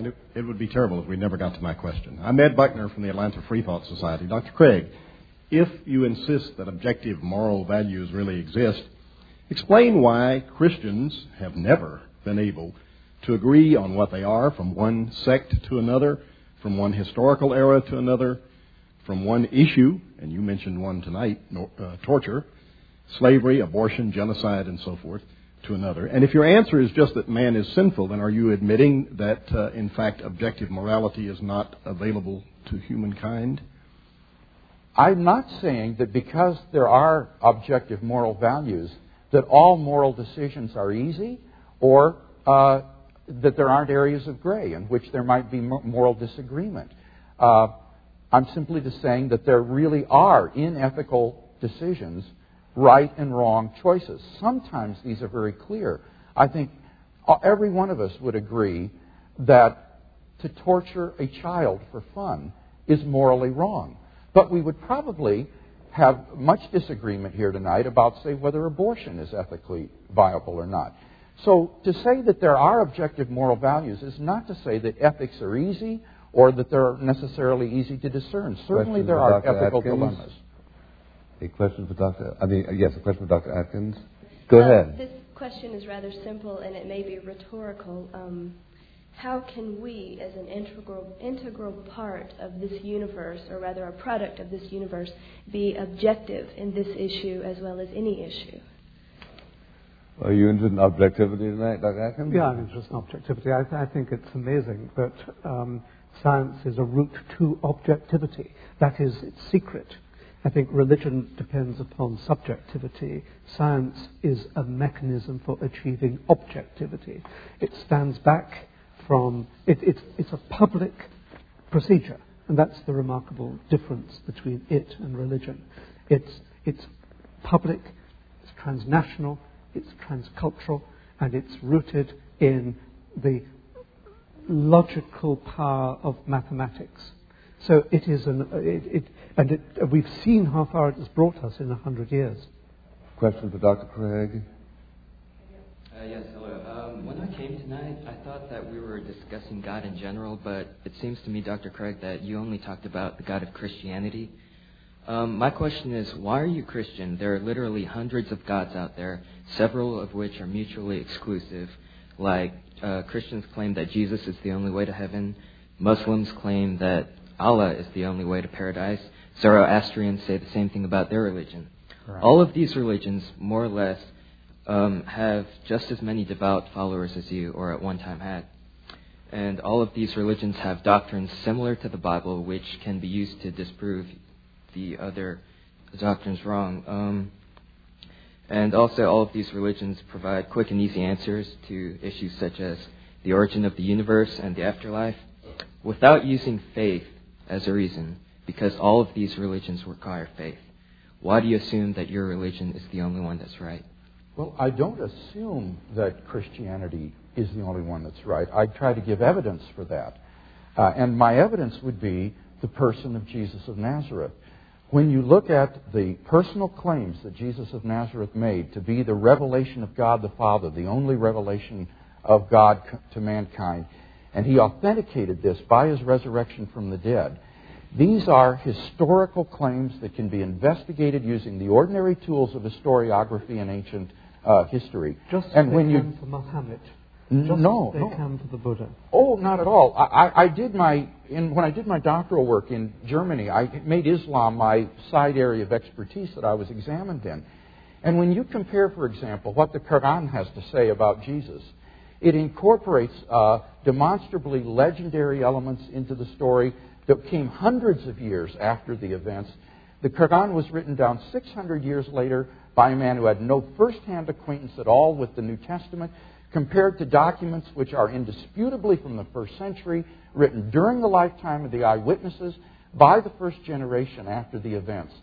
[SPEAKER 7] And it, it would be terrible if we never got to my question. I'm Ed Buckner from the Atlanta Free Thought Society. Dr. Craig, if you insist that objective moral values really exist, explain why Christians have never been able to agree on what they are from one sect to another, from one historical era to another, from one issue, and you mentioned one tonight, uh, torture, slavery, abortion, genocide, and so forth, to another? And if your answer is just that man is sinful, then are you admitting that, uh, in fact, objective morality is not available to humankind?
[SPEAKER 3] I'm not saying that because there are objective moral values, that all moral decisions are easy or uh, that there aren't areas of gray in which there might be moral disagreement. Uh, I'm simply just saying that there really are unethical decisions right and wrong choices. Sometimes these are very clear. I think uh, every one of us would agree that to torture a child for fun is morally wrong. But we would probably have much disagreement here tonight about, say, whether abortion is ethically viable or not. So to say that there are objective moral values is not to say that ethics are easy or that they're necessarily easy to discern. Certainly there are ethical Atkins. dilemmas.
[SPEAKER 2] A question for Dr. I mean, yes, a question for Dr. Atkins. Go uh, ahead.
[SPEAKER 8] This question is rather simple and it may be rhetorical. Um, how can we, as an integral, integral part of this universe, or rather a product of this universe, be objective in this issue as well as any issue?
[SPEAKER 2] Are you interested in objectivity tonight, Dr. Atkins?
[SPEAKER 4] Yeah, I'm interested in objectivity. I, I think it's amazing that um, science is a route to objectivity. That is its secret. I think religion depends upon subjectivity. Science is a mechanism for achieving objectivity. It stands back from, it, it's, it's a public procedure, and that's the remarkable difference between it and religion. It's, it's public, it's transnational, it's transcultural, and it's rooted in the logical power of mathematics. So it is an, it, it, and it, we've seen how far it has brought us in a hundred years.
[SPEAKER 2] Question for Dr. Craig.
[SPEAKER 9] Uh, yes, hello. Um, when I came tonight, I thought that we were discussing God in general, but it seems to me, Dr. Craig, that you only talked about the God of Christianity. Um, my question is, why are you Christian? There are literally hundreds of gods out there, several of which are mutually exclusive. Like uh, Christians claim that Jesus is the only way to heaven. Muslims claim that Allah is the only way to paradise. Zoroastrians say the same thing about their religion. Right. All of these religions, more or less, um, have just as many devout followers as you, or at one time had. And all of these religions have doctrines similar to the Bible, which can be used to disprove the other doctrines wrong. Um, and also, all of these religions provide quick and easy answers to issues such as the origin of the universe and the afterlife without using faith as a reason, because all of these religions require faith. Why do you assume that your religion is the only one that's right?
[SPEAKER 3] Well, I don't assume that Christianity is the only one that's right. I try to give evidence for that. Uh, and my evidence would be the person of Jesus of Nazareth. When you look at the personal claims that Jesus of Nazareth made to be the revelation of God the Father, the only revelation of God to mankind, and he authenticated this by his resurrection from the dead. These are historical claims that can be investigated using the ordinary tools of historiography and ancient uh, history.
[SPEAKER 4] Just and when you for Muhammad. Just
[SPEAKER 3] no,
[SPEAKER 4] they
[SPEAKER 3] no.
[SPEAKER 4] come to the Buddha.
[SPEAKER 3] Oh, not at all. I, I did my in, when I did my doctoral work in Germany. I made Islam my side area of expertise that I was examined in. And when you compare, for example, what the Quran has to say about Jesus, it incorporates uh, demonstrably legendary elements into the story that came hundreds of years after the events. The Quran was written down 600 years later by a man who had no first-hand acquaintance at all with the New Testament compared to documents which are indisputably from the first century, written during the lifetime of the eyewitnesses by the first generation after the events.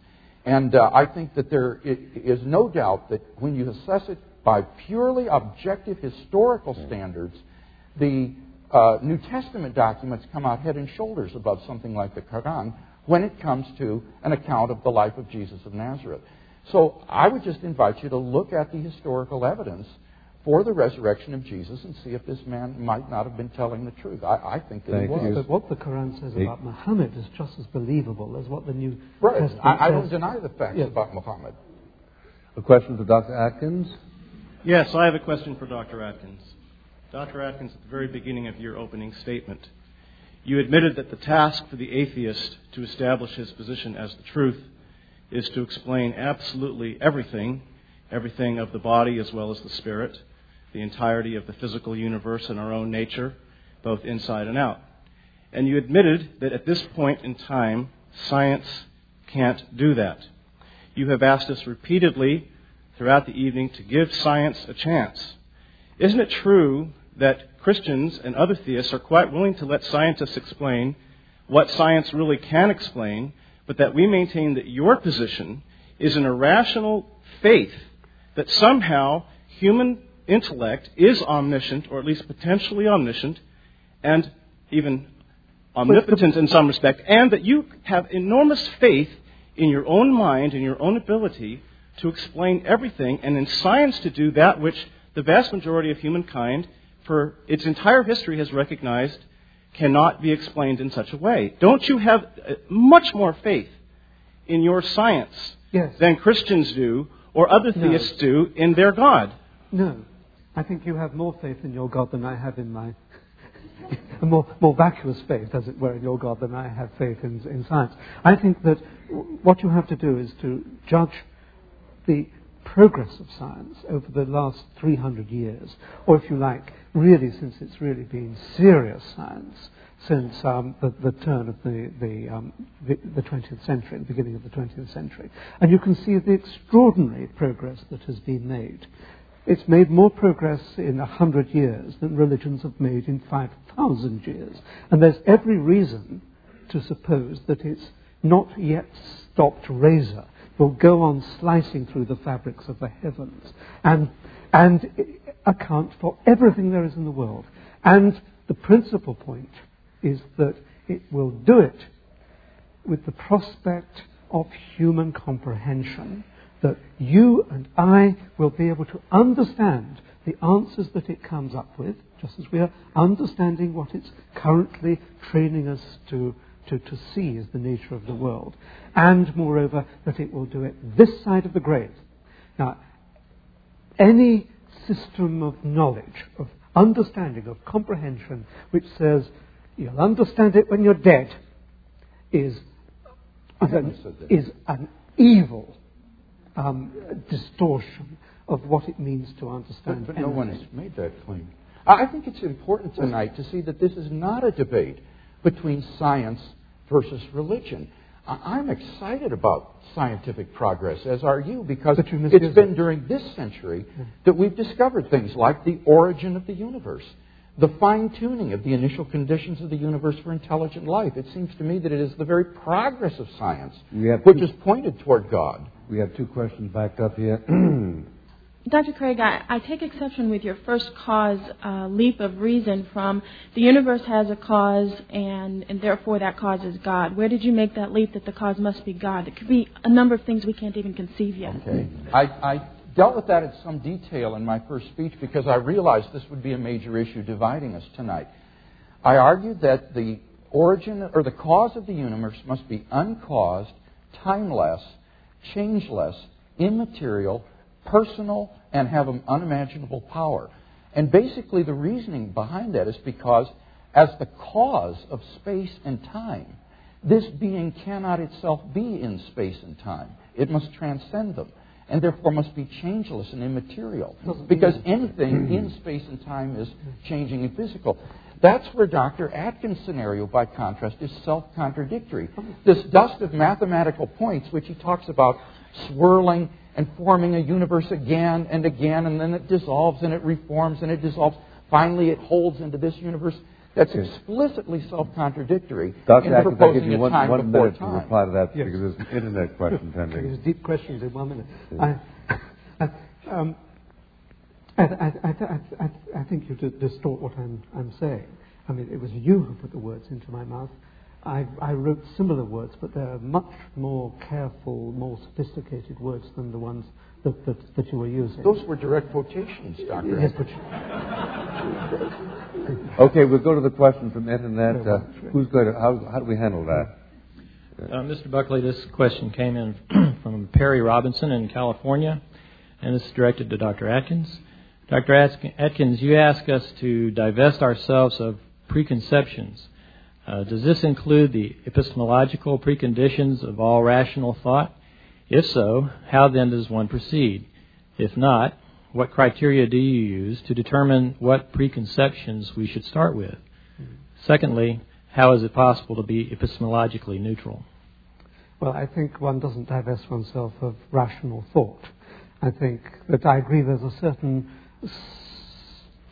[SPEAKER 3] And uh, I think that there is no doubt that when you assess it by purely objective historical standards, the uh, New Testament documents come out head and shoulders above something like the Quran when it comes to an account of the life of Jesus of Nazareth. So I would just invite you to look at the historical evidence for the resurrection of Jesus and see if this man might not have been telling the truth. I, I think that
[SPEAKER 2] Thank
[SPEAKER 3] he was.
[SPEAKER 2] You.
[SPEAKER 4] But what the Quran says about Muhammad is just as believable as what the New
[SPEAKER 3] right.
[SPEAKER 4] Testament
[SPEAKER 3] I, I
[SPEAKER 4] says.
[SPEAKER 3] don't deny the facts about Muhammad.
[SPEAKER 2] A question for Dr. Atkins?
[SPEAKER 10] Yes, I have a question for Dr. Atkins. Dr. Atkins, at the very beginning of your opening statement, you admitted that the task for the atheist to establish his position as the truth is to explain absolutely everything, everything of the body as well as the spirit, the entirety of the physical universe and our own nature, both inside and out. And you admitted that at this point in time, science can't do that. You have asked us repeatedly throughout the evening to give science a chance. Isn't it true that Christians and other theists are quite willing to let scientists explain what science really can explain, but that we maintain that your position is an irrational faith that somehow human intellect is omniscient, or at least potentially omniscient, and even omnipotent in some respect, and that you have enormous faith in your own mind and your own ability to explain everything, and in science to do that which the vast majority of humankind, for its entire history, has recognized cannot be explained in such a way. Don't you have uh, much more faith in your science
[SPEAKER 4] yes.
[SPEAKER 10] than Christians do or other theists no. do in their God?
[SPEAKER 4] No. I think you have more faith in your God than I have in my. a more, more vacuous faith, as it were, in your God than I have faith in, in science. I think that w- what you have to do is to judge the progress of science over the last 300 years, or if you like, really since it's really been serious science since um, the, the, turn of the, the, um, the, the 20th century, the beginning of the 20th century. And you can see the extraordinary progress that has been made. It's made more progress in a hundred years than religions have made in 5,000 years. And there's every reason to suppose that it's not yet stopped razor will go on slicing through the fabrics of the heavens and, and account for everything there is in the world. And the principal point is that it will do it with the prospect of human comprehension, that you and I will be able to understand the answers that it comes up with, just as we are understanding what it's currently training us to, to, to see as the nature of the world. And moreover, that it will do it this side of the grave. Now, any system of knowledge, of understanding, of comprehension, which says you'll understand it when you're dead, is, an, is an evil um, distortion of what it means to understand.
[SPEAKER 3] But, but no one has made that claim. I think it's important tonight to see that this is not a debate between science versus religion. I'm excited about scientific progress, as are you, because it's been during this century that we've discovered things like the origin of the universe, the fine tuning of the initial conditions of the universe for intelligent life. It seems to me that it is the very progress of science which is pointed toward God.
[SPEAKER 2] We have two questions backed up here.
[SPEAKER 11] Dr. Craig, I, take exception with your first cause uh, leap of reason from the universe has a cause and, and therefore that cause is God. Where did you make that leap that the cause must be God? It could be a number of things we can't even conceive yet.
[SPEAKER 3] Okay. I, I dealt with that in some detail in my first speech because I realized this would be a major issue dividing us tonight. I argued that the origin or the cause of the universe must be uncaused, timeless, changeless, immaterial, personal, and have an unimaginable power. And basically, the reasoning behind that is because, as the cause of space and time, this being cannot itself be in space and time. It must transcend them, and therefore must be changeless and immaterial. Because anything in space and time is changing and physical. That's where Dr. Atkins' scenario, by contrast, is self contradictory. Oh. This dust of mathematical points, which he talks about swirling and forming a universe again and again, and then it dissolves and it reforms and it dissolves. Finally, it holds into this universe. That's explicitly self-contradictory
[SPEAKER 2] Dr. Atkins, I'll give you one,
[SPEAKER 3] time
[SPEAKER 2] one minute
[SPEAKER 3] time.
[SPEAKER 2] to reply to that
[SPEAKER 4] Yes.
[SPEAKER 2] because there's an internet question pending.
[SPEAKER 4] There's deep questions in one minute. I, I, um, I, I, I, I, I think you d- distort what I'm, I'm saying. I mean, it was you who put the words into my mouth. I, I wrote similar words, but they're much more careful, more sophisticated words than the ones that, that, that you were using.
[SPEAKER 3] Those were direct quotations, Dr.
[SPEAKER 4] Yes,
[SPEAKER 3] Atkins.
[SPEAKER 4] but
[SPEAKER 2] Okay, we'll go to the question from the internet. Uh, who's going to, how, how do we handle that?
[SPEAKER 12] Uh, Mr. Buckley, this question came in from Perry Robinson in California, and this is directed to Dr. Atkins. Dr. Atkins, you ask us to divest ourselves of preconceptions. Uh, does this include the epistemological preconditions of all rational thought? If so, how then does one proceed? If not, what criteria do you use to determine what preconceptions we should start with? Secondly, how is it possible to be epistemologically neutral?
[SPEAKER 4] Well, I think one doesn't divest oneself of rational thought. I think that I agree there's a certain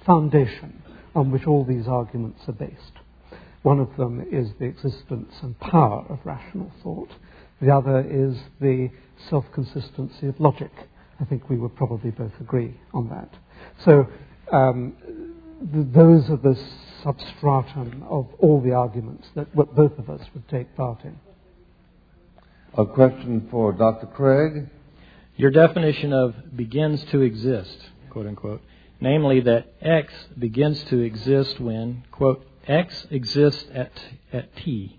[SPEAKER 4] foundation on which all these arguments are based. One of them is the existence and power of rational thought. The other is the self-consistency of logic. I think we would probably both agree on that. So um, th- those are the substratum of all the arguments that w- both of us would take part in.
[SPEAKER 2] A question for Dr. Craig.
[SPEAKER 12] Your definition of begins to exist, quote unquote, namely that X begins to exist when, quote, X exists at, at T.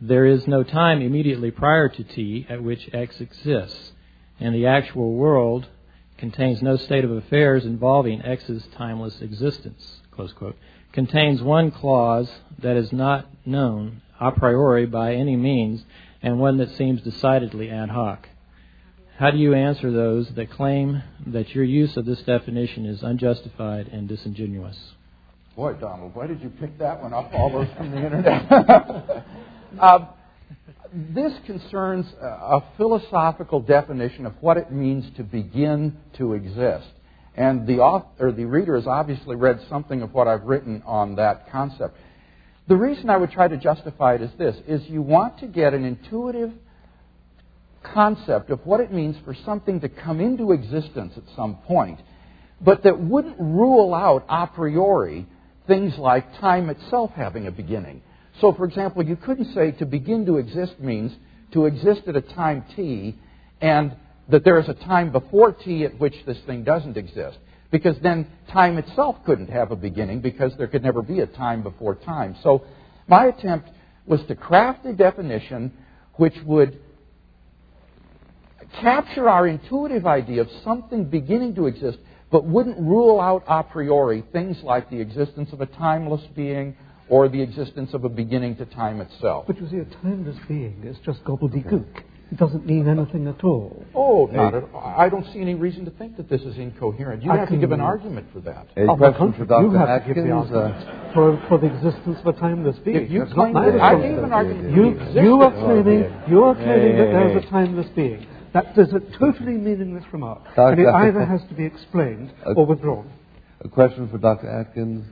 [SPEAKER 12] There is no time immediately prior to T at which X exists, and the actual world contains no state of affairs involving X's timeless existence, contains one clause that is not known a priori by any means and one that seems decidedly ad hoc. How do you answer those that claim that your use of this definition is unjustified and disingenuous?
[SPEAKER 3] Boy, Donald, why did you pick that one up? All those from the internet. um, this concerns a philosophical definition of what it means to begin to exist. And the author, or the reader has obviously read something of what I've written on that concept. The reason I would try to justify it is this is you want to get an intuitive concept of what it means for something to come into existence at some point, but that wouldn't rule out a priori things like time itself having a beginning. So, for example, you couldn't say to begin to exist means to exist at a time t, and that there is a time before t at which this thing doesn't exist. Because then time itself couldn't have a beginning because there could never be a time before time. So, my attempt was to craft a definition which would capture our intuitive idea of something beginning to exist, but wouldn't rule out a priori things like the existence of a timeless being or the existence of a beginning to time itself.
[SPEAKER 4] But you see, a timeless being is just gobbledygook. It doesn't mean anything at all.
[SPEAKER 3] Oh, not at all. I don't see any reason to think that this is incoherent. You
[SPEAKER 4] I
[SPEAKER 3] have to give an argument for that.
[SPEAKER 2] A
[SPEAKER 4] Oh,
[SPEAKER 2] question for Dr.
[SPEAKER 4] you have
[SPEAKER 2] Atkins.
[SPEAKER 4] to give the
[SPEAKER 2] uh,
[SPEAKER 4] for, for the existence of a timeless being.
[SPEAKER 3] If you
[SPEAKER 4] That's
[SPEAKER 3] claim that, I gave an argument.
[SPEAKER 4] You, you are claiming, you are claiming that
[SPEAKER 2] Hey,
[SPEAKER 4] there is
[SPEAKER 2] hey,
[SPEAKER 4] a timeless being. That is a totally meaningless remark.
[SPEAKER 2] Dr.
[SPEAKER 4] And it either has to be explained
[SPEAKER 2] Uh,
[SPEAKER 4] or withdrawn.
[SPEAKER 2] a question for Dr. Atkins.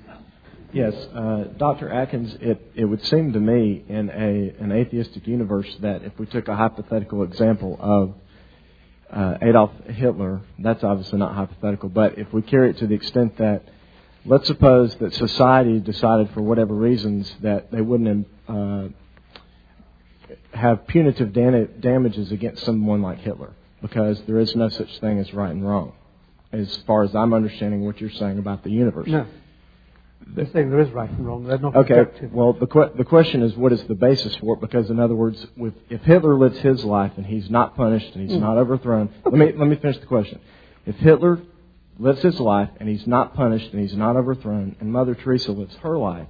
[SPEAKER 13] Yes, uh, Dr. Atkins, it, it would seem to me in a, an atheistic universe that if we took a hypothetical example of uh, Adolf Hitler, that's obviously not hypothetical, but if we carry it to the extent that, let's suppose that society decided for whatever reasons that they wouldn't uh, have punitive damages against someone like Hitler, because there is no such thing as right and wrong, as far as I'm understanding what you're saying about the universe.
[SPEAKER 4] No. They're saying there is right and wrong. They're not
[SPEAKER 13] Okay.
[SPEAKER 4] objective.
[SPEAKER 13] Well, the que- the question is, what is the basis for it? Because, in other words, with, if Hitler lives his life and he's not punished and he's
[SPEAKER 4] Mm.
[SPEAKER 13] not overthrown, let me let me finish the question. If Hitler lives his life and he's not punished and he's not overthrown, and Mother Teresa lives her life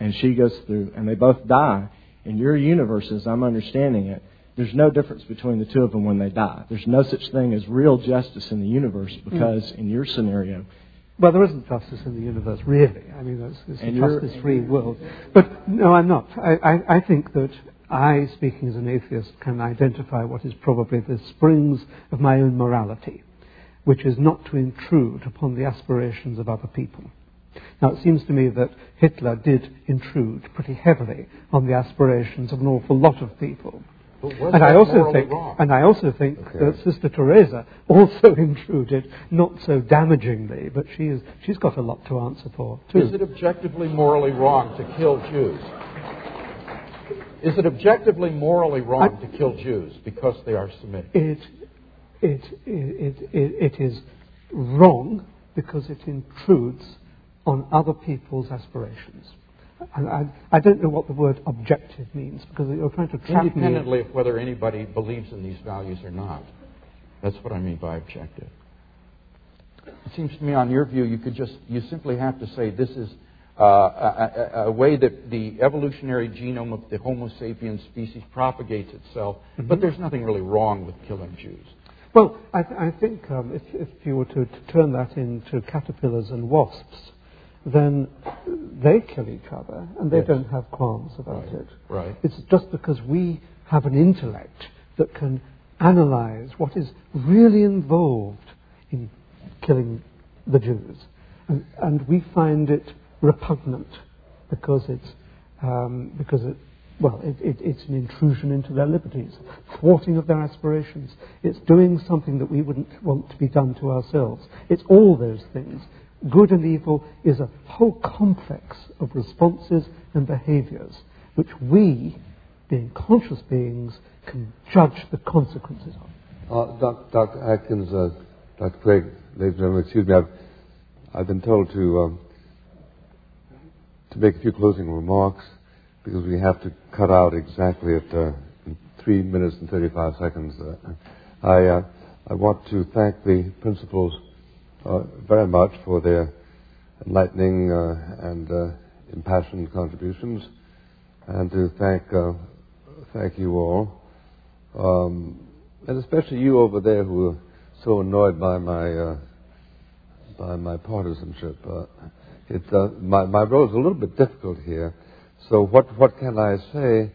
[SPEAKER 13] and she goes through and they both die, in your universe, as I'm understanding it, there's no difference between the two of them when they die. There's no such thing as real justice in the universe mm. because, in your scenario,
[SPEAKER 4] Well, there isn't justice in the universe, really. I mean, it's, it's a justice-free world. But no, I'm not. I, I, I think that I, speaking as an atheist, can identify what is probably the springs of my own morality, which is not to intrude upon the aspirations of other people. Now, it seems to me that Hitler did intrude pretty heavily on the aspirations of an awful lot of people. And I also think,
[SPEAKER 3] wrong?
[SPEAKER 4] and I also think
[SPEAKER 2] Okay.
[SPEAKER 4] that Sister Teresa also intruded, not so damagingly, but she is, she's got a lot to answer for too.
[SPEAKER 3] Is it objectively morally wrong to kill Jews? Is it objectively morally wrong
[SPEAKER 4] I-
[SPEAKER 3] to kill Jews because they are Semitic?
[SPEAKER 4] It, it, it, it, it is wrong because it intrudes on other people's aspirations. And I, I don't know what the word objective means because you're trying to trap me.
[SPEAKER 3] Independently of whether anybody believes in these values or not. That's what I mean by objective. It seems to me, on your view, you could just, you simply have to say this is uh, a, a, a way that the evolutionary genome of the Homo sapiens species propagates itself, but
[SPEAKER 4] Mhm.
[SPEAKER 3] there's nothing really wrong with killing Jews.
[SPEAKER 4] Well, I, th- I think um, if, if you were to, to turn that into caterpillars and wasps, then they kill each other and they
[SPEAKER 3] Yes.
[SPEAKER 4] don't have qualms about
[SPEAKER 3] Right.
[SPEAKER 4] it.
[SPEAKER 3] Right.
[SPEAKER 4] It's just because we have an intellect that can analyze what is really involved in killing the Jews. And, and we find it repugnant because it's, um, because it, well, it, it, it's an intrusion into their liberties, thwarting of their aspirations. It's doing something that we wouldn't want to be done to ourselves. It's all those things. Good and evil is a whole complex of responses and behaviors which we, being conscious beings, can judge the consequences of.
[SPEAKER 2] Uh, Doc, Dr. Atkins, uh, Dr. Craig, ladies and gentlemen, excuse me, I've, I've been told to, um, to make a few closing remarks because we have to cut out exactly at uh, 3 minutes and 35 seconds. Uh, I, uh, I want to thank the principals very much for their enlightening uh, and uh, impassioned contributions, and to thank uh, thank you all, um, and especially you over there who are so annoyed by my uh, by my partisanship. Uh, my my role is a little bit difficult here. So what what can I say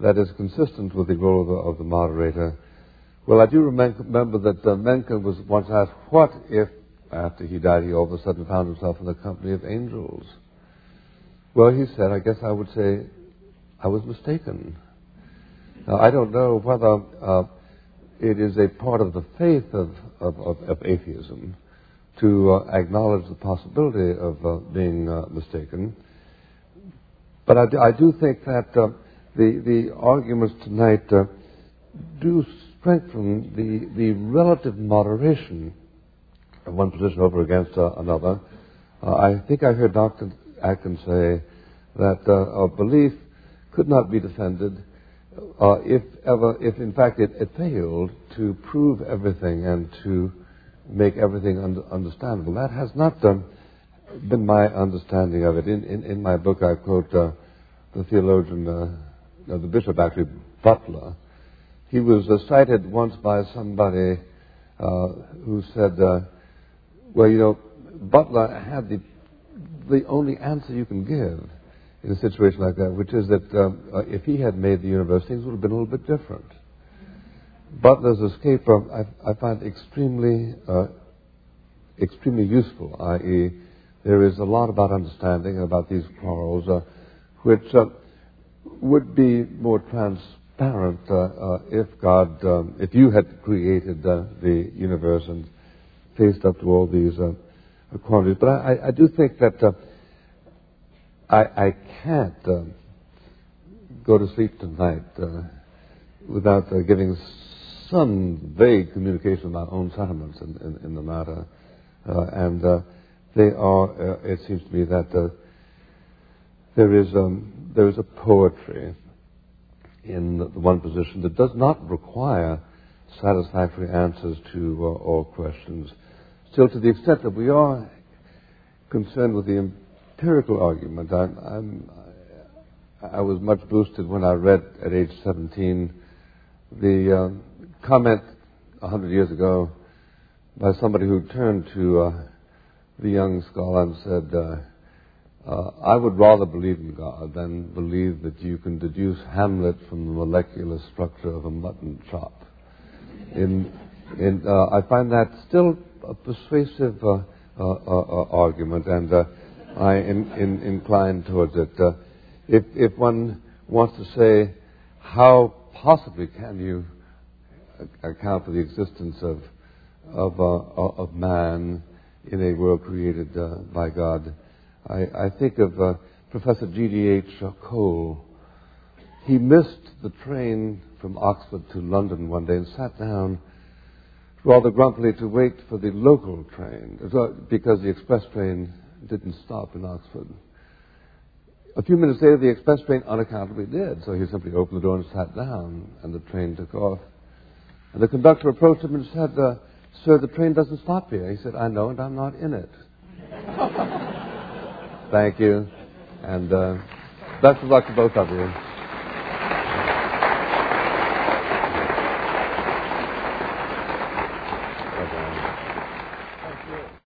[SPEAKER 2] that is consistent with the role of the, of the moderator? Well, I do remember that uh, Mencken was once asked, what if, after he died, he all of a sudden found himself in the company of angels? Well, he said, I guess I would say, I was mistaken. Now, I don't know whether uh, it is a part of the faith of, of, of, of atheism to uh, acknowledge the possibility of uh, being uh, mistaken. But I, I, do think that uh, the, the arguments tonight uh, do strengthen the, the relative moderation one position over against uh, another. Uh, I think I heard Dr. Atkins say that uh, a belief could not be defended uh, if ever, if in fact it, it, failed to prove everything and to make everything un- understandable. That has not um, been my understanding of it. In, in, in my book, I quote uh, the theologian, uh, the bishop actually, Butler, he was cited once by somebody who said, well, you know, Butler had the, the only answer you can give in a situation like that, which is that um, uh, if he had made the universe, things would have been a little bit different. Butler's escape from, I, I find extremely, uh, extremely useful, i.e., there is a lot about understanding about these quarrels, uh, which would be more transparent uh, uh, if God, um, if you had created uh, the universe and faced up to all these quantities. But I, I, do think that I, I, can't um, go to sleep tonight without giving some vague communication of my own sentiments in, in, in the matter. Uh, and uh, they are, uh, it seems to me that there is um, there is a poetry in the one position that does not require satisfactory answers to uh, all questions. Still, to the extent that we are concerned with the empirical argument, I'm, I'm, i was much boosted when I read at age 17 the uh, comment a hundred years ago by somebody who turned to uh, the young scholar and said, uh, uh, I would rather believe in God than believe that you can deduce Hamlet from the molecular structure of a mutton chop. In, in, uh, I find that still a persuasive uh, uh, uh argument, and uh, I in, in, incline towards it. if, if one wants to say, how possibly can you account for the existence of, of, of man in a world created by God? I, I think of uh, Professor G.D.H. Cole. He missed the train from Oxford to London one day and sat down rather grumpily to wait for the local train because the express train didn't stop in Oxford. A few minutes later, the express train unaccountably did, so he simply opened the door and sat down, and the train took off. And the conductor approached him and said, uh, Sir, the train doesn't stop here. He said, I know, and I'm not in it. Thank you. And uh, best of luck to both of you.